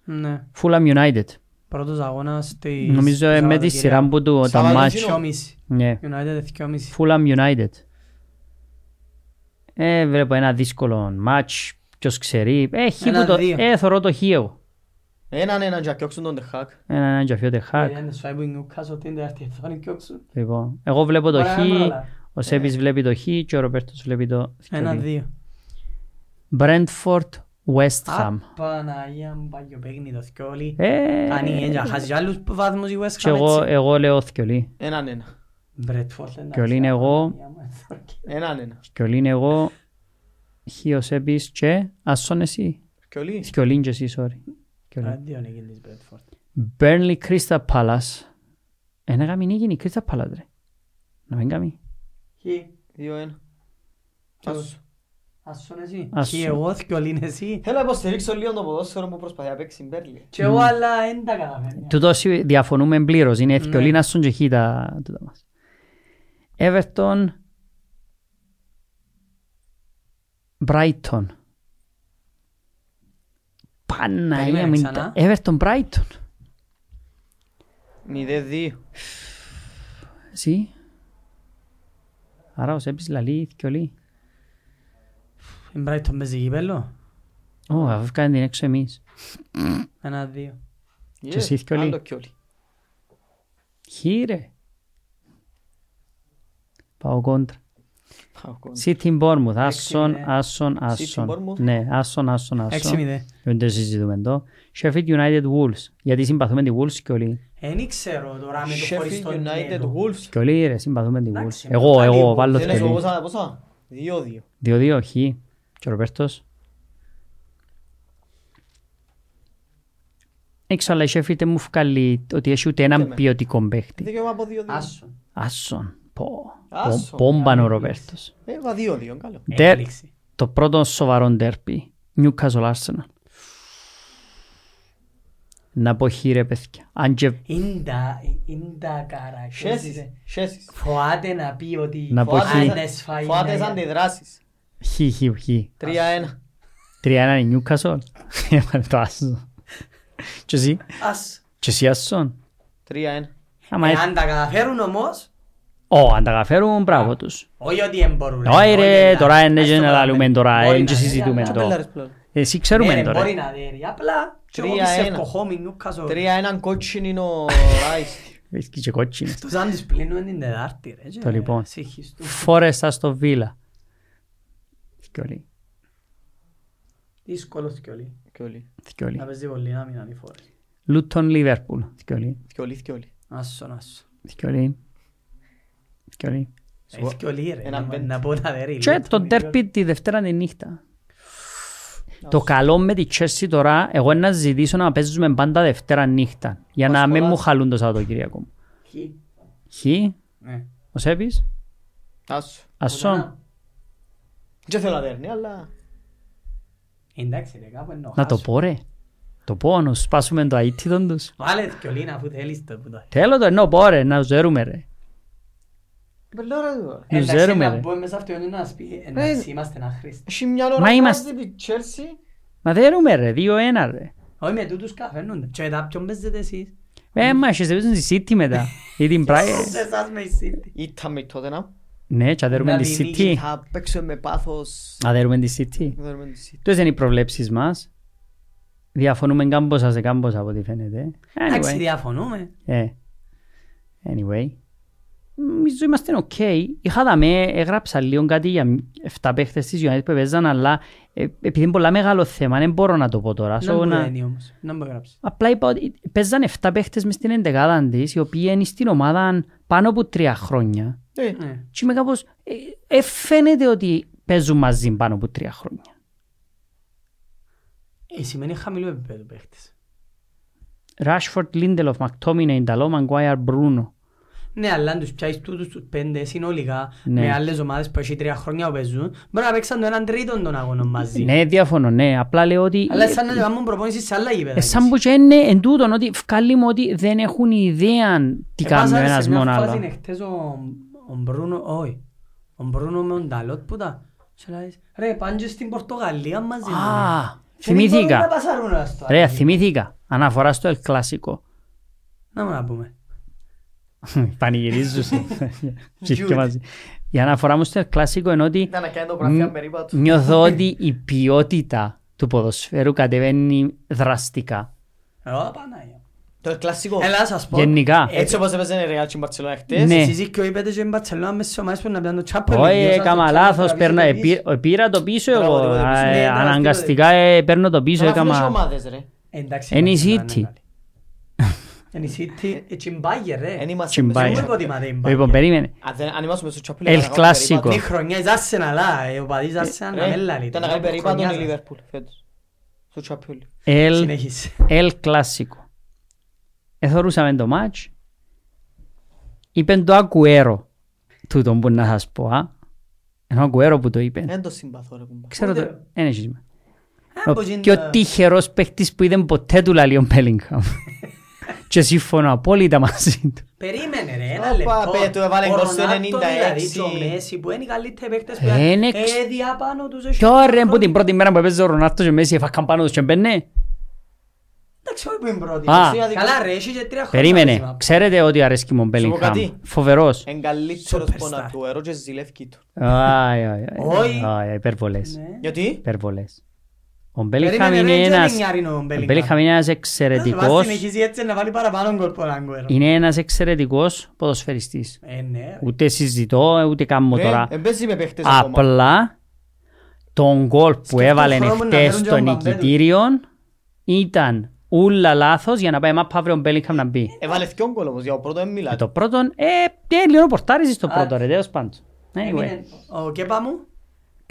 Ναι. Fulham United. Πρώτος αγώνας της... Νομίζω ε, με τη σειρά που του τα Σαββατοκύριακο. μάτς. Δυόμιση. Ναι. United δυόμιση. Fulham United. Ε, βλέπω ένα δύσκολο μάτς. Ποιος ξέρει. Ε, χ Ένα που το... δύο. Ε, θωρώ το χ εγώ. Έναν έναν και ακιόξουν τον Τεχάκ. Ένα έναν τζαφιό τεχάκ. Είναι στο Άιμπου Νιούκασο την δεύτερη θόνη και όξου. Λοιπόν, εγώ βλέπω το Ωραία, χ. έμβρολα. Ο Σέπης βλέπει το χ και ο Ροπέρτος βλέπει το Ένα θκιολί. δύο. Brentford West Ham. Παναγία μου πάει ο παιχνίδι το θκιόλι. Ε, Κάνει έτσι, να χάσει άλλους βαθμούς η West και Ham εγώ, έτσι. εγώ λέω θκιολί. Έναν ένα. Μπρέτφορντ, εντάξει. Θκιολί είναι εγώ. Παναγία μου, έτσι. Έναν ένα. Θκιολί είναι εγώ. Χ ο Σέπης και άσον εσύ. Και όλοι. Θκιολί και εσύ, sorry. Θκιολί. Α, δύο νίκη της Μπρέτφορντ. Burnley Crystal Palace. Ένα γάμι νίκη είναι η Crystal Palace ρε. Να μην κάνει. Χι. Δύο ένα. Ποιος; Άσου. Άσον εσύ. Άσον. Χι εγώ, θκιολί είναι εσύ. Θέλω να υποστηρίξω λίγο το ποδόσφαιρο που προσπαθεί να παίξει η Μπέρλι. Και εγώ αλλά δεν τα καταφέρνει. Τούτος σι- διαφωνούμε πλήρως. Είναι Ναι. θκιολί να σουν και χ τα τούτα μας. Everton Brighton. Παναγία Περίμενε μου. ξανά. Everton Brighton. Μηδέ δύο. Εσύ. Άρα ο Σέπης λαλεί θκιολί. Η Μπράιτον παίζει κύπελλο. Ω, αφού κάνει την έξω εμείς. Ένα δύο. Και εσύ θκιολί. Άλλο κι όλοι. Χ ρε. Πάω κόντρα. Πάω κόντρα. City Bournemouth. Έξι Άσον, μηδέν. άσον, άσον. Bournemouth. Ναι, άσον, άσον, Έξι άσον. μηδέ. Δεν το συζητούμε εδώ. Sheffield United Wolves. Γιατί συμπαθούμε τη Wolves και όλοι. Δεν ξέρω τώρα με το Sheffield χωριστό United νέτο. Wolves. Και όλοι ρε συμπαθούμε τη Wolves. Εντάξει, Εγώ, καλή εγώ, Wolves. βάλω Δεν το έχω όλοι. πόσα, πόσα; Δύο δύο. Δύο-δύο, χ. Και ο Ροπέρτος. Έξω, αλλά η Sheffield δεν μου βγάλει ότι έχει ούτε έναν Ούτε με. ποιοτικό παίχτη. Δικαίωμα από δύο δύο. Άσον. Άσον. Πω. Άσον. Πόμπαν ο Καλή Ροπέρτος. Ε, βα δύο δύο. Καλό. Ντερ- Έκπληξη. Το πρώτο σοβαρό ντέρπι. Newcastle Arsenal. Να πω χ ρε παιδιά. Αν και Είναι τα- είναι τα καρακτήρες. Σέσεις. Σέσεις. Φοάται να πει ότι Να πω αν χ. δεν σφάει Φάτε είναι- σαν αντιδράσεις. Χ, χ, χ. Τρία ένα. Τρία ένα είναι Newcastle. Έβαλε το άσο. Και εσύ; Ας. Και εσύ άσον. Τρία ένα. Άμα έρθει- Εάν τα καταφέρουν όμως, Ω, αν τα καταφέρουν, μπράβο τους. όχι ότι δεν μπορούν. Όχι ρε, δηλαδή. τώρα είναι Ας και το να πάμε. λαλούμε τώρα, Μπορεί ε, να και δει, συζητούμε αλλά- το. Τσαπέλαρες πλέον. Εσύ Ναι, ξέρουμε ρε, τώρα. μπορεί να δει. Απλά, και εγώ Τρία πιστεύω ένα. χόμι Νιούκασο. Τρία έναν κότσινο είναι ο Ράις. Βρίσκει και κότσινες. Τους αν τους πλύνουμε την Τετάρτη ρε. και Το λοιπόν. σύγχυς του. Φόρεστα στο Βίλα. Θκιολί. Δύσκολο θκιολί. Και όλοι. Θκιολί. Να παίζει πολύ να μην είναι φορές. Λούτον Λίβερπουλ. Θκιολί. Και όλοι. Και όλοι. Άσον, άσον. Θκιολί. Θκιολί. Ε, θκιολί ρε. Έναν να- πέντε. Να πω τα δέρη. Και Λούτον, το θκιολί. τέρπι τη Δευτέρα τη νύχτα. Το καλό με τη Chelsea τώρα, εγώ να ζητήσω να παίζουμε πάντα Δευτέρα νύχτα. Για να μην Πασχολάς. μου χαλούν το Σαββατοκύριακο μου. Χι. Χ, Ναι. ο Σέπης, Άσου. ασόν. Δεν θέλω να δέρνει, αλλά... Εντάξει ρε, κάπου εννοώ. Να το χάσου. πω ρε. Το πω, να σπάσουμε το αίτητον τους. Βάλε θκιολί αφού θέλεις το που το Θέλω το εννοώ πω ρε, να ζέρουμε ρε. Μπελό ρε τώρα. Να Εντάξει, ζέρουμε να ρε. μπούμε σε αυτόν να σου πει, Ε, εντάξει, είμαστε αχρήστοι. Έχει μια ώρα Μα να είμαστε- βάζει τη Chelsea. Μα δέρουμε ρε, δύο ένα ρε. Όχι με τούτους καφένονται. Και τα ποιον παίζετε εσείς. Ε, μα έχεις παίζουν στη City μετά. Ή την Brighton. Σε εσάς με η City. Ήταν με τότε να. Ναι, και αδέρουμε Να τη την City. Θα παίξουμε με πάθος. Αδέρουμε τη City. Να δέρουμε τη City. Τούτες είναι οι προβλέψεις μας. Διαφωνούμε κάμποσα σε κάμποσα από ό,τι φαίνεται. Εντάξει, Anyway. διαφωνούμε. Ε. Anyway. Νομίζω είμαστε ok. Είχα δαμε, έγραψα λίγο κάτι για 7 παίχτες της United που παίζαν, αλλά ε, επειδή είναι πολλά μεγάλο θέμα, δεν μπορώ να το πω τώρα. Να So, μου να- λένε όμως. Να μου γράψει. Απλά είπα ότι παίζαν 7 παίχτες μες στην εντεκάδα της, οι οποίοι είναι στην ομάδα πάνω από τρία χρόνια. Ε, Ναι. Και είμαι κάπως, ε, ε, φαίνεται ότι παίζουν μαζί πάνω από τρία χρόνια. Ε, σημαίνει χαμηλό επίπεδο παίχτες. Rashford, Lindelof, McTominay, Νταλό, Maguire, Bruno. Ναι, αλλά αν τους πιάσεις τούτους τους πέντε συνολικά Ναι. με άλλες ομάδες που έχει τρία χρόνια που παίζουν μπορεί να παίξαν το έναν τρίτον των αγώνων μαζί. Ναι, διαφωνώ, ναι. Απλά λέω ότι... Αλλά σαν να κάνουν προπόνησης σε άλλα γήπεδα. Ε, σαν που και είναι εν τούτον ότι βγάλει μου ότι δεν έχουν ιδέα τι κάνει ο Επάσαρε ένας σε μια μόνο φάση άλλο. εχθές ο, ο Μπρούνο, όχι, ο Μπρούνο με τον Ταλότ που τα και λέει, ρε πάνε και στην Πορτογαλία μαζί μου. Α, Και δεν μπορούν να θυμήθηκα. πασάρουν ένα στο Ρε, άλλο. θυμήθηκα. Αναφορά στο El Clásico. Να μου να πούμε. Πανηγυρίζουσε. Και και μαζί. Η αναφορά μου στο El Clásico είναι ότι Ήταν να κάνει το γραφείο περίπατο. νιώθω ότι η ποιότητα του ποδοσφαίρου κατεβαίνει δραστικά. Ω, Παναγία. Το κλασικό. Έλα να σας πω. Γενικά. Έτσι όπως έπαιζε η Real και η Barcelona χτες. Ναι. Εσείς και ο είπατε και η Μπαρτσελώνα μες στις ομάδες που να πιάνουν το Champions League. Όχι, Δυο σας έκανα το λάθος. Champions παίρνα- League επί- ε, Πήρα το πίσω Μπράβο, εγώ. το πίσω. Α, Ναι, ε, ναι, Αναγκαστικά ε, παίρνω το πίσω. Τώρα αυτές οι Έκανα... ομάδες ρε. Εντάξει, Είναι η η Barcelona City. Είναι καλή. Είναι η City; Έτσι η Bayern, ρε. Εν είμαστε Τσιμπάει. μέσα Σίγουρα στο- υποτιμάται η Bayern. Λοιπόν, περίμενε. Αν δεν- αν είμαστε στο Champions El League, θα κάνουμε Clásico. περίπατο. Τη χρονιά εις Arsenal, α, ε, ο παδίς Arsenal να Ρε, με λαλεί. Ήταν να κάνει περίπατο η Liverpool φέτος. Στο Champions League. El, Συνέχισε. El Clásico. Εθωρούσαμε το μάτς. Είπεν το Ακουέρο. Τούτο που να σας πω. α. Ενώ Ακουέρο που το είπε. Δεν το συμπαθώ ρε κουμπά. Ξέρω το... Ούτε. Εν έχεις με. Α, Ο πως είναι πιο τα- τυχερός παίχτης που είδε ποτέ του λαλεί ο Μπέλιγχαμ. Και συμφωνώ απόλυτα μαζί του. Περίμενε ρε, ένα Όπα, λεπτό. πέ, του έβαλε Ο γκολ στο Ρονάλντο 96. δηλαδή και ο Μέση που είναι οι καλύτεροι παίκτες που Ε, είναι ε, εξ- διάπάνω τους έχει Κι ωραία χρόνια. που την πρώτη μέρα που έπαιζε ο Ρονάτο και Μέση έφαγαν πάνω τους και μπαίνε. Εντάξει, όχι που είναι πρώτη. Α. Καλά ρε, έχει και τρία χρόνια. Περίμενε. μαζί. Ξέρετε ότι αρέσκει μου ο Μπέλιγχαμ. κάτι. Φοβερός. Εν καλύτερος Superstar. πόνα του ερώ και ζηλεύκει του. Άι, άι, Όχι. άι. Άι, υπερβολές. Ναι. Γιατί; Υπερβολές. Ο Μπέλιγχαμ Περίμενε, είναι ρε, και ένας... δεν νιάρει ο Ο Μπέλιγχαμ. Μπέλιγχαμ είναι ένας Θα εξαιρετικός... συνεχίσει έτσι να βάλει παραπάνω γκολ από τον Αγκουέρο. Είναι ένας εξαιρετικός ποδοσφαιριστής. Ε, ναι. ρε. Ούτε συζητώ, ούτε κάνω Ρε, τώρα. εν παίζει με παίχτες ακόμα. Απλά τον γκολ που Σκεφτώ έβαλε χρόνο να χτες φέρουν και στο τον Παμπέλο. νικητήριο ήταν ούλα λάθος για να πάει μάπα αύριο ο Μπέλιγχαμ να μπει. Έβαλε δυο γκολ όμως, για το πρώτο δεν Και μιλάτε. το πρώτο, ε, ε, λίγο πορτάριζε στο Α. πρώτο ρε, τέλος πάντων. Anyway. Έμεινε Ο Κέπα μου,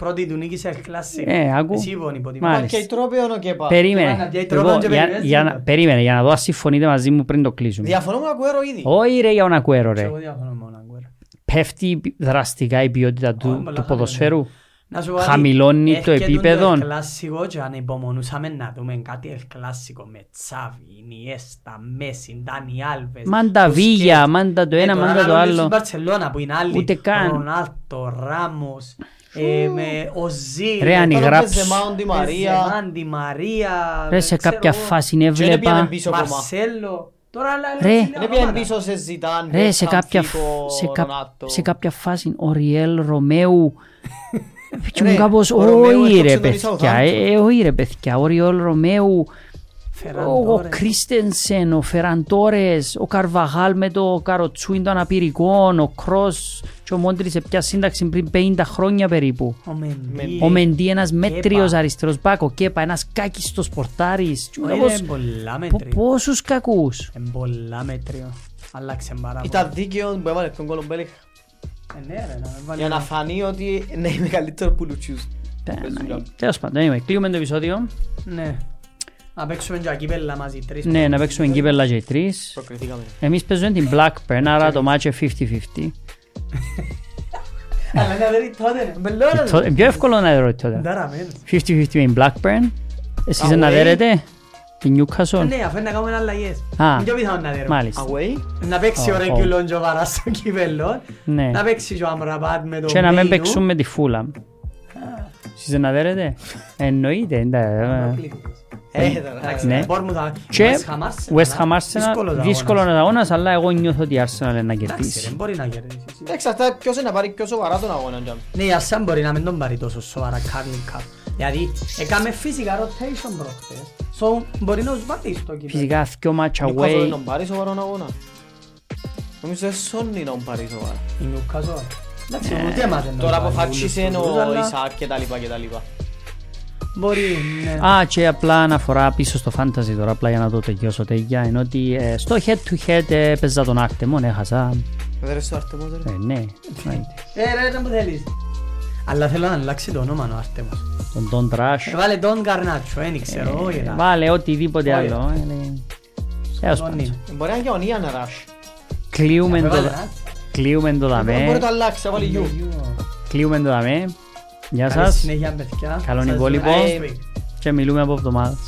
πρώτη του νίκη σε κλάση. Ε, άκου. Εσύ είπον υποτιμά. Μάλιστα. Και η τρόπαιο ο Κέπα. Περίμενε. Ivana, διάει Εγώ, τρόπον και για- περιμένεις για λίγο. να- Περίμενε, για να δω αν συμφωνείτε μαζί μου πριν το κλείσουμε. Διαφωνώ με Ακουέρο ήδη. Όχι ρε για τον Ακουέρο ρε. Εγώ διαφωνώ με τον Αγκουέρο. Πέφτει δραστικά η ποιότητα Όχι, του, πολλά του χαμηλώνει. ποδοσφαίρου. Να σου πω κάτι, Χαμηλώνει το έρχεται επίπεδο. Το κλασικό και αν υπομονούσαμε να δούμε κάτι ελ κλασικό με Τσάβι, Ινιέστα, Μέση, Ντάνι Άλβες. Μάντα Μπουσκέτς. Βίγια, μάντα το Ε, ένα, τώρα μάντα το λέω άλλο. στην Μπαρτσελώνα που είναι άλλοι. Ούτε καν. Ρονάλτο, Ράμος, ε, με Οζίλ. Ρε, αν Τώρα γράψ- παίζει Μάουντι Μαρία. Μάντι Μαρία. Ρε σε ξέρω κάποια εγώ, φάση Και δεν πήγαινε έβλεπα... πίσω ακόμα. Μαρσέλο. Τώρα άλλα Ρε. άλλα Δεν πήγαινε ονόματα. πίσω σε Ζητάν, Ρε, σε Μπέκχαμ, κάποια, Φίκο, σε, κα, Ρονάλτο. σε κάποια φάση ο Ριέλ Ρωμαίου και μου Ρε, κάπως ο Ρωμαίου όχι ρε έπαιξε τον παιδιά, Southampton. ε, ε, όχι ρε παιδιά, ο Ριέλ Ρωμαίου, ο Φεραντόρες. Κρίστενσεν, ο Φεραντόρες, ο Καρβαγάλ με το καροτσούιν των αναπηρικών, ο Κρός και ο Μόντρι σε ποια σύνταξη πριν 50 χρόνια περίπου. Ο Μεντί. Ο Μεντί ένας μέτριος Κέπα. αριστερός μπακ, ο Κέπα ένας κάκιστος πορτάρης. Και μου Όχι, κάπως, ρε, πολλά πο- μέτριο. Πόσους κακούς. Εν πολλά μέτριο. Άλλαξε πάρα πολύ. Ήταν δίκαιο που έβαλε τον κόλλο Μπέλιχ. Ε, ναι, ρε, να με βάλει Για να ένα- φανεί ότι είναι η μεγαλύτερο που λουτσιούς. Τέλος πάντων, anyway, κλείουμε το επεισόδιο. Ναι. Να παίξουμε και κύπελλα μαζί τρεις. Ναι, να παίξουμε κύπελλα και οι τρεις. Προκριθήκαμε. Εμείς παίζουμε την Blackburn, άρα το match είναι 50-50. Αλλά είναι αδερή τότε. ρε. Μπελόρα, Το- ρε. Είναι πιο εύκολο να δω τώρα. Ντάρα, μεν. 50-50 με την Blackburn. Εσείς Away. να δέρετε την Newcastle; Ναι, αφού είναι να κάνουμε αλλαγές. Α, Είναι πιο πιθανό να δέρουμε. Μάλιστα. Away. Να παίξει ο Ω, ω. Ρέγκουλον και ο Βαράς στο κύπελλο. Ναι. Να παίξει και ο Αμραμπάτ με τον Και να μην Μπέινου. παίξουμε τη Fulham. Εσείς να δέρετε. Εννοείται. εντάξει. Ε, Εντάξει, Ναι. Bournemouth θα- Και West Ham Arsenal, West Ham α. Arsenal, δύσκολος αγώνας, αλλά εγώ νιώθω ότι η Arsenal είναι να Εντάξει, κερδίσει. δεν μπορεί να κερδίσει. Εντάξει, αυτά ποιος είναι να πάρει πιο σοβαρά τον αγώνα. τζαμ. Ναι, η Arsenal μπορεί να μην τον πάρει τόσο σοβαρά Carling Cup. Δηλαδή, έκαμε φυσικά rotation προχτές. So, μπορεί να τους βάλει στο κύπελλο. Φυσικά, δυο match Newcastle δεν away. τον πάρει σοβαρόν αγώνα. Νομίζω δεν σώνει να τον πάρει σοβαρά. Η Newcastle. Εντάξει, ούτε εμάς δεν Τώρα τον που πάρει φάτσισε όλους τους, ο αλλά Ισαάκ και τα λοιπά και τα λοιπά. Μπορεί, ναι. Α, και απλά αναφορά πίσω στο fantasy τώρα, απλά για να το τελειώσω τέλεια, είναι ότι ε, στο head to head ε, έπαιζα τον Άρτεμον, έχασα. Δεν στο Αρτεμός ρε. Ε, ναι, εννοείται. Ε, ρε, δεν μου θέλεις. Αλλά θέλω να αλλάξει το όνομα ο Άρτεμος. τον Don Trash. Ε, Βάλε τον Καρνάτσο, δεν ξέρω, όχι. Ε, ρε. Βάλε οτιδήποτε Όχι. άλλο. ε, ναι. Τέλος Τον πάντων. είναι. Μπορεί να είναι και ο Νίαν Ράσ. Κλείουμε το, Έβαλε, α. Κλείουμε το Δεν μπορεί να δαμέ. το αλλάξει, έβαλε γιου. Κλείουμε το δαμέ. Γεια Καλή σας συνέχεια, παιδιά. Καλόν Σας υπόλοιπο. δούμε next week. και μιλούμε από εβδομάδες.